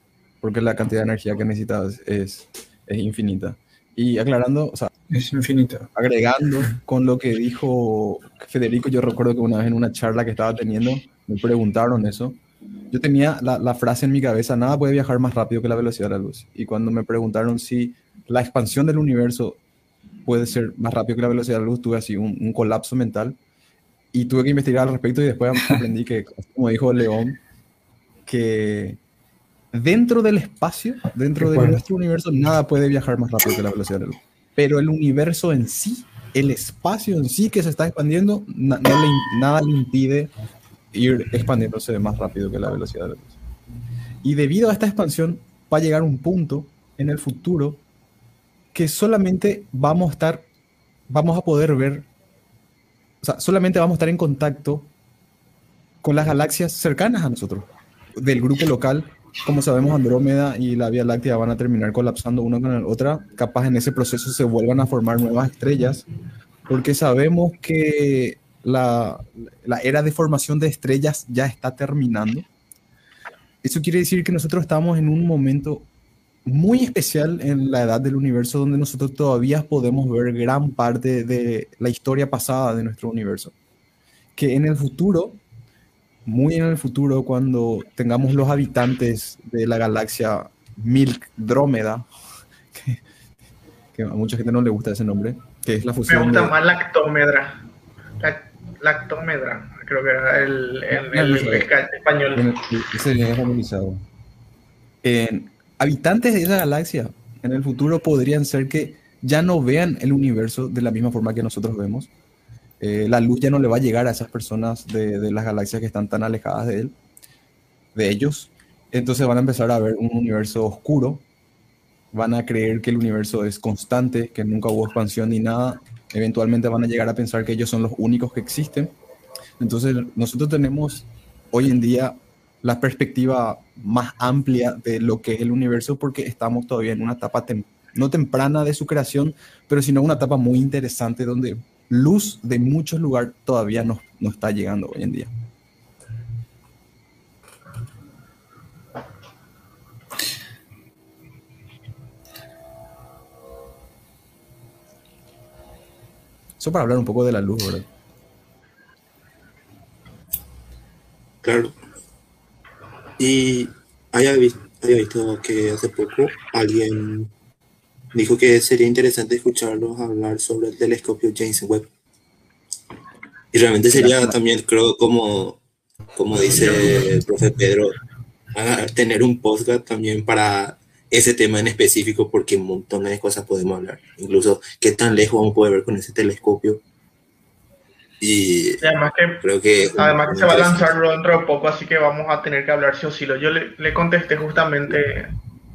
S3: porque la cantidad de energía que necesitas es, es infinita. Y aclarando, o sea,
S7: Es infinita.
S3: agregando con lo que dijo Federico, yo recuerdo que una vez en una charla que estaba teniendo, me preguntaron eso. Yo tenía la, la frase en mi cabeza, nada puede viajar más rápido que la velocidad de la luz. Y cuando me preguntaron si la expansión del universo puede ser más rápido que la velocidad de la luz, tuve así un, un colapso mental y tuve que investigar al respecto y después aprendí que, como dijo León, que dentro del espacio, dentro de nuestro universo, nada puede viajar más rápido que la velocidad de la luz. Pero el universo en sí, el espacio en sí que se está expandiendo, na- no le- nada le impide ir expandiéndose más rápido que la velocidad de la luz. Y debido a esta expansión, va a llegar un punto en el futuro que solamente vamos a estar, vamos a poder ver, o sea, solamente vamos a estar en contacto con las galaxias cercanas a nosotros, del grupo local. Como sabemos, Andrómeda y la Vía Láctea van a terminar colapsando una con la otra. Capaz en ese proceso se vuelvan a formar nuevas estrellas, porque sabemos que la, la era de formación de estrellas ya está terminando. Eso quiere decir que nosotros estamos en un momento muy especial en la edad del universo donde nosotros todavía podemos ver gran parte de la historia pasada de nuestro universo. Que en el futuro, muy en el futuro, cuando tengamos los habitantes de la galaxia Milk Drómeda, que, que a mucha gente no le gusta ese nombre, que es la
S5: Me
S3: fusión
S5: gusta
S3: de-
S5: más lactómedra. Lac- lactómedra, creo que era el, el, el- el español.
S3: Ese es harmonizado. En habitantes de esa galaxia en el futuro podrían ser que ya no vean el universo de la misma forma que nosotros vemos. Eh, la luz ya no le va a llegar a esas personas de, las galaxias que están tan alejadas de él, de ellos. Entonces van a empezar a ver un universo oscuro. Van a creer que el universo es constante, que nunca hubo expansión ni nada. Eventualmente van a llegar a pensar que ellos son los únicos que existen. Entonces nosotros tenemos hoy en día la perspectiva más amplia de lo que es el universo porque estamos todavía en una etapa no temprana de su creación, pero sino una etapa muy interesante donde luz de muchos lugares todavía no, no está llegando hoy en día. Eso para hablar un poco de la luz, ¿verdad?
S1: Claro. Y había visto, había visto que hace poco alguien dijo que sería interesante escucharlos hablar sobre el telescopio James Webb. Y realmente sería también, creo, como, como dice el profe Pedro, tener un podcast también para ese tema en específico, porque un montón de cosas podemos hablar. Incluso qué tan lejos vamos a poder ver con ese telescopio. Y,
S5: además que,
S1: creo que,
S5: además que se va a lanzar dentro de poco, así que vamos a tener que hablar si o sí. Yo le, le contesté justamente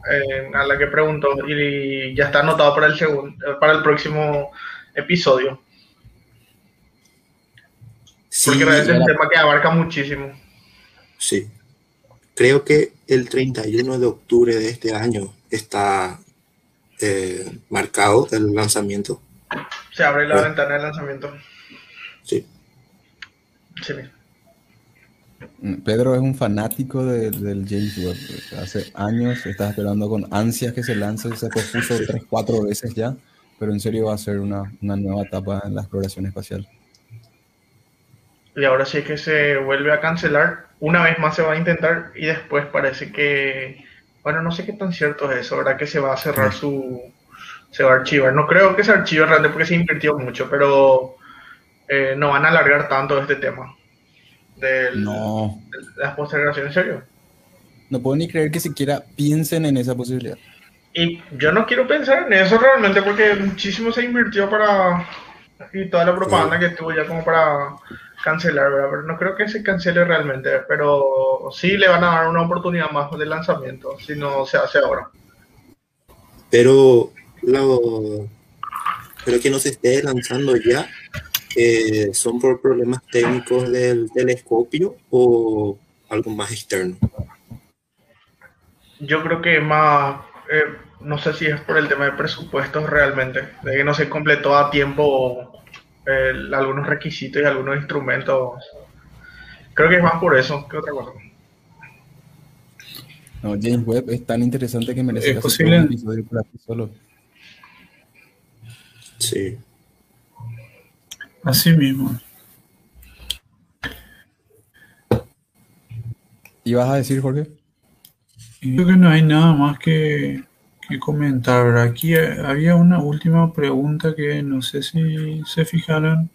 S5: eh, a la que preguntó y ya está anotado para el segundo, para el próximo episodio. Porque realmente es un tema que abarca muchísimo.
S1: Sí. Creo que el 31 de octubre de este año está eh, marcado el lanzamiento.
S5: Se abre la ventana de lanzamiento.
S1: Sí.
S5: Sí.
S3: Mm, Pedro es un fanático del James Webb. Hace años está esperando con ansias que se lance, se pospuso tres, cuatro veces ya, pero en serio va a ser una, una nueva etapa en la exploración espacial.
S5: Y ahora sí es que se vuelve a cancelar, una vez más se va a intentar y después parece que, bueno, no sé qué tan cierto es eso, ¿verdad? Que se va a cerrar su, se va a archivar. No creo que se archive realmente porque se invirtió mucho, pero eh, no van a alargar tanto este tema del,
S3: no.
S5: de las postergaciones, ¿en serio?
S3: No puedo ni creer que siquiera piensen en esa posibilidad.
S5: Y yo no quiero pensar en eso realmente porque muchísimo se invirtió para... Y toda la propaganda que tuvo ya como para cancelar, ¿verdad? Pero no creo que se cancele realmente, pero sí le van a dar una oportunidad más de lanzamiento si no se hace ahora.
S1: Pero, lo, pero que no se esté lanzando ya, eh, ¿son por problemas técnicos del telescopio o algo más externo?
S5: Yo creo que más, eh, no sé si es por el tema de presupuestos realmente, de que no se completó a tiempo algunos requisitos y algunos instrumentos. Creo que es más por eso que otra cosa.
S3: No, James Webb es tan interesante que merece
S7: ¿Es posible?
S3: un episodio por aquí solo.
S1: Sí.
S7: Así mismo.
S3: ¿Y vas a decir, Jorge?
S7: Creo que no hay nada más que, que comentar. ¿verdad? Aquí eh, había una última pregunta que no sé si se fijaron.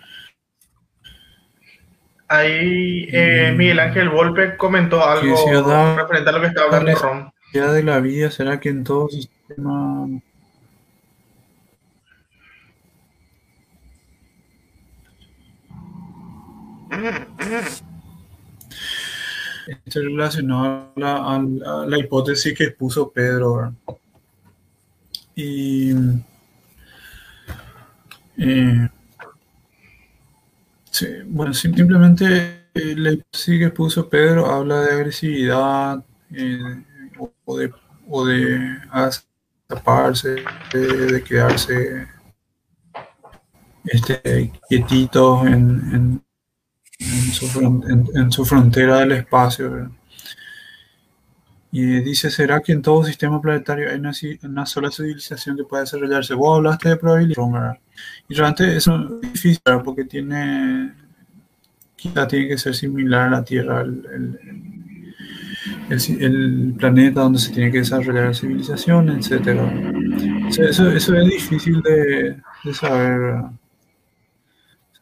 S5: Ahí eh, Miguel Ángel Volpe comentó algo
S7: ciudad-
S5: referente a lo que estaba hablando Ron.
S7: Ya de la vida, ¿será que en todo sistema Esto es relacionado a la, la- hipótesis que expuso Pedro. Y eh, sí, bueno, sim- simplemente eh, la hipótesis que expuso Pedro habla de agresividad eh, o, de, o de agazaparse, de, quedarse este, quietitos en- en su, frontera del espacio. Y dice, ¿será que en todo sistema planetario hay una, sola civilización que pueda desarrollarse? Vos hablaste de probabilidad. Y realmente es difícil, porque tiene, quizá tiene que ser similar a la Tierra, el, planeta donde se tiene que desarrollar la civilización, etc. Eso, eso, es difícil de, de saber.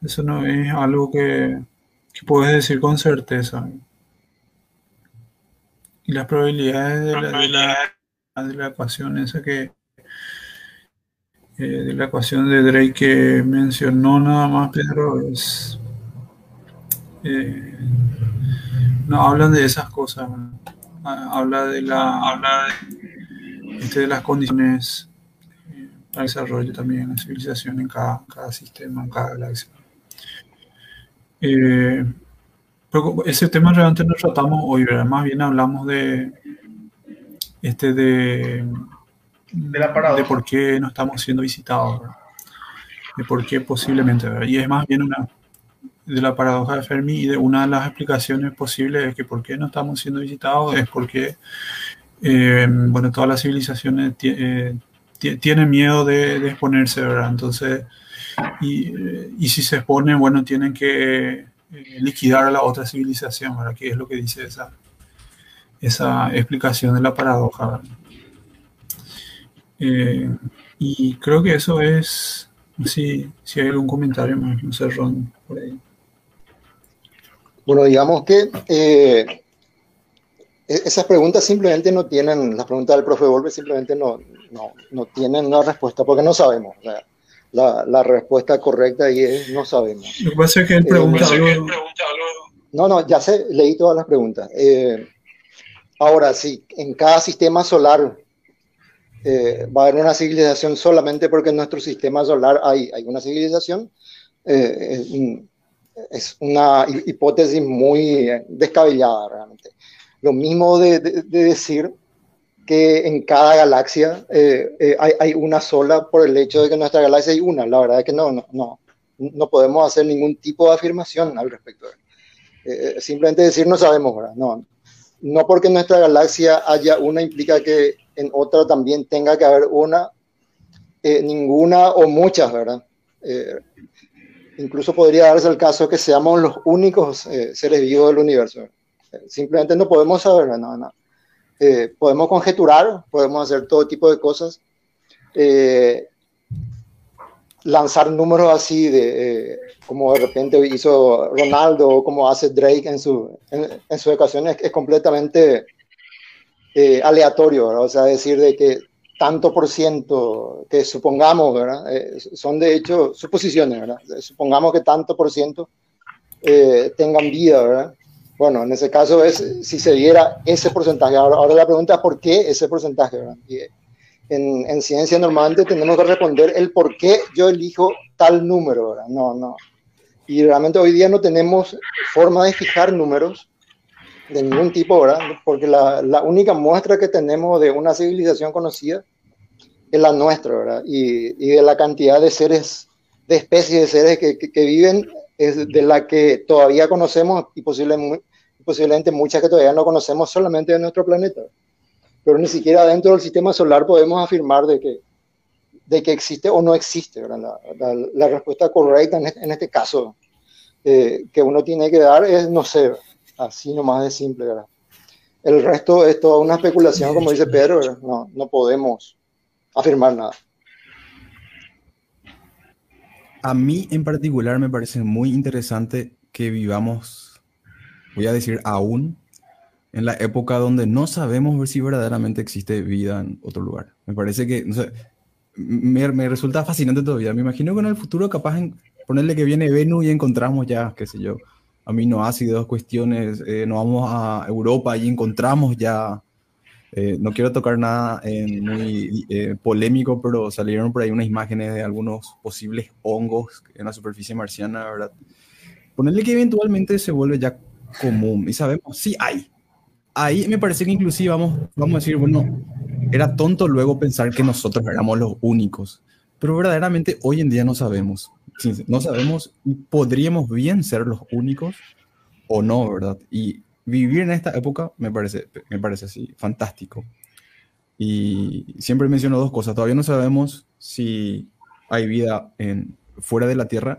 S7: Eso no es algo que, que puedes decir con certeza. Y las probabilidades de la, de la, de la ecuación esa que eh, de la ecuación de Drake que mencionó nada más Pedro es eh, no hablan de esas cosas. Ha- habla de la habla de, este, de las condiciones eh, para el desarrollo también de la civilización en cada, cada sistema en cada galaxia eh, pero ese tema realmente no tratamos hoy, ¿verdad? Más bien hablamos de este de,
S5: De la paradoja.
S7: de por qué no estamos siendo visitados, ¿verdad? De por qué posiblemente, ¿verdad? Y es más bien una de la paradoja de Fermi y de una de las explicaciones posibles de que por qué no estamos siendo visitados es porque eh, bueno, todas las civilizaciones eh, ti- tienen miedo de, de exponerse, ¿verdad? Entonces, y, eh, y si se exponen, bueno, tienen que eh, liquidar a la otra civilización, ¿verdad? Que es lo que dice esa, esa explicación de la paradoja. Eh, y creo que eso es, si, si hay algún comentario más, no sé, Ron, por ahí.
S2: Bueno, digamos que e-, esas preguntas simplemente no tienen, las preguntas del profe Volve simplemente no, no, no tienen una respuesta porque no sabemos. La, la, respuesta correcta ahí es no sabemos.
S7: Lo que pasa es que él pregunta, eh, algo...
S2: No, no, ya sé, leí todas las preguntas. Eh, ahora, sí, en cada sistema solar eh, va a haber una civilización solamente porque en nuestro sistema solar hay, hay una civilización. Eh, es, una hipótesis muy descabellada realmente. Lo mismo de, decir que en cada galaxia eh, hay, hay, una sola por el hecho de que en nuestra galaxia hay una. La verdad es que no, no, no, no podemos hacer ningún tipo de afirmación al respecto. simplemente decir no sabemos, ¿verdad? No, no porque en nuestra galaxia haya una implica que en otra también tenga que haber una, eh, ninguna o muchas, ¿verdad? Eh, incluso podría darse el caso que seamos los únicos eh, seres vivos del universo. simplemente no podemos saber, no, no. Podemos conjeturar, podemos hacer todo tipo de cosas. lanzar números así de como de repente hizo Ronaldo o como hace Drake en, su, en, sus ocasiones es completamente eh, aleatorio, o sea, decir de que tanto por ciento que supongamos, ¿verdad? Eh, son de hecho suposiciones, ¿verdad? Supongamos que tanto por ciento eh, tengan vida, ¿verdad? Bueno, en ese caso es si se diera ese porcentaje. Ahora, ahora la pregunta es por qué ese porcentaje. Y en, en, ciencia normalmente tenemos que responder el por qué yo elijo tal número, ¿verdad? No, no. Y realmente hoy día no tenemos forma de fijar números de ningún tipo, ¿verdad? Porque la, la, única muestra que tenemos de una civilización conocida es la nuestra, ¿verdad? Y, y de la cantidad de seres, de especies de seres que, que, viven, es de la que todavía conocemos y posiblemente, muchas que todavía no conocemos solamente de nuestro planeta. Pero ni siquiera dentro del sistema solar podemos afirmar de que, de que existe o no existe. La, la, la respuesta correcta en este, en este caso eh, que uno tiene que dar es, no sé, Así nomás de simple, ¿verdad? El resto es toda una especulación, como dice Pedro, No, no podemos afirmar nada.
S3: A mí en particular me parece muy interesante que vivamos, voy a decir aún, en la época donde no sabemos ver si verdaderamente existe vida en otro lugar. Me parece que, no sé, me, me, resulta fascinante todavía. Me imagino que en el futuro capaz en ponerle que viene Venus y encontramos ya, qué sé yo, aminoácidos, cuestiones, eh, nos vamos a Europa y encontramos ya, eh, no quiero tocar nada muy eh, polémico, pero salieron por ahí unas imágenes de algunos posibles hongos en la superficie marciana, ¿verdad? Ponerle que eventualmente se vuelve ya común y sabemos, sí hay. Ahí me parece que inclusive vamos, vamos a decir, bueno, era tonto luego pensar que nosotros éramos los únicos, pero verdaderamente hoy en día no sabemos no sabemos podríamos bien ser los únicos o no, ¿verdad? Y vivir en esta época me parece, me parece así, fantástico. Y siempre menciono dos cosas. Todavía no sabemos si hay vida en, fuera de la Tierra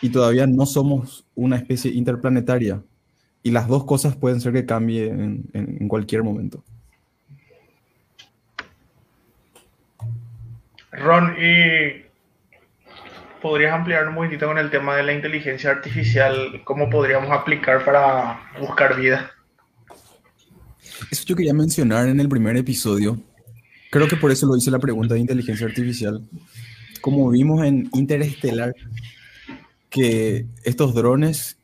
S3: y todavía no somos una especie interplanetaria. Y las dos cosas pueden ser que cambien en, en cualquier momento.
S5: Ron, y podrías ampliar un poquitito con el tema de la inteligencia artificial, cómo podríamos aplicar para buscar vida.
S3: Eso yo quería mencionar en el primer episodio. Creo que por eso lo hice la pregunta de inteligencia artificial. Como vimos en Interestelar, que estos drones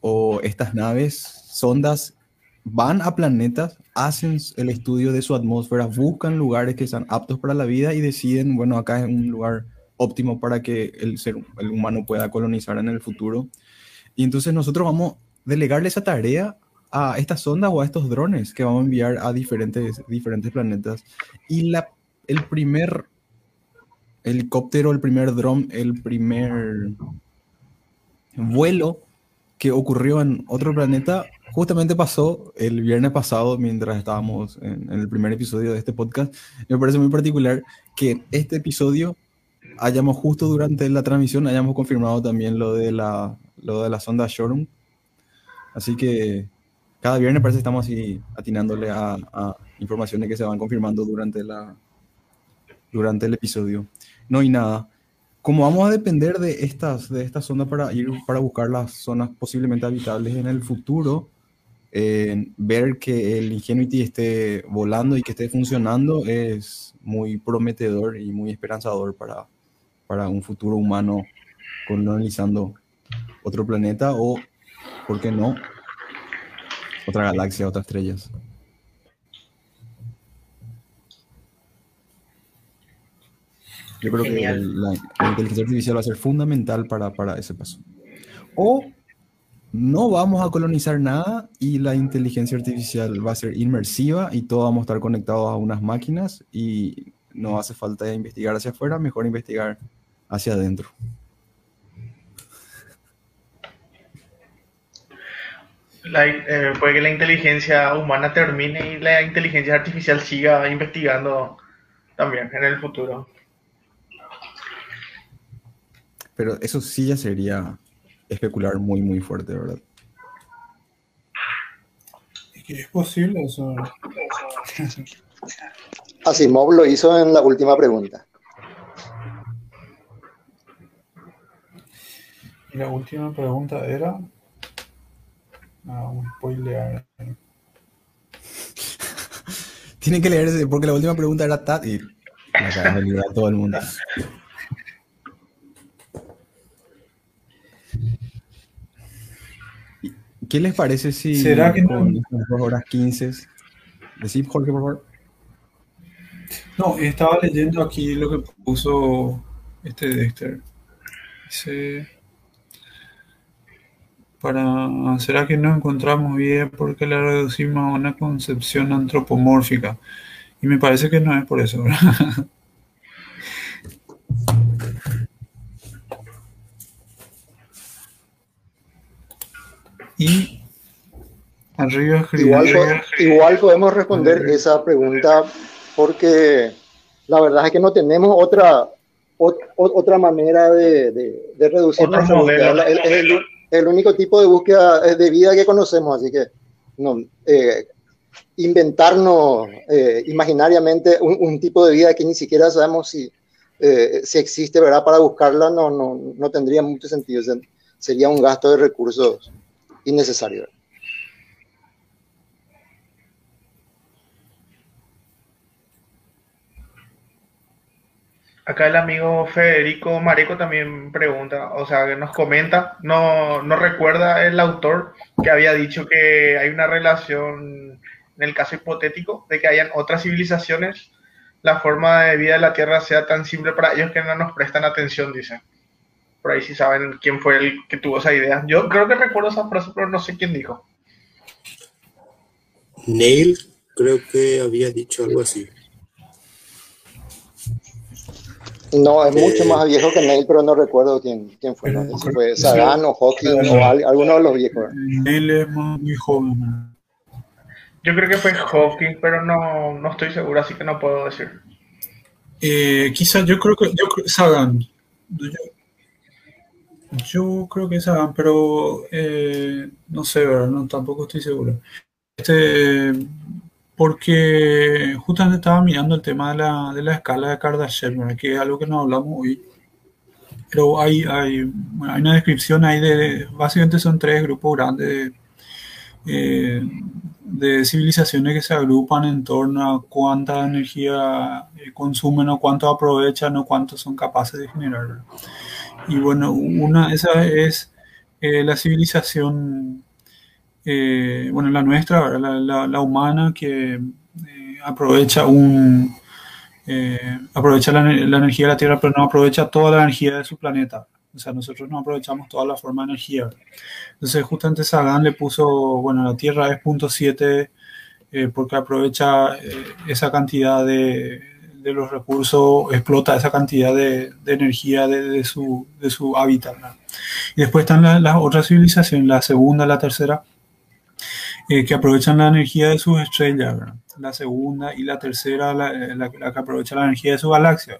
S3: o estas naves, sondas, van a planetas, hacen el estudio de su atmósfera, buscan lugares que sean aptos para la vida y deciden, bueno, acá es un lugar óptimo para que el ser el humano pueda colonizar en el futuro. Y entonces nosotros vamos a delegarle esa tarea a estas sondas o a estos drones que vamos a enviar a diferentes, diferentes planetas. Y la, el primer helicóptero, el primer drone, el primer vuelo que ocurrió en otro planeta justamente pasó el viernes pasado mientras estábamos en, en, el primer episodio de este podcast. Me parece muy particular que este episodio hayamos justo durante la transmisión, hayamos confirmado también lo de la, lo de la sonda Shoreham. Así que cada viernes parece que estamos así atinándole a, a, informaciones que se van confirmando durante, la, durante el episodio. No hay nada. como vamos a depender de estas, de esta zona para ir para buscar las zonas posiblemente habitables en el futuro, eh, ver que el Ingenuity esté volando y que esté funcionando es muy prometedor y muy esperanzador para, para un futuro humano colonizando otro planeta o, ¿por qué no? Otra galaxia, otras estrellas. Yo creo que la, inteligencia artificial va a ser fundamental para, para ese paso. O no vamos a colonizar nada y la inteligencia artificial va a ser inmersiva y todos vamos a estar conectados a unas máquinas y no hace falta investigar hacia afuera, mejor investigar hacia adentro.
S5: Eh, puede que la inteligencia humana termine y la inteligencia artificial siga investigando también en el futuro.
S3: Pero eso sí ya sería especular muy, muy fuerte, ¿verdad?
S7: Es que es posible eso.
S2: Asimov lo hizo en la última pregunta.
S7: La última pregunta era. Ah, un spoiler.
S3: Tienen que leerse porque la última pregunta era Tat y la de a todo el mundo. ¿Qué les parece si
S7: ¿Será que
S3: con no? horas 15? Decid, Jorge, por favor.
S7: No, estaba leyendo aquí lo que puso este Dexter. Dice, para, ¿será que no encontramos bien porque la reducimos a una concepción antropomórfica? Y me parece que no es por eso, ¿verdad? Y arriba,
S2: igual, podemos responder esa pregunta porque la verdad es que no tenemos otra otra manera de, de, reducir nuestra el, único tipo de búsqueda de vida que conocemos, así que no, eh, inventarnos eh, imaginariamente un, tipo de vida que ni siquiera sabemos si, eh, si existe, ¿verdad? Para buscarla no, no, no tendría mucho sentido, sería un gasto de recursos innecesario.
S5: Acá el amigo Federico Mareco también pregunta, o sea, que nos comenta, no, no recuerda el autor que había dicho que hay una relación, en el caso hipotético, de que hayan otras civilizaciones, la forma de vida de la Tierra sea tan simple para ellos que no nos prestan atención, dice por ahí si saben quién fue el que tuvo esa idea. Yo creo que recuerdo esa frase, pero no sé quién dijo.
S1: Neil, creo que había dicho algo así.
S2: No, es mucho más viejo que Neil, pero no recuerdo quién, quién fue. Si fue Sagan o Hawking o alguno de los viejos.
S7: Neil es muy joven.
S5: Yo creo que fue Hawking, pero no, no estoy seguro, así que no puedo decir.
S7: Eh, quizás yo creo que yo, Sagan. Yo creo que esa, pero eh, no sé, ¿verdad? No, tampoco estoy seguro. Este, porque justamente estaba mirando el tema de la, de la escala de Kardashev, que es algo que no hablamos hoy. Pero hay, hay, hay una descripción ahí de, básicamente son tres grupos grandes de, eh, de civilizaciones que se agrupan en torno a cuánta energía eh, consumen o cuánto aprovechan o cuánto son capaces de generar. Y bueno, una esa es eh, la civilización, eh, bueno, la nuestra, la, la, humana, que eh, aprovecha un aprovecha la, energía de la Tierra, pero no aprovecha toda la energía de su planeta. O sea, nosotros no aprovechamos toda la forma de energía. Entonces, justamente Sagan le puso, bueno, la Tierra es punto 7 porque aprovecha esa cantidad de, de los recursos explota esa cantidad de, energía de, su, de su hábitat. Y después están las otras civilizaciones, la segunda, la tercera, eh, que aprovechan la energía de sus estrellas, la segunda y la tercera, la, que aprovecha la energía de su galaxia.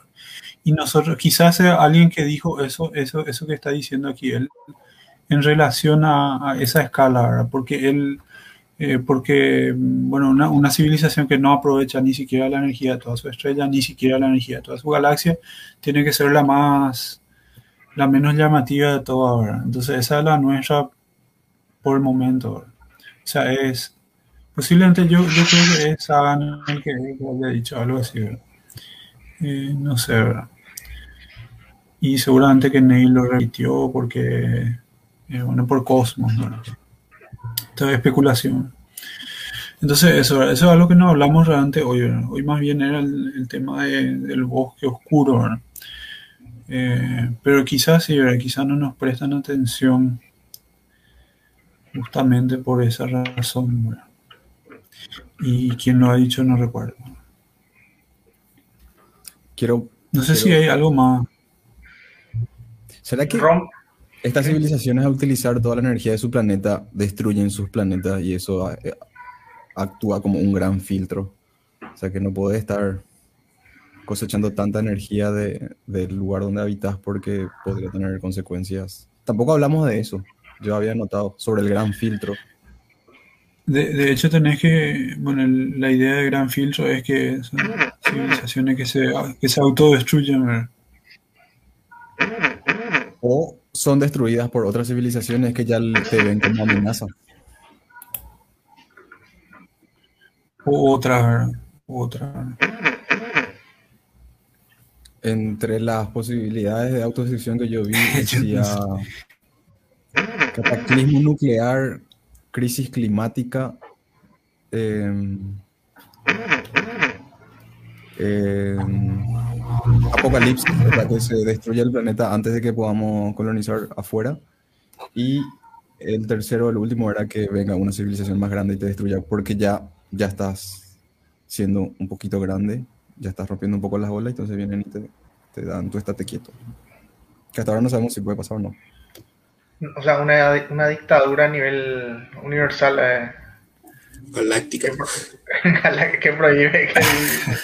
S7: Y nosotros, quizás sea alguien que dijo eso, eso, eso que está diciendo aquí él, en relación a, esa escala, porque él eh, porque, bueno, una, civilización que no aprovecha ni siquiera la energía de toda su estrella, ni siquiera la energía de toda su galaxia, tiene que ser la más, la menos llamativa de todas, ¿verdad? Entonces esa es la nuestra por el momento, ¿verdad? O sea, es posiblemente yo, yo creo que es Sagan el que, haya dicho algo así, ¿verdad? Eh, no sé, ¿verdad? Y seguramente que Neil lo repitió porque, eh, bueno, por Cosmos, ¿verdad? Es especulación. Entonces, eso, eso es algo que no hablamos realmente hoy. ¿verdad? Hoy más bien era el, tema de- del bosque oscuro. Eh, pero quizás sí, quizás no nos prestan atención justamente por esa razón. Y quien lo ha dicho no recuerdo.
S3: Quiero.
S7: No sé
S3: quiero-
S7: si hay algo más.
S3: ¿Será que
S5: Rom-
S3: estas civilizaciones al utilizar toda la energía de su planeta destruyen sus planetas y eso eh, actúa como un gran filtro? O sea que no puedes estar cosechando tanta energía de- del lugar donde habitas porque podría tener consecuencias. Tampoco hablamos de eso. Yo había notado sobre el gran filtro.
S7: De, de hecho, tenés que. Bueno, el- la idea de gran filtro es que son civilizaciones que se, que se autodestruyen. ¿verdad?
S3: O son destruidas por otras civilizaciones que ya te ven como amenaza.
S7: O. Otras. ¿verdad?
S3: Entre las posibilidades de autodestrucción que yo vi, decía cataclismo nuclear, crisis climática, em, em, apocalipsis, ¿verdad? que se destruye el planeta antes de que podamos colonizar afuera. Y el tercero, el último, era que venga una civilización más grande y te destruya, porque ya, ya estás siendo un poquito grande, ya estás rompiendo un poco las olas, entonces vienen y te, te dan, tú estate quieto. Que hasta ahora no sabemos si puede pasar o no.
S5: O sea, una, una dictadura a nivel universal eh,
S1: Galáctica.
S5: que, que prohíbe que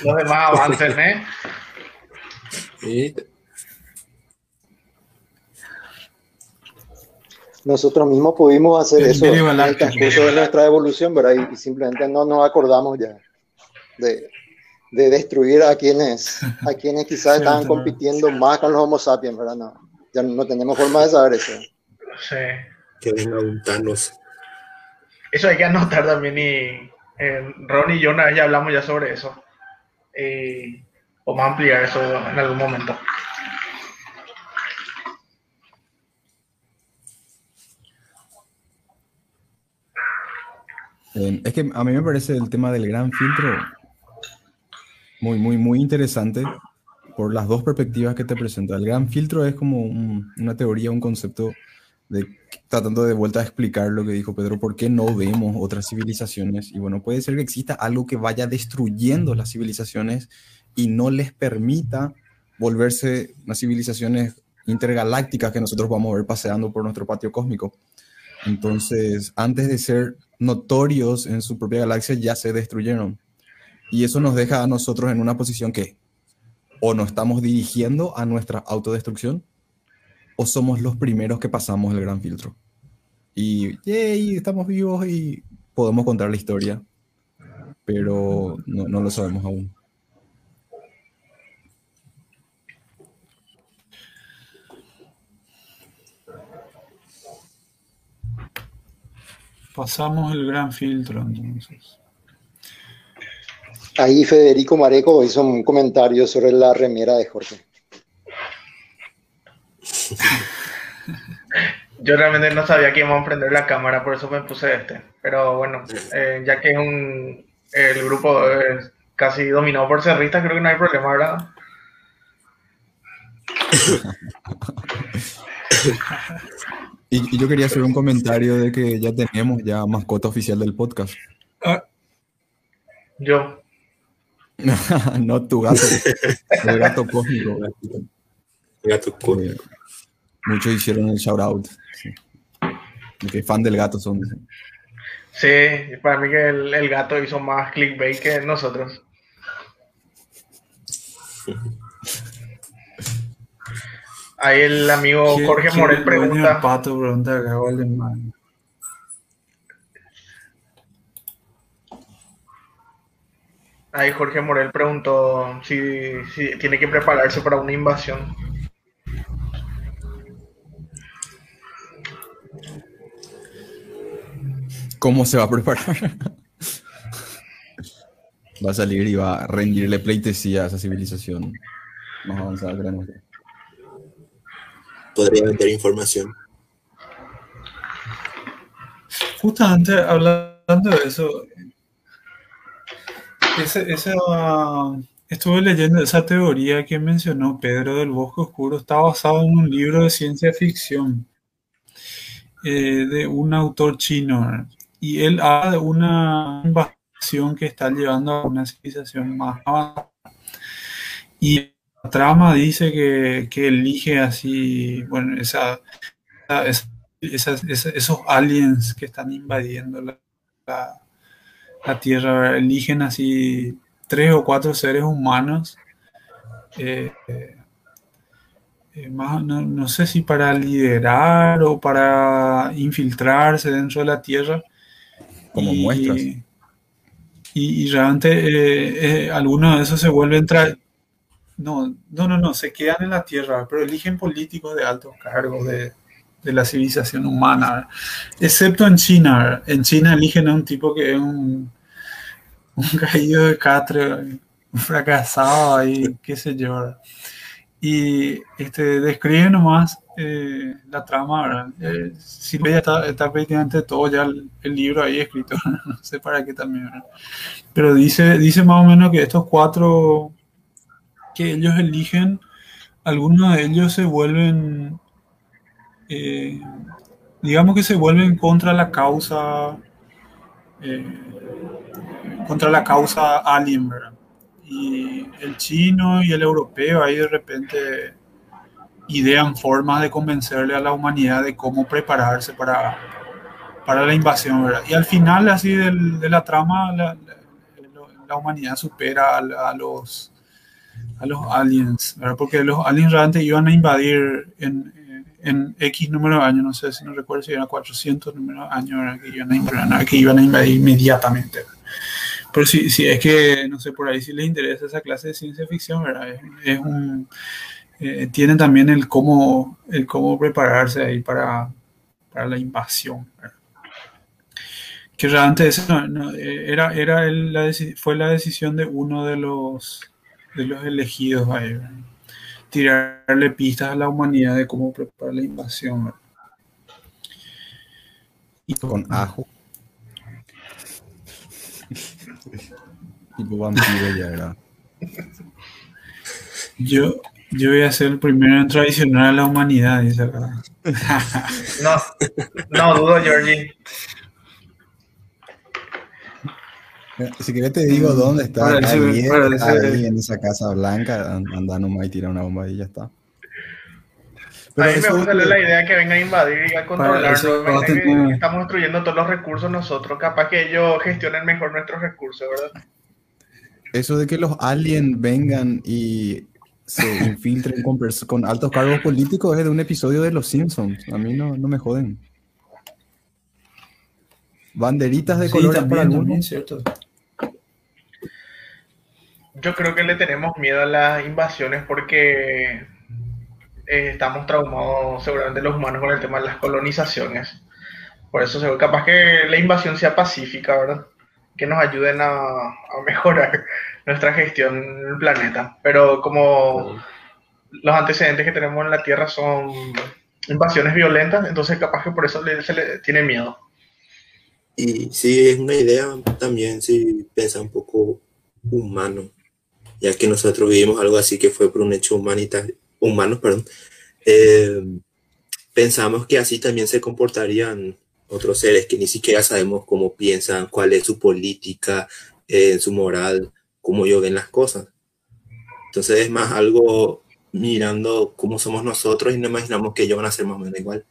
S5: los demás avancen, ¿eh?
S1: Sí.
S2: Nosotros mismos pudimos hacer
S7: El
S2: eso en el transcurso de nuestra evolución, ¿verdad? Y, y simplemente no nos acordamos ya de, de destruir a quienes, a quienes quizás estaban compitiendo más con los Homo sapiens, ¿verdad? No, ya no tenemos forma de saber eso.
S5: Sí.
S1: Que venga un Thanos.
S5: Eso hay que anotar también y eh, Ron y yo una vez ya hablamos ya sobre eso. Y vamos a ampliar eso en algún momento.
S3: Eh, es que a mí me parece el tema del gran filtro muy, muy, muy interesante por las dos perspectivas que te presenta. El gran filtro es como un- una teoría, un concepto de tratando de vuelta a explicar lo que dijo Pedro, por qué no vemos otras civilizaciones. Y bueno, puede ser que exista algo que vaya destruyendo las civilizaciones y no les permita volverse unas civilizaciones intergalácticas que nosotros vamos a ver paseando por nuestro patio cósmico. Entonces, antes de ser notorios en su propia galaxia, ya se destruyeron. Y eso nos deja a nosotros en una posición que o nos estamos dirigiendo a nuestra autodestrucción o somos los primeros que pasamos el gran filtro. Y yay, estamos vivos y podemos contar la historia, pero no, no lo sabemos aún.
S7: Pasamos el gran filtro, entonces.
S2: Ahí Federico Mareco hizo un comentario sobre la remera de Jorge.
S5: Yo realmente no sabía que íbamos a prender la cámara, por eso me puse este. Pero bueno, eh, ya que es un el grupo es casi dominado por cerristas, creo que no hay problema, ¿verdad?
S3: Y, y yo quería hacer un comentario de que ya tenemos ya mascota oficial del podcast.
S5: Yo.
S3: no tu gato, el gato cósmico.
S1: Gato
S3: muchos hicieron el shout out. Sí. Y Que fan del gato son.
S5: Sí, para mí que el, el gato hizo más clickbait que nosotros. Ahí el amigo
S7: ¿Qué-
S5: Jorge Morel
S7: dueño de
S5: pregunta.
S7: Pato pregunta.
S5: Ahí Jorge Morel preguntó si, si tiene que prepararse para una invasión.
S3: ¿Cómo se va a preparar? va a salir y va a rendirle pleitesía a esa civilización más avanzada que la nuestra.
S1: Podría vender información.
S7: Justamente hablando de eso, ese, esa, estuve leyendo esa teoría que mencionó Pedro del Bosque Oscuro, está basado en un libro de ciencia ficción eh, de un autor chino y él habla de una invasión que está llevando a una civilización más avanzada. Y la trama dice que, que elige así, bueno, esa, esa- esa- esos aliens que están invadiendo la, la- la Tierra, eligen así tres o cuatro seres humanos. eh, eh, eh, más, no, no sé si para liderar o para infiltrarse dentro de la Tierra.
S3: Como
S7: y,
S3: muestras.
S7: Y, y realmente eh, eh, algunos de esos se vuelven tra- no, no, no, no, se quedan en la Tierra, pero eligen políticos de altos cargos de, de la civilización humana, excepto en China. En China eligen a un tipo que es un, un caído de catre, un fracasado ahí, qué sé yo. Y este, describe nomás eh, la trama, ¿verdad? Eh, Silvia ya está, está prácticamente todo ya el, el libro ahí escrito, no sé para qué también, ¿verdad? Pero dice, dice más o menos que estos cuatro que ellos eligen, algunos de ellos se vuelven, eh, digamos que se vuelven contra la causa, eh, contra la causa alien, ¿verdad? Y el chino y el europeo ahí de repente idean formas de convencerle a la humanidad de cómo prepararse para, para la invasión, ¿verdad? Y al final, así de la trama, la, la- humanidad supera a, los a los aliens. Porque los aliens realmente iban a invadir en, en X número de años, no sé si no recuerdo si eran 400 números de años. Que iban a invadir, que iban a invadir inmediatamente. Pero si, si es que, no sé, por ahí si les interesa esa clase de ciencia ficción, ¿verdad? Es un, eh, tienen también el cómo, el cómo prepararse ahí para, para la invasión. Que realmente ese no- no, eh, era, era el- la fue la decisión de uno de los de los elegidos ahí, ¿verdad? tirarle pistas a la humanidad de cómo preparar la invasión. ¿verdad? Y
S3: Con ajo. tipo vampiro ya era.
S7: yo, yo voy a ser el primero en traicionar a la humanidad, dice acá.
S5: No, no dudo, Georgie.
S3: Si querés te digo dónde está
S7: Para para
S3: ahí en esa casa blanca, an- anda nomás y tira una bomba y ya está.
S5: A
S3: Pero
S5: mí me gusta
S3: que-
S5: la idea de que vengan a invadir y a controlarnos.
S7: a
S5: estamos destruyendo todos los recursos nosotros. Capaz que ellos gestionen mejor nuestros recursos, ¿verdad?
S3: Eso de que los aliens vengan y se infiltren con, altos cargos políticos es de un episodio de Los Simpsons. A mí no, no me joden. Banderitas de
S7: Sí,
S3: colores para
S7: también,
S3: algunos.
S7: cierto.
S5: Yo creo que le tenemos miedo a las invasiones porque eh, estamos traumados seguramente los humanos con el tema de las colonizaciones. Por eso capaz que la invasión sea pacífica, ¿verdad? Que nos ayuden a, mejorar nuestra gestión en el planeta. Pero como los antecedentes que tenemos en la Tierra son invasiones violentas, entonces capaz que por eso le- se le tiene miedo.
S1: Y sí, es una idea también, si piensa un poco humano, ya que nosotros vivimos algo así que fue por un hecho humanitario, humano, perdón. Eh, pensamos que así también se comportarían otros seres que ni siquiera sabemos cómo piensan, cuál es su política, eh, su moral, cómo ellos ven las cosas. Entonces es más algo mirando cómo somos nosotros y no imaginamos que ellos van a ser más o menos igual.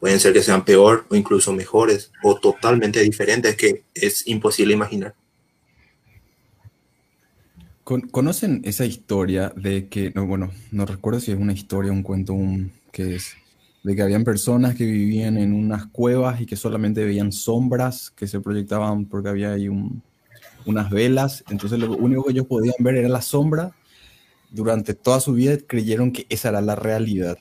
S1: Pueden ser que sean peor o incluso mejores o totalmente diferentes que es imposible imaginar.
S3: Con- ¿Conocen esa historia de que, no, bueno, no recuerdo si es una historia, un cuento, un, que es, de que habían personas que vivían en unas cuevas y que solamente veían sombras que se proyectaban porque había ahí un- unas velas, entonces lo único que ellos podían ver era la sombra. Durante toda su vida creyeron que esa era la realidad.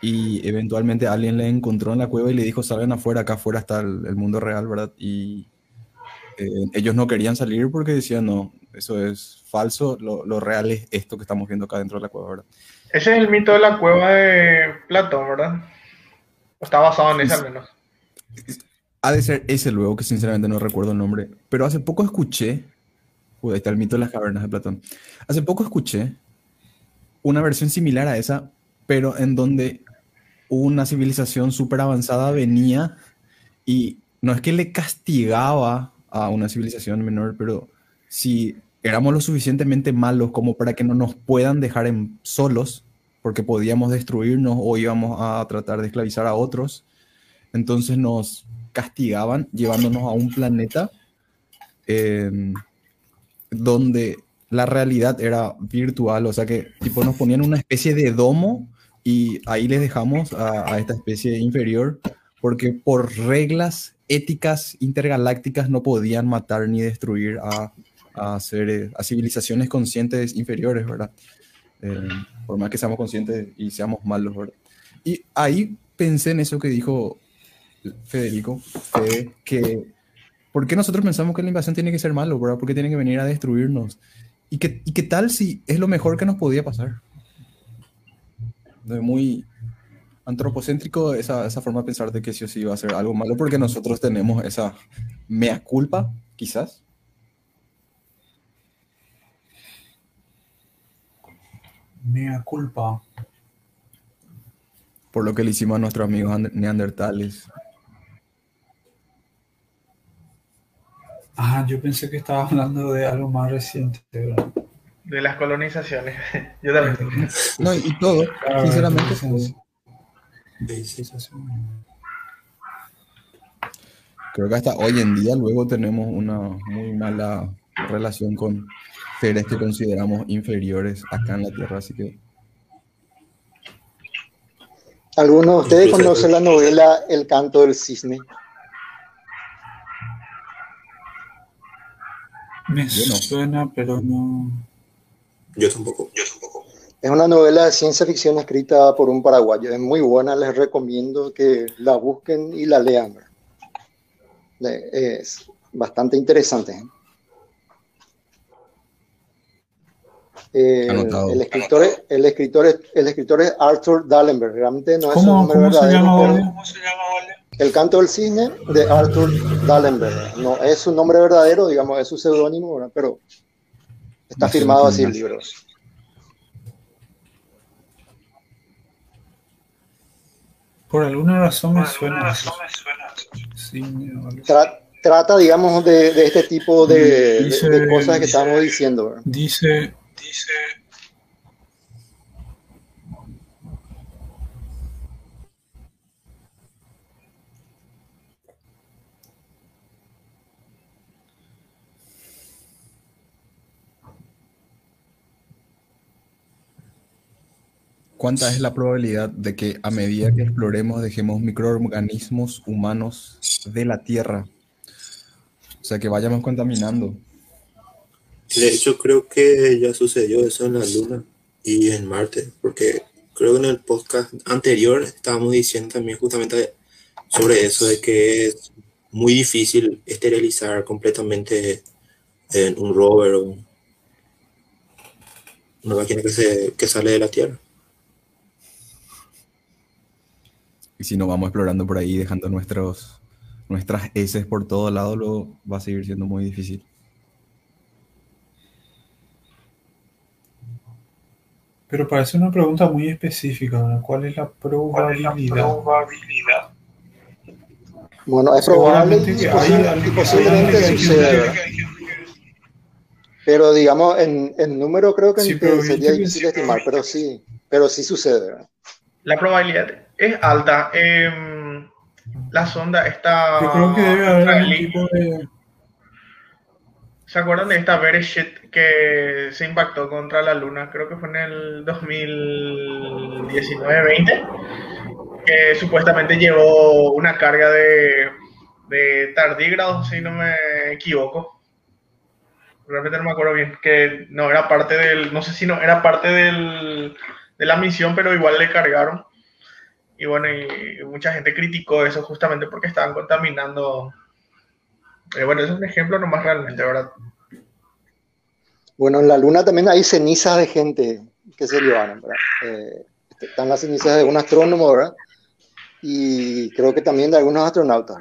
S3: y eventualmente alguien le encontró en la cueva y le dijo, salgan afuera, acá afuera está el, el mundo real, ¿verdad? Y eh, ellos no querían salir porque decían, no, eso es falso, lo, lo, real es esto que estamos viendo acá dentro de la cueva, ¿verdad?
S5: Ese es el mito de la cueva de Platón, ¿verdad? ¿O está basado en ese al menos?
S3: Ha de ser ese luego, que sinceramente no recuerdo el nombre, pero hace poco escuché, uy, ahí está el mito de las cavernas de Platón, hace poco escuché una versión similar a esa, pero en donde una civilización súper avanzada venía y no es que le castigaba a una civilización menor, pero si éramos lo suficientemente malos como para que no nos puedan dejar en solos, porque podíamos destruirnos o íbamos a tratar de esclavizar a otros, entonces nos castigaban llevándonos a un planeta eh, donde la realidad era virtual, o sea que tipo nos ponían una especie de domo y ahí les dejamos a, a esta especie inferior porque por reglas éticas intergalácticas no podían matar ni destruir a, a, seres, a civilizaciones conscientes inferiores, ¿verdad? Eh, por más que seamos conscientes y seamos malos, ¿verdad? Y ahí pensé en eso que dijo Federico, Fede, que ¿por qué nosotros pensamos que la invasión tiene que ser malo, ¿verdad? ¿Por qué tiene que venir a destruirnos? ¿Y qué, ¿Y qué tal si es lo mejor que nos podía pasar? Muy, antropocéntrico esa, esa, forma de pensar de que sí o sí va a ser algo malo porque nosotros tenemos esa mea culpa, quizás.
S7: Mea culpa.
S3: Por lo que le hicimos a nuestros amigos neandertales.
S7: Ah, yo pensé que estaba hablando de algo más reciente, ¿verdad?
S5: De las colonizaciones. Yo también.
S3: No, y todo, ah, sinceramente. Creo que hasta hoy en día luego tenemos una muy mala relación con seres que consideramos inferiores acá en la Tierra, así que...
S2: ¿Alguno de ustedes conoce la novela El canto del cisne?
S7: Me no. suena, pero no...
S1: Yo tampoco, yo tampoco.
S2: Es una novela de ciencia ficción escrita por un paraguayo. Es muy buena, les recomiendo que la busquen y la lean. Es bastante interesante. El, el, escritor, es, el, escritor es, el escritor es Arthur Dallenberg. Realmente no es
S7: ¿Cómo,
S2: un nombre
S7: ¿cómo se
S2: verdadero.
S7: llama,
S2: pero-
S7: ¿Cómo se llama, Vale?
S2: El canto del cisne de Arthur Dallenberg. No es su nombre verdadero, digamos, es su seudónimo, pero está
S3: No
S2: firmado así el libro.
S7: Por alguna razón me suena.
S2: Tra- trata, digamos, de, de este tipo de, de-
S7: Dice-
S2: de cosas que estamos diciendo. ¿verdad?
S7: Dice, dice.
S3: ¿Cuánta es la probabilidad de que a medida que exploremos dejemos microorganismos humanos de la Tierra? O sea, que vayamos contaminando.
S1: De hecho, creo que ya sucedió eso en la Luna y en Marte, porque creo que en el podcast anterior estábamos diciendo también justamente sobre eso, de que es muy difícil esterilizar completamente en un rover o una máquina que, se, que sale de la Tierra.
S3: Y si no vamos explorando por ahí, dejando nuestros, nuestras heces por todo lado, luego va a seguir siendo muy difícil.
S7: Pero parece una pregunta muy específica. ¿verdad? ¿Cuál es la probabilidad?
S2: Bueno, es probable
S7: que hay-
S2: posiblemente
S7: hay-.
S2: Pero digamos, en, en número creo que
S7: Sí, pero
S2: sería difícil
S7: sí,
S2: estimar, pero sí, pero sí sucede. ¿verdad?
S5: La probabilidad es alta. Em, la sonda está.
S7: Yo creo que debe haber algún tipo de.
S5: ¿Se acuerdan de esta Bereshit que se impactó contra la Luna? Creo que fue en el 2019-20, que supuestamente llevó una carga de, de tardígrados, si no me equivoco. Realmente no me acuerdo bien, que no era parte del, no sé si no era parte del, de la misión, pero igual le cargaron. y bueno, y mucha gente criticó eso justamente porque estaban contaminando. Eh, bueno, es un ejemplo nomás realmente, ¿verdad?
S2: Bueno, en la Luna también hay cenizas de gente que se llevaron, ¿verdad? Eh, están las cenizas de un astrónomo, ¿verdad? Y creo que también de algunos astronautas.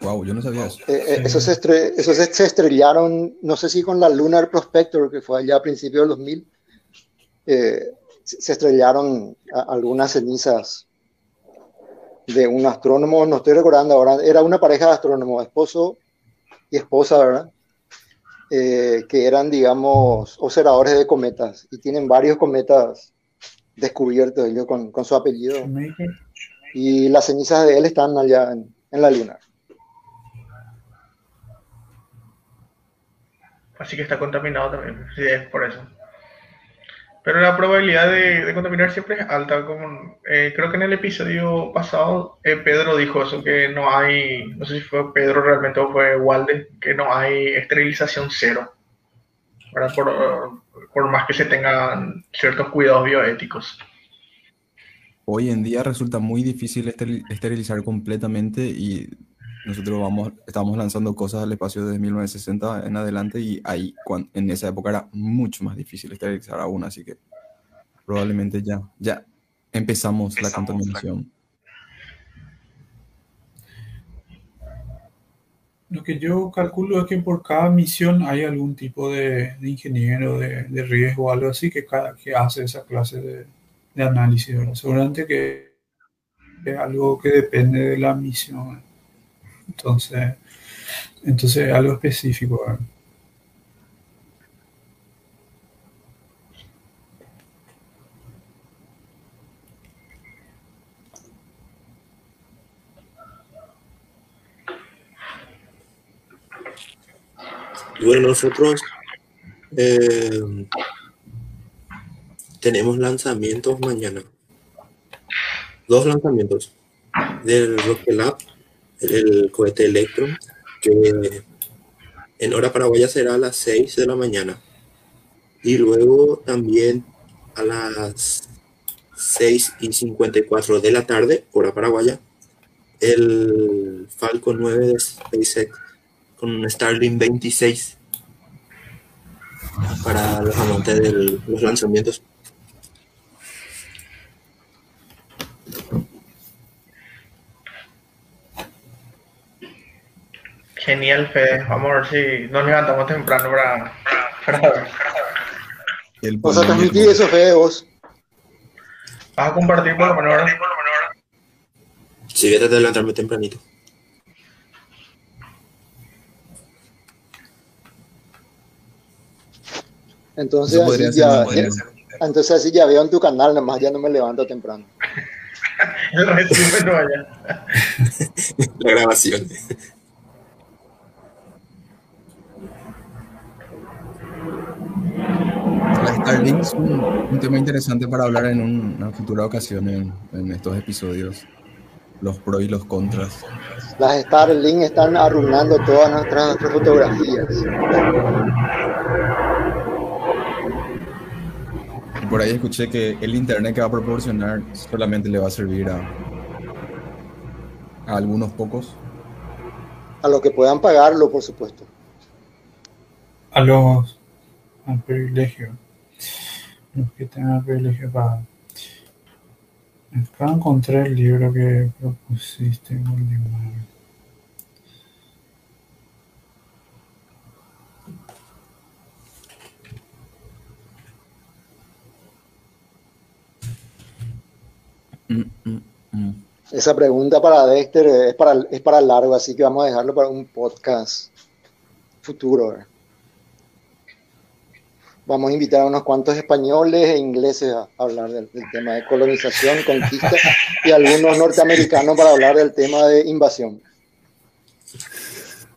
S3: Wow, yo no sabía eso.
S2: Eh, eh, esos, estre- esos se estrellaron, no sé si con la Lunar Prospector, que fue allá a principios del 2000, eh, se estrellaron algunas cenizas de un astrónomo, no estoy recordando ahora, era una pareja de astrónomos, esposo y esposa, ¿verdad? Eh, que eran, digamos, observadores de cometas y tienen varios cometas descubiertos ellos con, con su apellido y las cenizas de él están allá en, en la luna.
S5: Así que está contaminado también, sí, es por eso. Pero la probabilidad de, contaminar siempre es alta. Como, eh, creo que en el episodio pasado eh, Pedro dijo eso, que no hay, no sé si fue Pedro realmente o fue Walde, que no hay esterilización cero. Por, por más que se tengan ciertos cuidados bioéticos.
S3: Hoy en día resulta muy difícil esteril- esterilizar completamente y nosotros vamos, estamos lanzando cosas al espacio desde 1960 en adelante y ahí en esa época era mucho más difícil esterilizar aún, así que probablemente ya, ya empezamos la contaminación.
S7: Lo que yo calculo es que por cada misión hay algún tipo de, de ingeniero de, de riesgo o algo así que, cada, que hace esa clase de, de análisis. ¿verdad? Seguramente que es algo que depende de la misión. Entonces, entonces algo específico. ¿verdad?
S1: Y bueno, nosotros eh, tenemos lanzamientos mañana. Dos lanzamientos. Del Rocket Lab, el, cohete Electron, que en hora paraguaya será a las 6 de la mañana. Y luego también a las 6 y 54 de la tarde, hora paraguaya, el Falcon 9 de SpaceX con un Starlink 26 para los amantes de los lanzamientos.
S5: Genial, Fede. Vamos a ver si nos levantamos temprano para, para ver.
S3: El
S2: Vamos a
S3: polémico-
S2: transmitir eso, Fede, vos.
S5: Vas a compartir por lo menos ahora.
S1: Si voy a tratar de levantarme tempranito.
S2: Entonces así,
S3: ser
S2: ya, entonces así ya veo en tu canal, nomás ya no me levanto temprano.
S5: El resumen no vaya.
S1: La grabación.
S3: La Starlink es un, un tema interesante para hablar en un- una futura ocasión en, en estos episodios. Los pros y los contras.
S2: Las Starlink están arruinando todas nuestras, nuestras fotografías.
S3: Y por ahí escuché que el internet que va a proporcionar solamente le va a servir a, a algunos pocos.
S2: A lo que puedan pagarlo, por supuesto.
S7: A los al privilegio. Los que tengan privilegio para. Acá encontré el libro que propusiste, Waldemar.
S3: Mm.
S2: Esa pregunta para Dexter es para, es para largo, así que vamos a dejarlo para un podcast futuro. Vamos a invitar a unos cuantos españoles e ingleses a hablar del, del tema de colonización, conquista y algunos norteamericanos para hablar del tema de invasión.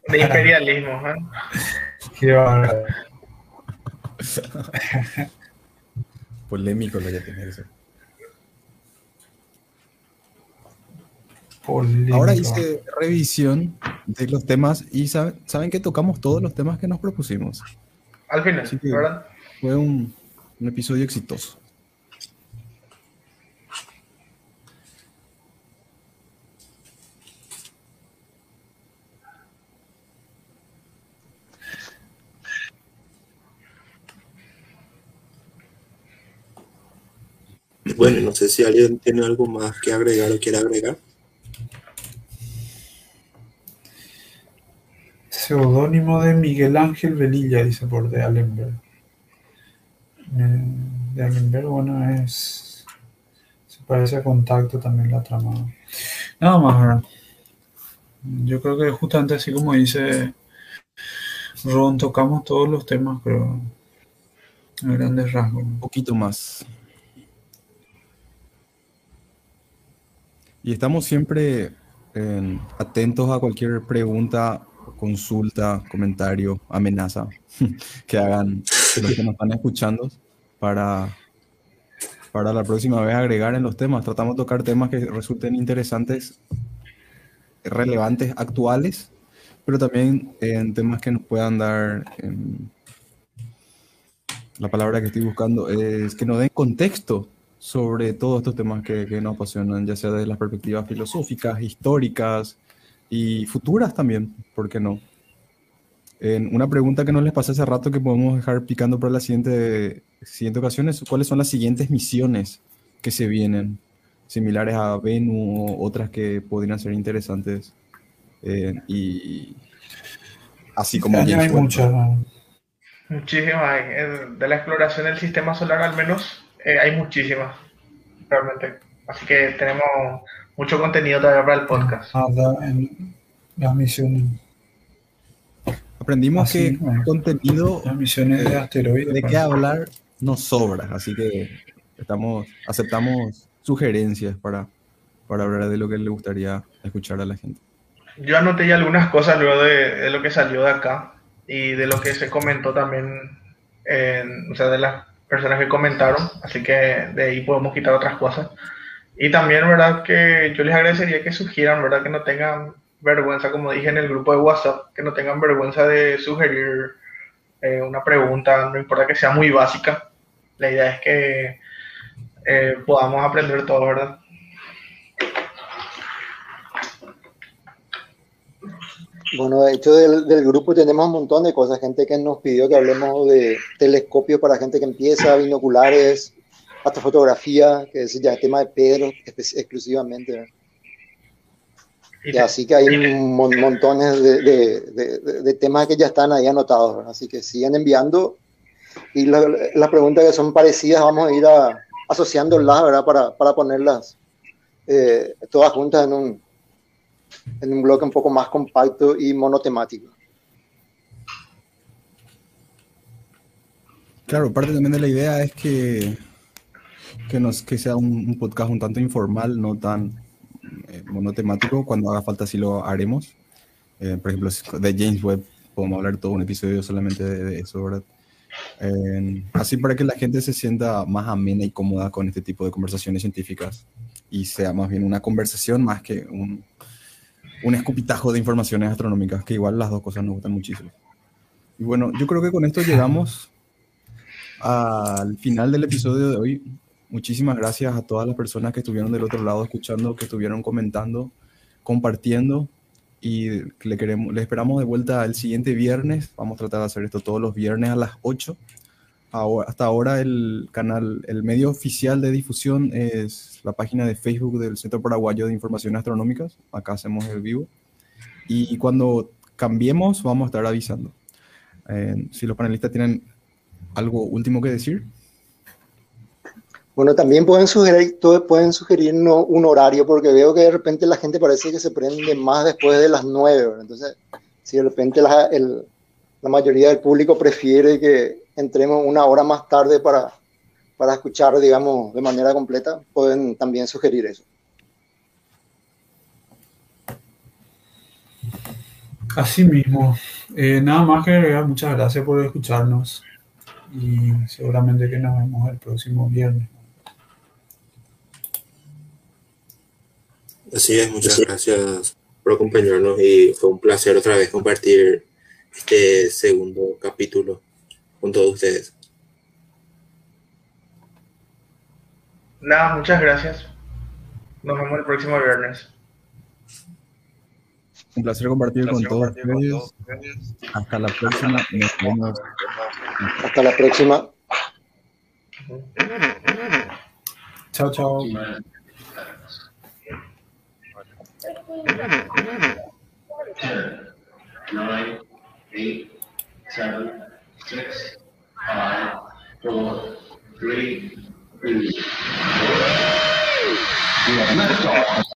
S5: De imperialismo. ¿eh?
S7: Qué bárbaro.
S3: Polémico lo que tiene.
S7: Polémico.
S3: Ahora hice revisión de los temas y saben, saben que tocamos todos los temas que nos propusimos.
S5: Al final,
S3: Sí, que-
S5: ¿verdad?
S3: Fue un, episodio exitoso.
S1: Bueno, no sé si alguien tiene algo más que agregar o quiere agregar.
S7: Seudónimo de Miguel Ángel Velilla, dice por de Allenberg. De Allenberg, bueno, es. Se parece a contacto también la trama. Nada más, ¿verdad? Yo creo que justamente así como dice Ron, tocamos todos los temas, pero a grandes rasgos.
S3: Un poquito más. Y estamos siempre eh, atentos a cualquier pregunta, consulta, comentario, amenaza que hagan los que nos están escuchando para, para la próxima vez agregar en los temas. Tratamos de tocar temas que resulten interesantes, relevantes, actuales, pero también en temas que nos puedan dar, em, la palabra que estoy buscando es que nos den contexto sobre todos estos temas que, que nos apasionan, ya sea desde las perspectivas filosóficas, históricas y futuras también, ¿por qué no? En una pregunta que no les pasé hace rato que podemos dejar picando para la siguiente, siguiente ocasión es cuáles son las siguientes misiones que se vienen, similares a Venu o otras que podrían ser interesantes. eh, y así como
S7: año hay muchas.
S5: Muchísimas. Eh, De la exploración del sistema solar al menos eh, hay muchísimas, realmente. Así que tenemos mucho contenido todavía para el podcast.
S7: Ah, la- en las misiones,
S3: Aprendimos
S7: Así,
S3: que
S7: bueno.
S3: contenido
S7: misiones de asteroides.
S3: de qué hablar nos sobra, así que estamos, aceptamos sugerencias para, para hablar de lo que le gustaría escuchar a la gente.
S5: Yo anoté ya algunas cosas luego de, de lo que salió de acá y de lo que se comentó también, en- o sea, de las personas que comentaron, así que de ahí podemos quitar otras cosas. Y también, ¿verdad? Que yo les agradecería que sugieran, ¿verdad? Que no tengan vergüenza, como dije en el grupo de WhatsApp, que no tengan vergüenza de sugerir eh, una pregunta, no importa que sea muy básica. La idea es que eh, podamos aprender todo, ¿verdad?
S2: Bueno, de hecho del, del grupo tenemos un montón de cosas, gente que nos pidió que hablemos de telescopios para gente que empieza, binoculares, astrofotografía, que es ya el tema de Pedro exclusivamente.
S5: Y
S2: así que hay un mon- montones de, de- de- temas que ya están ahí anotados, ¿verdad? así que sigan enviando. Y la- las preguntas que son parecidas vamos a ir a, asociándolas ¿verdad? Para, para ponerlas eh, todas juntas en un, en un bloque un poco más compacto y monotemático.
S3: Claro, parte también de la idea es que, que, nos, que sea un, un podcast un tanto informal, no tan eh, monotemático. Cuando haga falta sí lo haremos. Eh, por ejemplo, de James Webb podemos hablar todo un episodio solamente de, de eso, ¿verdad? Eh, así para que la gente se sienta más amena y cómoda con este tipo de conversaciones científicas y sea más bien una conversación más que un, un escupitajo de informaciones astronómicas, que igual las dos cosas nos gustan muchísimo. Y bueno, yo creo que con esto llegamos al final del episodio de hoy. Muchísimas gracias a todas las personas que estuvieron del otro lado escuchando, que estuvieron comentando, compartiendo y le, queremos, le esperamos de vuelta el siguiente viernes. Vamos a tratar de hacer esto todos los viernes a las 8. Ahora, hasta ahora el canal, el medio oficial de difusión es la página de Facebook del Centro Paraguayo de Informaciones Astronómicas. Acá hacemos el vivo. Y cuando cambiemos, vamos a estar avisando. Eh, si los panelistas tienen algo último que decir.
S2: Bueno, también pueden sugerir, pueden sugerirnos un horario, porque veo que de repente la gente parece que se prende más después de las 9, ¿verdad? Entonces, si de repente la mayoría del público prefiere que entremos una hora más tarde para, para escuchar, digamos, de manera completa, pueden también sugerir eso.
S7: Así mismo. Eh, nada más que agregar, muchas gracias por escucharnos y seguramente que nos vemos el próximo viernes.
S1: Así es, muchas gracias por acompañarnos y fue un placer otra vez compartir este segundo capítulo con todos ustedes.
S5: Nada, muchas gracias. Nos vemos el próximo viernes.
S3: Un placer compartir con todos ustedes. Hasta la próxima. Nos vemos.
S2: Hasta la próxima.
S7: Chao, chao.
S6: Ten, nine, eight, seven, six, five, four, three, two. We have liftoff.